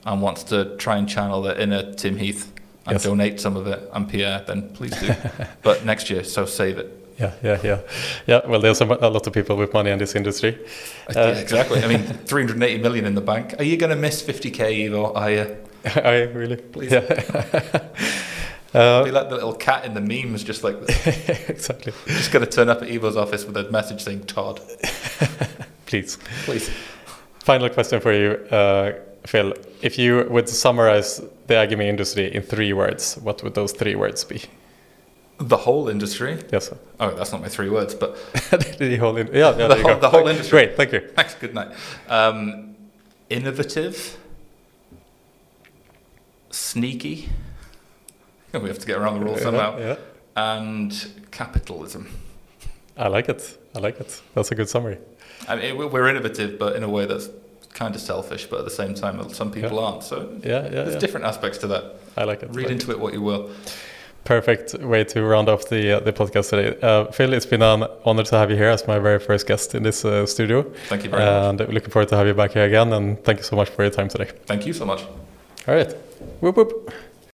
and wants to try and channel it inner Tim Heath and yes. donate some of it and Pierre, then please do. *laughs* but next year, so save it. Yeah, yeah, yeah, yeah. Well, there's a, lot of people with money in this industry. Uh, yeah, exactly. I mean, *laughs* 380 million in the bank. Are you going to miss 50k, Ivo? *laughs* Are you? I really, please. Yeah. *laughs* uh, Be like the little cat in the memes, just like exactly. Just going to turn up at Evo's office with a message saying Todd. please, please. Final question for you, uh, Phil. If you would summarize the iGaming industry in three words, what would those three words be? The whole industry. Yes. Sir. Oh, that's not my three words, but *laughs* the whole. In- yeah, yeah the, whole, the whole industry. Great, thank you. Thanks. Good night. Um, innovative sneaky. *laughs* We have to get around the rules somehow. Yeah. And capitalism. I like it. I like it. That's a good summary. I mean, we're innovative, but in a way that's kind of selfish, but at the same time, some people yeah. aren't. So yeah, yeah, there's yeah. different aspects to that. I like it. Read like into it. it what you will. Perfect way to round off the uh, the podcast today. Uh, Phil, it's been an honor to have you here as my very first guest in this uh, studio. Thank you very and much. And looking forward to have you back here again. And thank you so much for your time today. Thank you so much. All right. Whoop whoop.